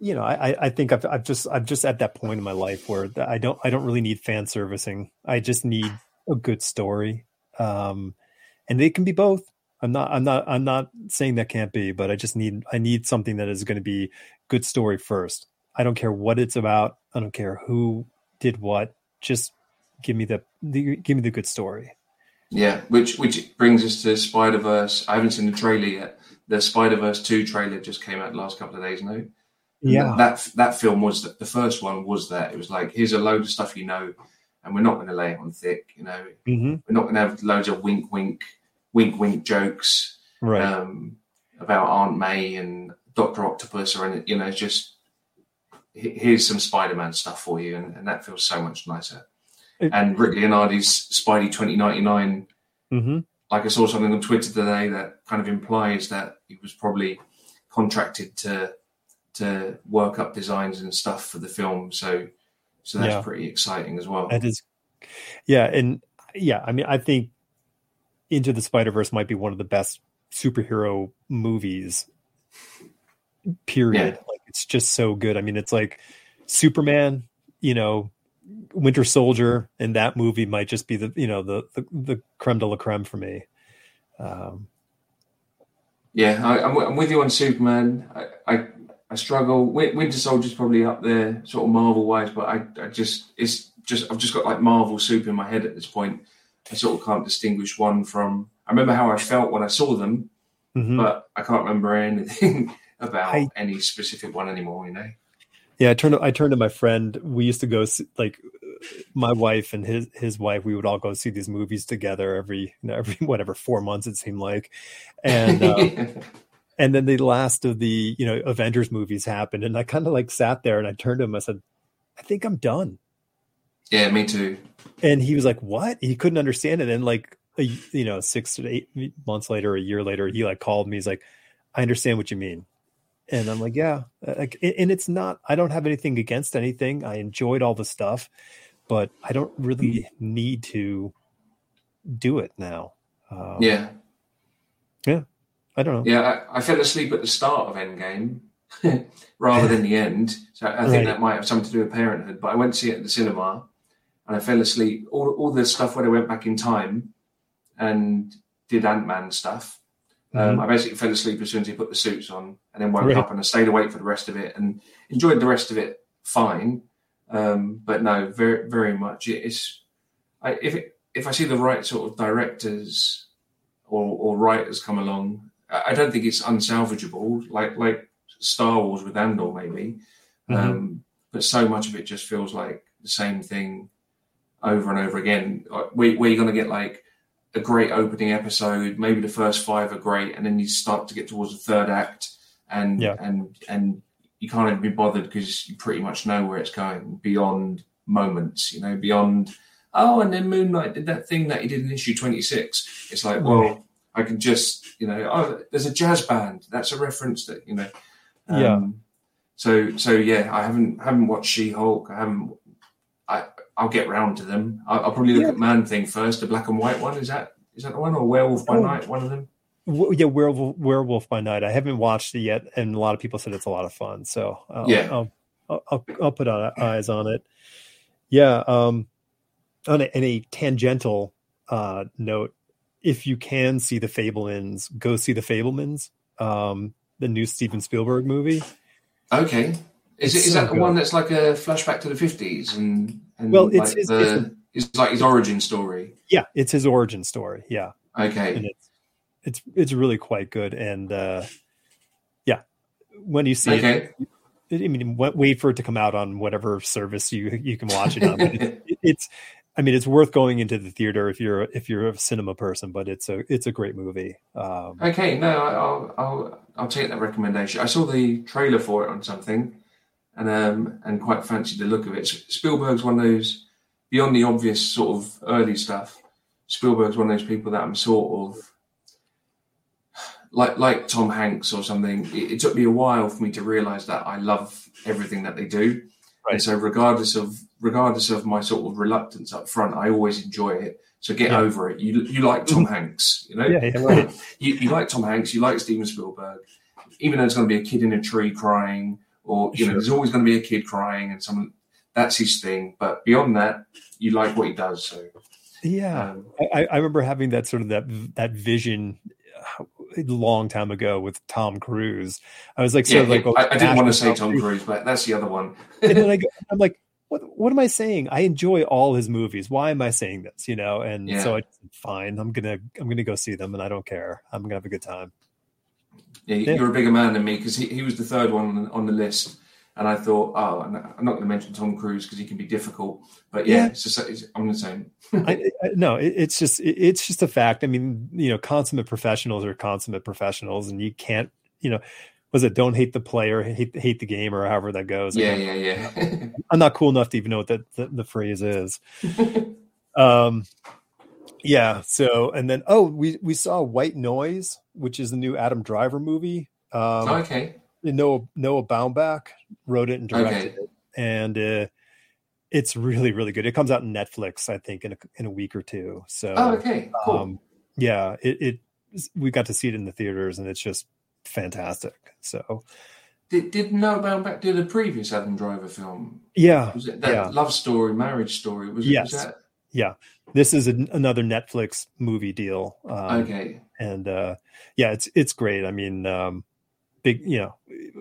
you know, I I think I've I've just I'm just at that point in my life where I don't I don't really need fan servicing. I just need a good story, um, and they can be both. I'm not I'm not I'm not saying that can't be, but I just need I need something that is going to be good story first. I don't care what it's about. I don't care who did what. Just give me the, the give me the good story. Yeah, which which brings us to Spider Verse. I haven't seen the trailer yet. The Spider Verse two trailer just came out the last couple of days now. Yeah, that that film was the, the first one was that it was like here's a load of stuff you know, and we're not going to lay it on thick. You know, mm-hmm. we're not going to have loads of wink, wink, wink, wink jokes right. um, about Aunt May and Doctor Octopus or. You know, just here's some Spider Man stuff for you, and, and that feels so much nicer and Rick Leonardi's Spidey 2099. Mm-hmm. Like I saw something on Twitter today that kind of implies that he was probably contracted to to work up designs and stuff for the film. So so that's yeah. pretty exciting as well. It is, yeah, and yeah, I mean, I think Into the Spider Verse might be one of the best superhero movies. Period. Yeah. Like it's just so good. I mean, it's like Superman, you know, Winter Soldier and that movie might just be the you know the the, the creme de la creme for me. Um, yeah, I, am with you on Superman. I, I, I struggle. With Winter Soldier's probably up there, sort of Marvel wise, but I, I just it's just I've just got like Marvel soup in my head at this point. I sort of can't distinguish one from. I remember how I felt when I saw them, mm-hmm. but I can't remember anything about I, any specific one anymore. You know. Yeah, I turned to, I turned to my friend. We used to go see, like my wife and his his wife. We would all go see these movies together every you know, every whatever four months it seemed like, and um, and then the last of the you know Avengers movies happened, and I kind of like sat there and I turned to him. I said, "I think I'm done." Yeah, me too. And he was like, "What?" He couldn't understand it. And like a, you know, six to eight months later, a year later, he like called me. He's like, "I understand what you mean." and i'm like yeah uh, like and it's not i don't have anything against anything i enjoyed all the stuff but i don't really need to do it now um, yeah yeah i don't know yeah I, I, fell asleep at the start of endgame rather than the end so i think right. that might have something to do with parenthood but i went to see it at the cinema and i fell asleep all, all the stuff where i went back in time and did ant-man stuff um, mm-hmm. I basically fell asleep as soon as he put the suits on, and then woke really? up and I stayed awake for the rest of it and enjoyed the rest of it fine. Um, but no, very very much. It's I, if it, if I see the right sort of directors or, or writers come along, I don't think it's unsalvageable. Like like Star Wars with Andor, maybe. Mm-hmm. Um, but so much of it just feels like the same thing over and over again. Where, where you're going to get like a great opening episode. Maybe the first five are great, and then you start to get towards the third act, and yeah. and and you can't even be bothered because you pretty much know where it's going beyond moments, you know, beyond oh, and then Moon Knight did that thing that he did in issue 26. It's like, well, I can just, you know, oh, there's a jazz band. That's a reference that, you know. Um, Yeah. So, so yeah, I haven't haven't watched She Hulk. I haven't. I I'll get round to them. I'll, I'll probably look Yeah. at Man Thing first, the black and white one. Is that is that the one or Werewolf by Oh. Night? One of them. Yeah, Werewolf, Werewolf by Night. I haven't watched it yet, and a lot of people said it's a lot of fun. So I'll, Yeah. I'll, I'll, I'll, put on, eyes on it. Yeah. Um, on a, in a tangential uh, note, if you can see the Fabelmans, go see the Fabelmans, um, the new Steven Spielberg movie. Okay. Is It's is so that the good. one that's like a flashback to the fifties and and Well, it's- like it's- the, it's like his origin story. Yeah, it's his origin story. Yeah, and Okay. it's it's it's really quite good. And uh, yeah, when you see it, I mean, wait for it to come out on whatever service you you can watch it on. It, it- it's, I mean, it's worth going into the theater if you're if you're a cinema person. But it's a it's a great movie. Um, Okay, no, I'll I'll I'll take that recommendation. I saw the trailer for it on something, and um and quite fancied the look of it. Spielberg's one of those beyond the obvious sort of early stuff. Spielberg's one of those people that I'm sort of like like Tom Hanks or something. It, it took me a while for me to realize that I love everything that they do. Right. And so regardless of regardless of my sort of reluctance up front, I always enjoy it. So get Yeah. over it. You you like Tom Hanks, you know? yeah, yeah, right. you, you like Tom Hanks, you like Steven Spielberg, even though it's going to be a kid in a tree crying, or you know, there's always going to be a kid crying, and someone that's his thing. But beyond that, you like what he does. So, yeah. um, I, I remember having that sort of that that vision uh, a long time ago with Tom Cruise. I was like, sort yeah, of like, I, I didn't want to say Tom Tom Cruise. Cruise, but that's the other one. and then I go, I'm like, what what am I saying? I enjoy all his movies. Why am I saying this? You know, and Yeah. so I fine. I'm gonna I'm gonna go see them, and I don't care. I'm gonna have a good time. Yeah, Yeah. you're a bigger man than me because he, he was the third one on the list. And I thought, oh, I'm not going to mention Tom Cruise because he can be difficult. But yeah, Yeah. It's just, it's, I'm the same. I, I, no, it, it's just it, it's just a fact. I mean, you know, consummate professionals are consummate professionals, and you can't, you know, was it don't hate the player, hate hate the game, or however that goes. Yeah, can't- yeah, yeah. I'm not cool enough to even know what that the, the phrase is. um, yeah. So and then oh, we we saw White Noise, which is the new Adam Driver movie. Um, okay. Noah Noah Baumbach wrote it and directed Okay. it, and uh, it's really really good. It comes out on Netflix, I think, in a, in a week or two. So Oh, okay. Cool. um, yeah, it, it we got to see it in the theaters, and it's just fantastic. So Did, did Noah Baumbach do the previous Adam Driver film? yeah, Was it that Yeah. love story, marriage story? Was it Yes. was that? yeah, this is an, another Netflix movie deal. Um, Okay. and uh yeah it's it's great i mean um big you know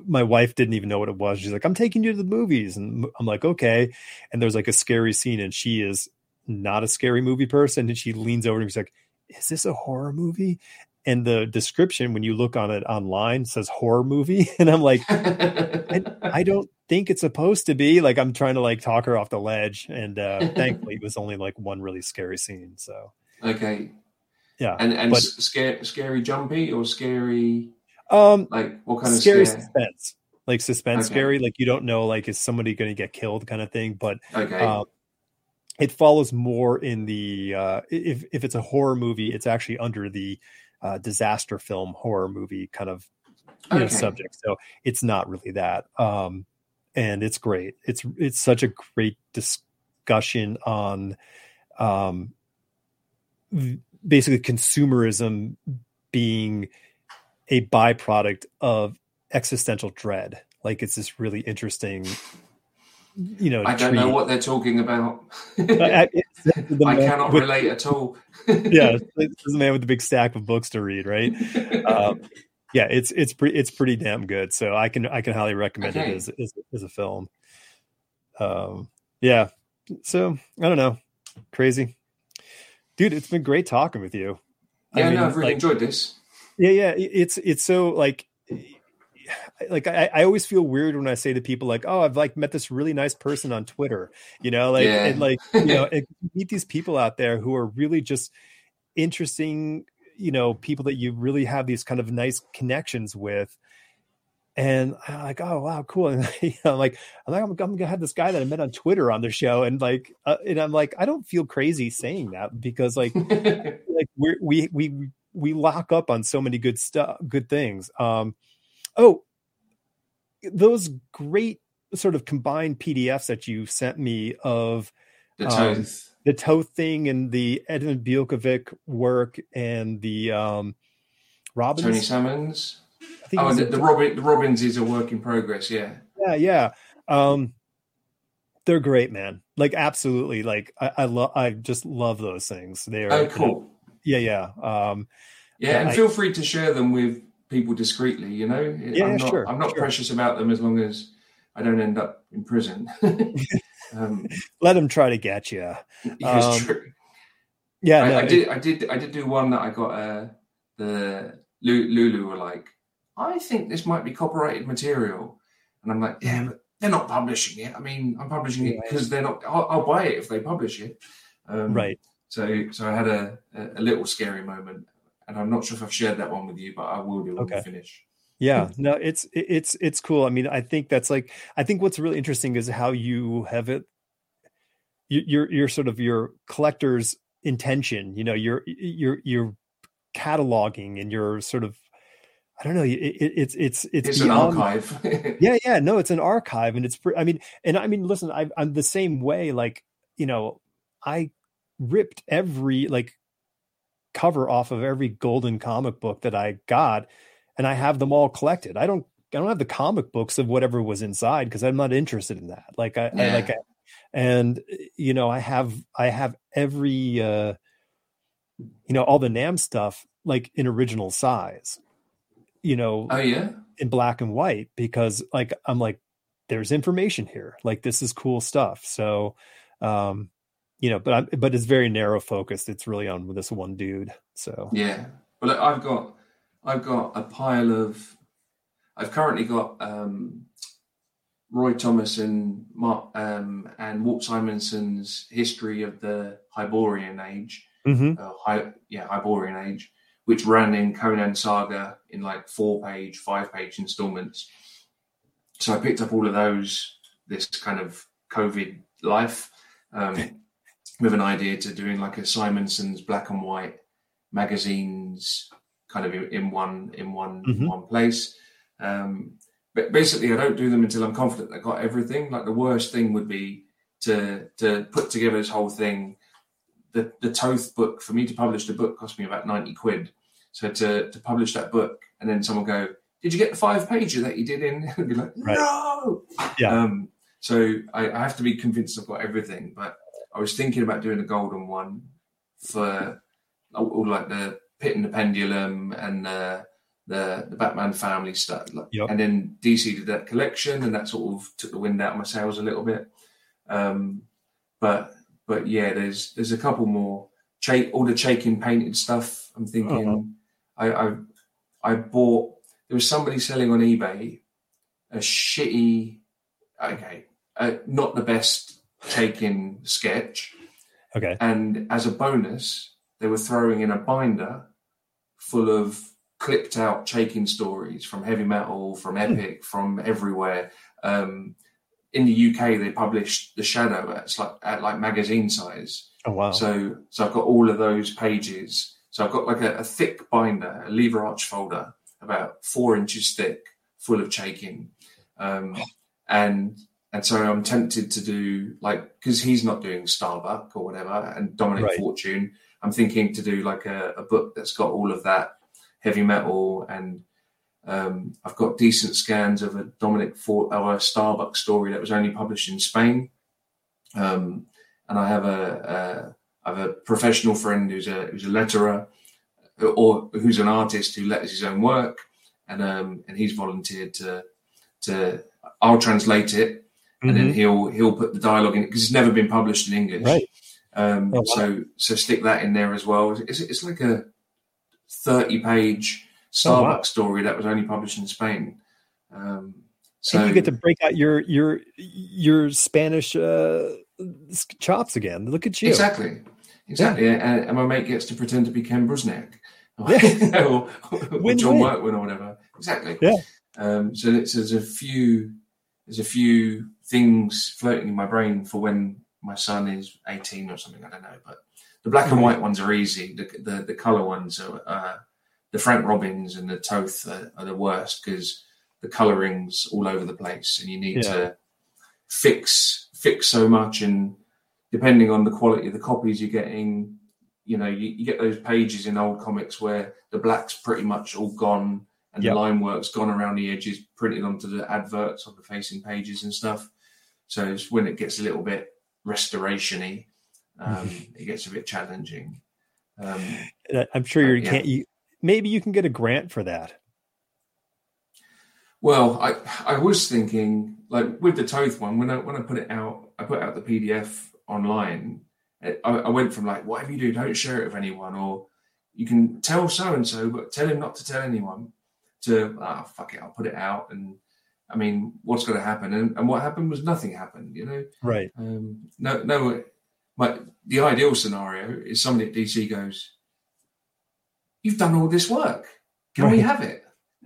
my wife didn't even know what it was she's like i'm taking you to the movies and i'm like okay and there's like a scary scene and she is not a scary movie person and she leans over and she's like is this a horror movie and the description when you look on it online says horror movie and i'm like I, I don't think it's supposed to be like i'm trying to like talk her off the ledge and uh thankfully it was only like one really scary scene so okay. yeah And and But- scary, scary jumpy or scary um like what kind scary of scare? suspense like suspense Okay. scary like you don't know like is somebody going to get killed kind of thing but Okay. um it follows more in the uh if if it's a horror movie it's actually under the uh disaster film horror movie kind of you know, subject. So it's not really that um and it's great. It's it's such a great discussion on um basically consumerism being a byproduct of existential dread. Like it's this really interesting you know I don't know what they're talking about. I, I I- it's the man cannot with- relate at all. yeah it's the man with the big stack of books to read right um, yeah, it's it's pretty it's pretty damn good. So I can I can highly recommend Okay. it as, as as a film. Um, yeah. So I don't know, crazy, dude. It's been great talking with you. I yeah, mean, no, I've really like, enjoyed this. yeah, yeah. It's it's so like like I, I always feel weird when I say to people like, oh, I've like met this really nice person on Twitter, you know, like Yeah. and like you know, and meet these people out there who are really just interesting, you know, people that you really have these kind of nice connections with. and I'm like, oh wow, cool. And you know, I'm like, I'm like, I'm, gonna have this guy that I met on Twitter on the show, and like, uh, and I'm like, I don't feel crazy saying that because like, like we we we we lock up on so many good stuff, good things. Um, oh, those great sort of combined PDFs that you sent me of the um, the Toth thing and the Edvin Biukovic work and the um, Robbins. Tony Salmons. oh, the, the, Robin, the Robbins is a work in progress. Yeah. Yeah, yeah. Um, they're great, man. Like absolutely. Like I, I love. I just love those things. They are. Oh, cool. Yeah, yeah. Um, yeah, and I, feel free to share them with people discreetly. You know, yeah, I'm not, sure. I'm not sure. precious about them as long as I don't end up in prison. um, Let them try to get you. Yeah, um, true. Yeah, I, no, I did. I did. I did do one that I got. Uh, the Lulu were like, I think this might be copyrighted material, and I'm like, yeah, but they're not publishing it. I mean, I'm publishing it because they're not. I'll, I'll, buy it if they publish it. Um, right. So, so I had a, a little scary moment, and I'm not sure if I've shared that one with you, but I will do when okay. we finish. Yeah, no, it's it's it's cool. I mean, I think that's like I think what's really interesting is how you have it. Your your sort of your collector's intention. You know, your your your cataloging and your sort of I don't know. It, it, it's it's it's, it's beyond, an archive. yeah, yeah. No, it's an archive, and it's. I mean, and I mean, listen, I, I'm the same way. Like, you know, I ripped every like cover off of every golden comic book that I got, and I have them all collected. I don't. I don't have the comic books of whatever was inside because I'm not interested in that. Like I, yeah. I like, I, and you know, I have I have every. uh you know all the nam stuff like in original size you know oh yeah in black and white because like i'm like there's information here like this is cool stuff so um you know but i'm but it's very narrow focused. It's really on this one dude so. Yeah. Well i've got i've got a pile of i've currently got um roy thomas and mark um and walt simonson's history of the hyborian age mm-hmm. uh, Hy- yeah hyborian age which ran in Conan Saga in like four page, five page installments. So I picked up all of those this kind of COVID life. Um, with an idea to doing like a Simonson's black and white magazines kind of in one in one Mhm. one place. Um, but basically, I don't do them until I'm confident I got everything. Like the worst thing would be to to put together this whole thing. The the Toth book for me to publish the book cost me about ninety quid. So to to publish that book and then someone go, "Did you get the five pager that you did in?" be like, Right. "No." Yeah. Um, so I, I have to be convinced I've got everything. But I was thinking about doing a golden one for all, like the Pit and the Pendulum and the the, the Batman family stuff. Like, Yep. And then DC did that collection, and that sort of took the wind out of my sails a little bit. Um, but but yeah, there's there's a couple more. Ch- all the Chaikin painted stuff. I'm thinking. Uh-huh. I, I I bought. There was somebody selling on eBay a shitty. Okay, uh, not the best Chaikin sketch. okay And as a bonus, they were throwing in a binder full of clipped out Chaikin stories from heavy metal, from epic, from everywhere. Um, in the UK, they published The Shadow at like at like magazine size. oh wow So so I've got all of those pages. So I've got like a, a thick binder, a lever arch folder, about four inches thick, full of Chaikin. Um, and and so I'm tempted to do like because he's not doing Starbuck or whatever, and Dominic Right. Fortune. I'm thinking to do like a, a book that's got all of that heavy metal, and um, I've got decent scans of a Dominic Fort of a Starbuck story that was only published in Spain. Um, and I have a, a I have a professional friend who's a who's a letterer or who's an artist who letters his own work, and um, and he's volunteered to to I'll translate it, and then Mhm. he'll he'll put the dialogue in because it's never been published in English. right Um, Oh, wow. So so stick that in there as well. It's, it's like a thirty page Oh, Starbucks wow. story that was only published in Spain. Um, so and you get to break out your your your spanish uh chops again look at you exactly, exactly, and, and my mate gets to pretend to be Ken Bruzenak. or, or John Workman or whatever. Exactly. Yeah. Um, so there's a few there's a few things floating in my brain for when my son is 18 or something. I don't know, but the black and white ones are easy. The the, the color ones are uh, the Frank Robbins and the Toth are, are the worst because the coloring's all over the place, and you need Yeah. to fix fix so much. And depending on the quality of the copies you're getting, you know, you, you get those pages in old comics where the black's pretty much all gone and Yep. the line work's gone around the edges, printed onto the adverts on the facing pages and stuff. So it's when it gets a little bit restoration-y, um, it gets a bit challenging. Um, I'm sure you yeah. can't. You maybe you can get a grant for that. well, I I was thinking like with the Toth one when I when I put it out, I put out the PDF online. I, I went from like whatever you do, don't share it with anyone, or you can tell so and so, but tell him not to tell anyone. To ah fuck it, I'll put it out, and I mean, what's going to happen? And, and what happened was nothing happened. You know, Right. Um, no, no. My the ideal scenario is somebody at DC goes, "You've done all this work. Can we have it?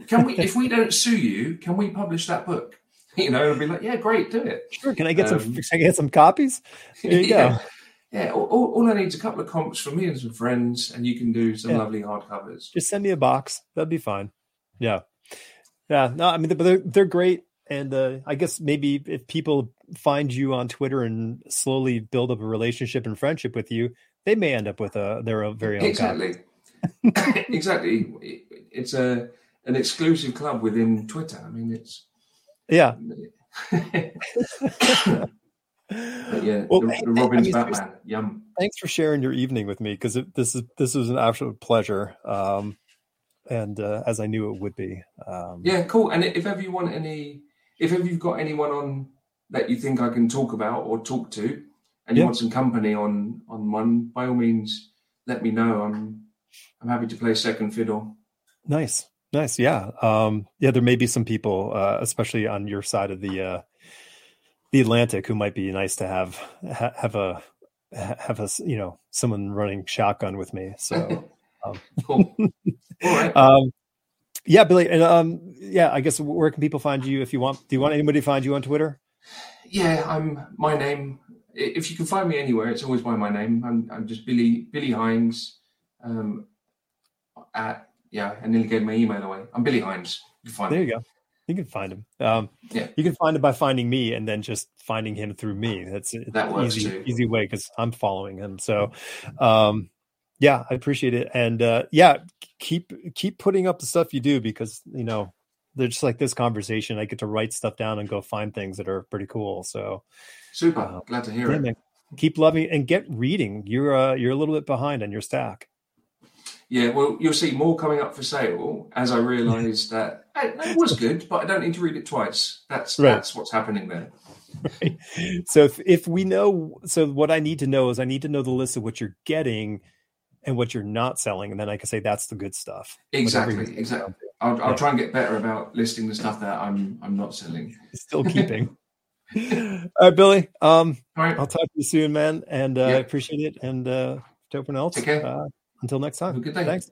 Can we? if we don't sue you, can we publish that book?" You know, and be like, "Yeah, great, do it." Sure. Can I get some? Um, Can I get some copies? There you yeah, go. yeah. All, all, all I need is a couple of comps from me and some friends, and you can do some Yeah. lovely hardcovers. Just send me a box. That'd be fine. Yeah. Yeah. No, I mean, but they're they're great. And uh, I guess maybe if people find you on Twitter and slowly build up a relationship and friendship with you, they may end up with a their own very own. Exactly, exactly. It's a an exclusive club within Twitter. I mean, it's Yeah. but yeah, Well, the, the Robin's I mean, Batman. Yum. Thanks for sharing your evening with me because this is this was an absolute pleasure. Um, and uh, as I knew it would be. Um, Yeah, cool. And if ever you want any, if ever you've got anyone on that you think I can talk about or talk to, and you Yeah. want some company on on one, by all means, let me know. I'm I'm happy to play second fiddle. Nice, nice. Yeah, um, yeah. There may be some people, uh, especially on your side of the uh, the Atlantic, who might be nice to have ha- have a have a you know someone running shotgun with me. So, Cool. all right. um, yeah, Billy, and um, yeah, I guess where can people find you if you want? Do you want anybody to find you on Twitter? Yeah, I'm my name. If you can find me anywhere, it's always by my name. I'm I'm just Billy Billy Hynes. Um, at yeah, I nearly gave my email away. I'm Billy Hynes. You can find There me. you go. You can find him. Um, Yeah. you can find him by finding me and then just finding him through me. That's That easy, too. easy way because I'm following him. So, um, yeah, I appreciate it. And uh, yeah, keep keep putting up the stuff you do because you know they're just like this conversation. I get to write stuff down and go find things that are pretty cool. So, Super. Uh, Glad to hear yeah, it. man, keep loving and get reading. You're uh, you're a little bit behind on your stack. Yeah, well, you'll see more coming up for sale as I realise that hey, it was good, but I don't need to read it twice. That's Right. that's what's happening there. Right. So if, if we know, so what I need to know is I need to know the list of what you're getting and what you're not selling, and then I can say that's the good stuff. Exactly, exactly. I'll, I'll Yeah. try and get better about listing the stuff that I'm I'm not selling. Still keeping. All right, Billy. Um, All right, I'll talk to you soon, man, and uh, I Yeah. appreciate it. And uh, to everyone else, Take care. uh, until next time. Have a good day. Thanks.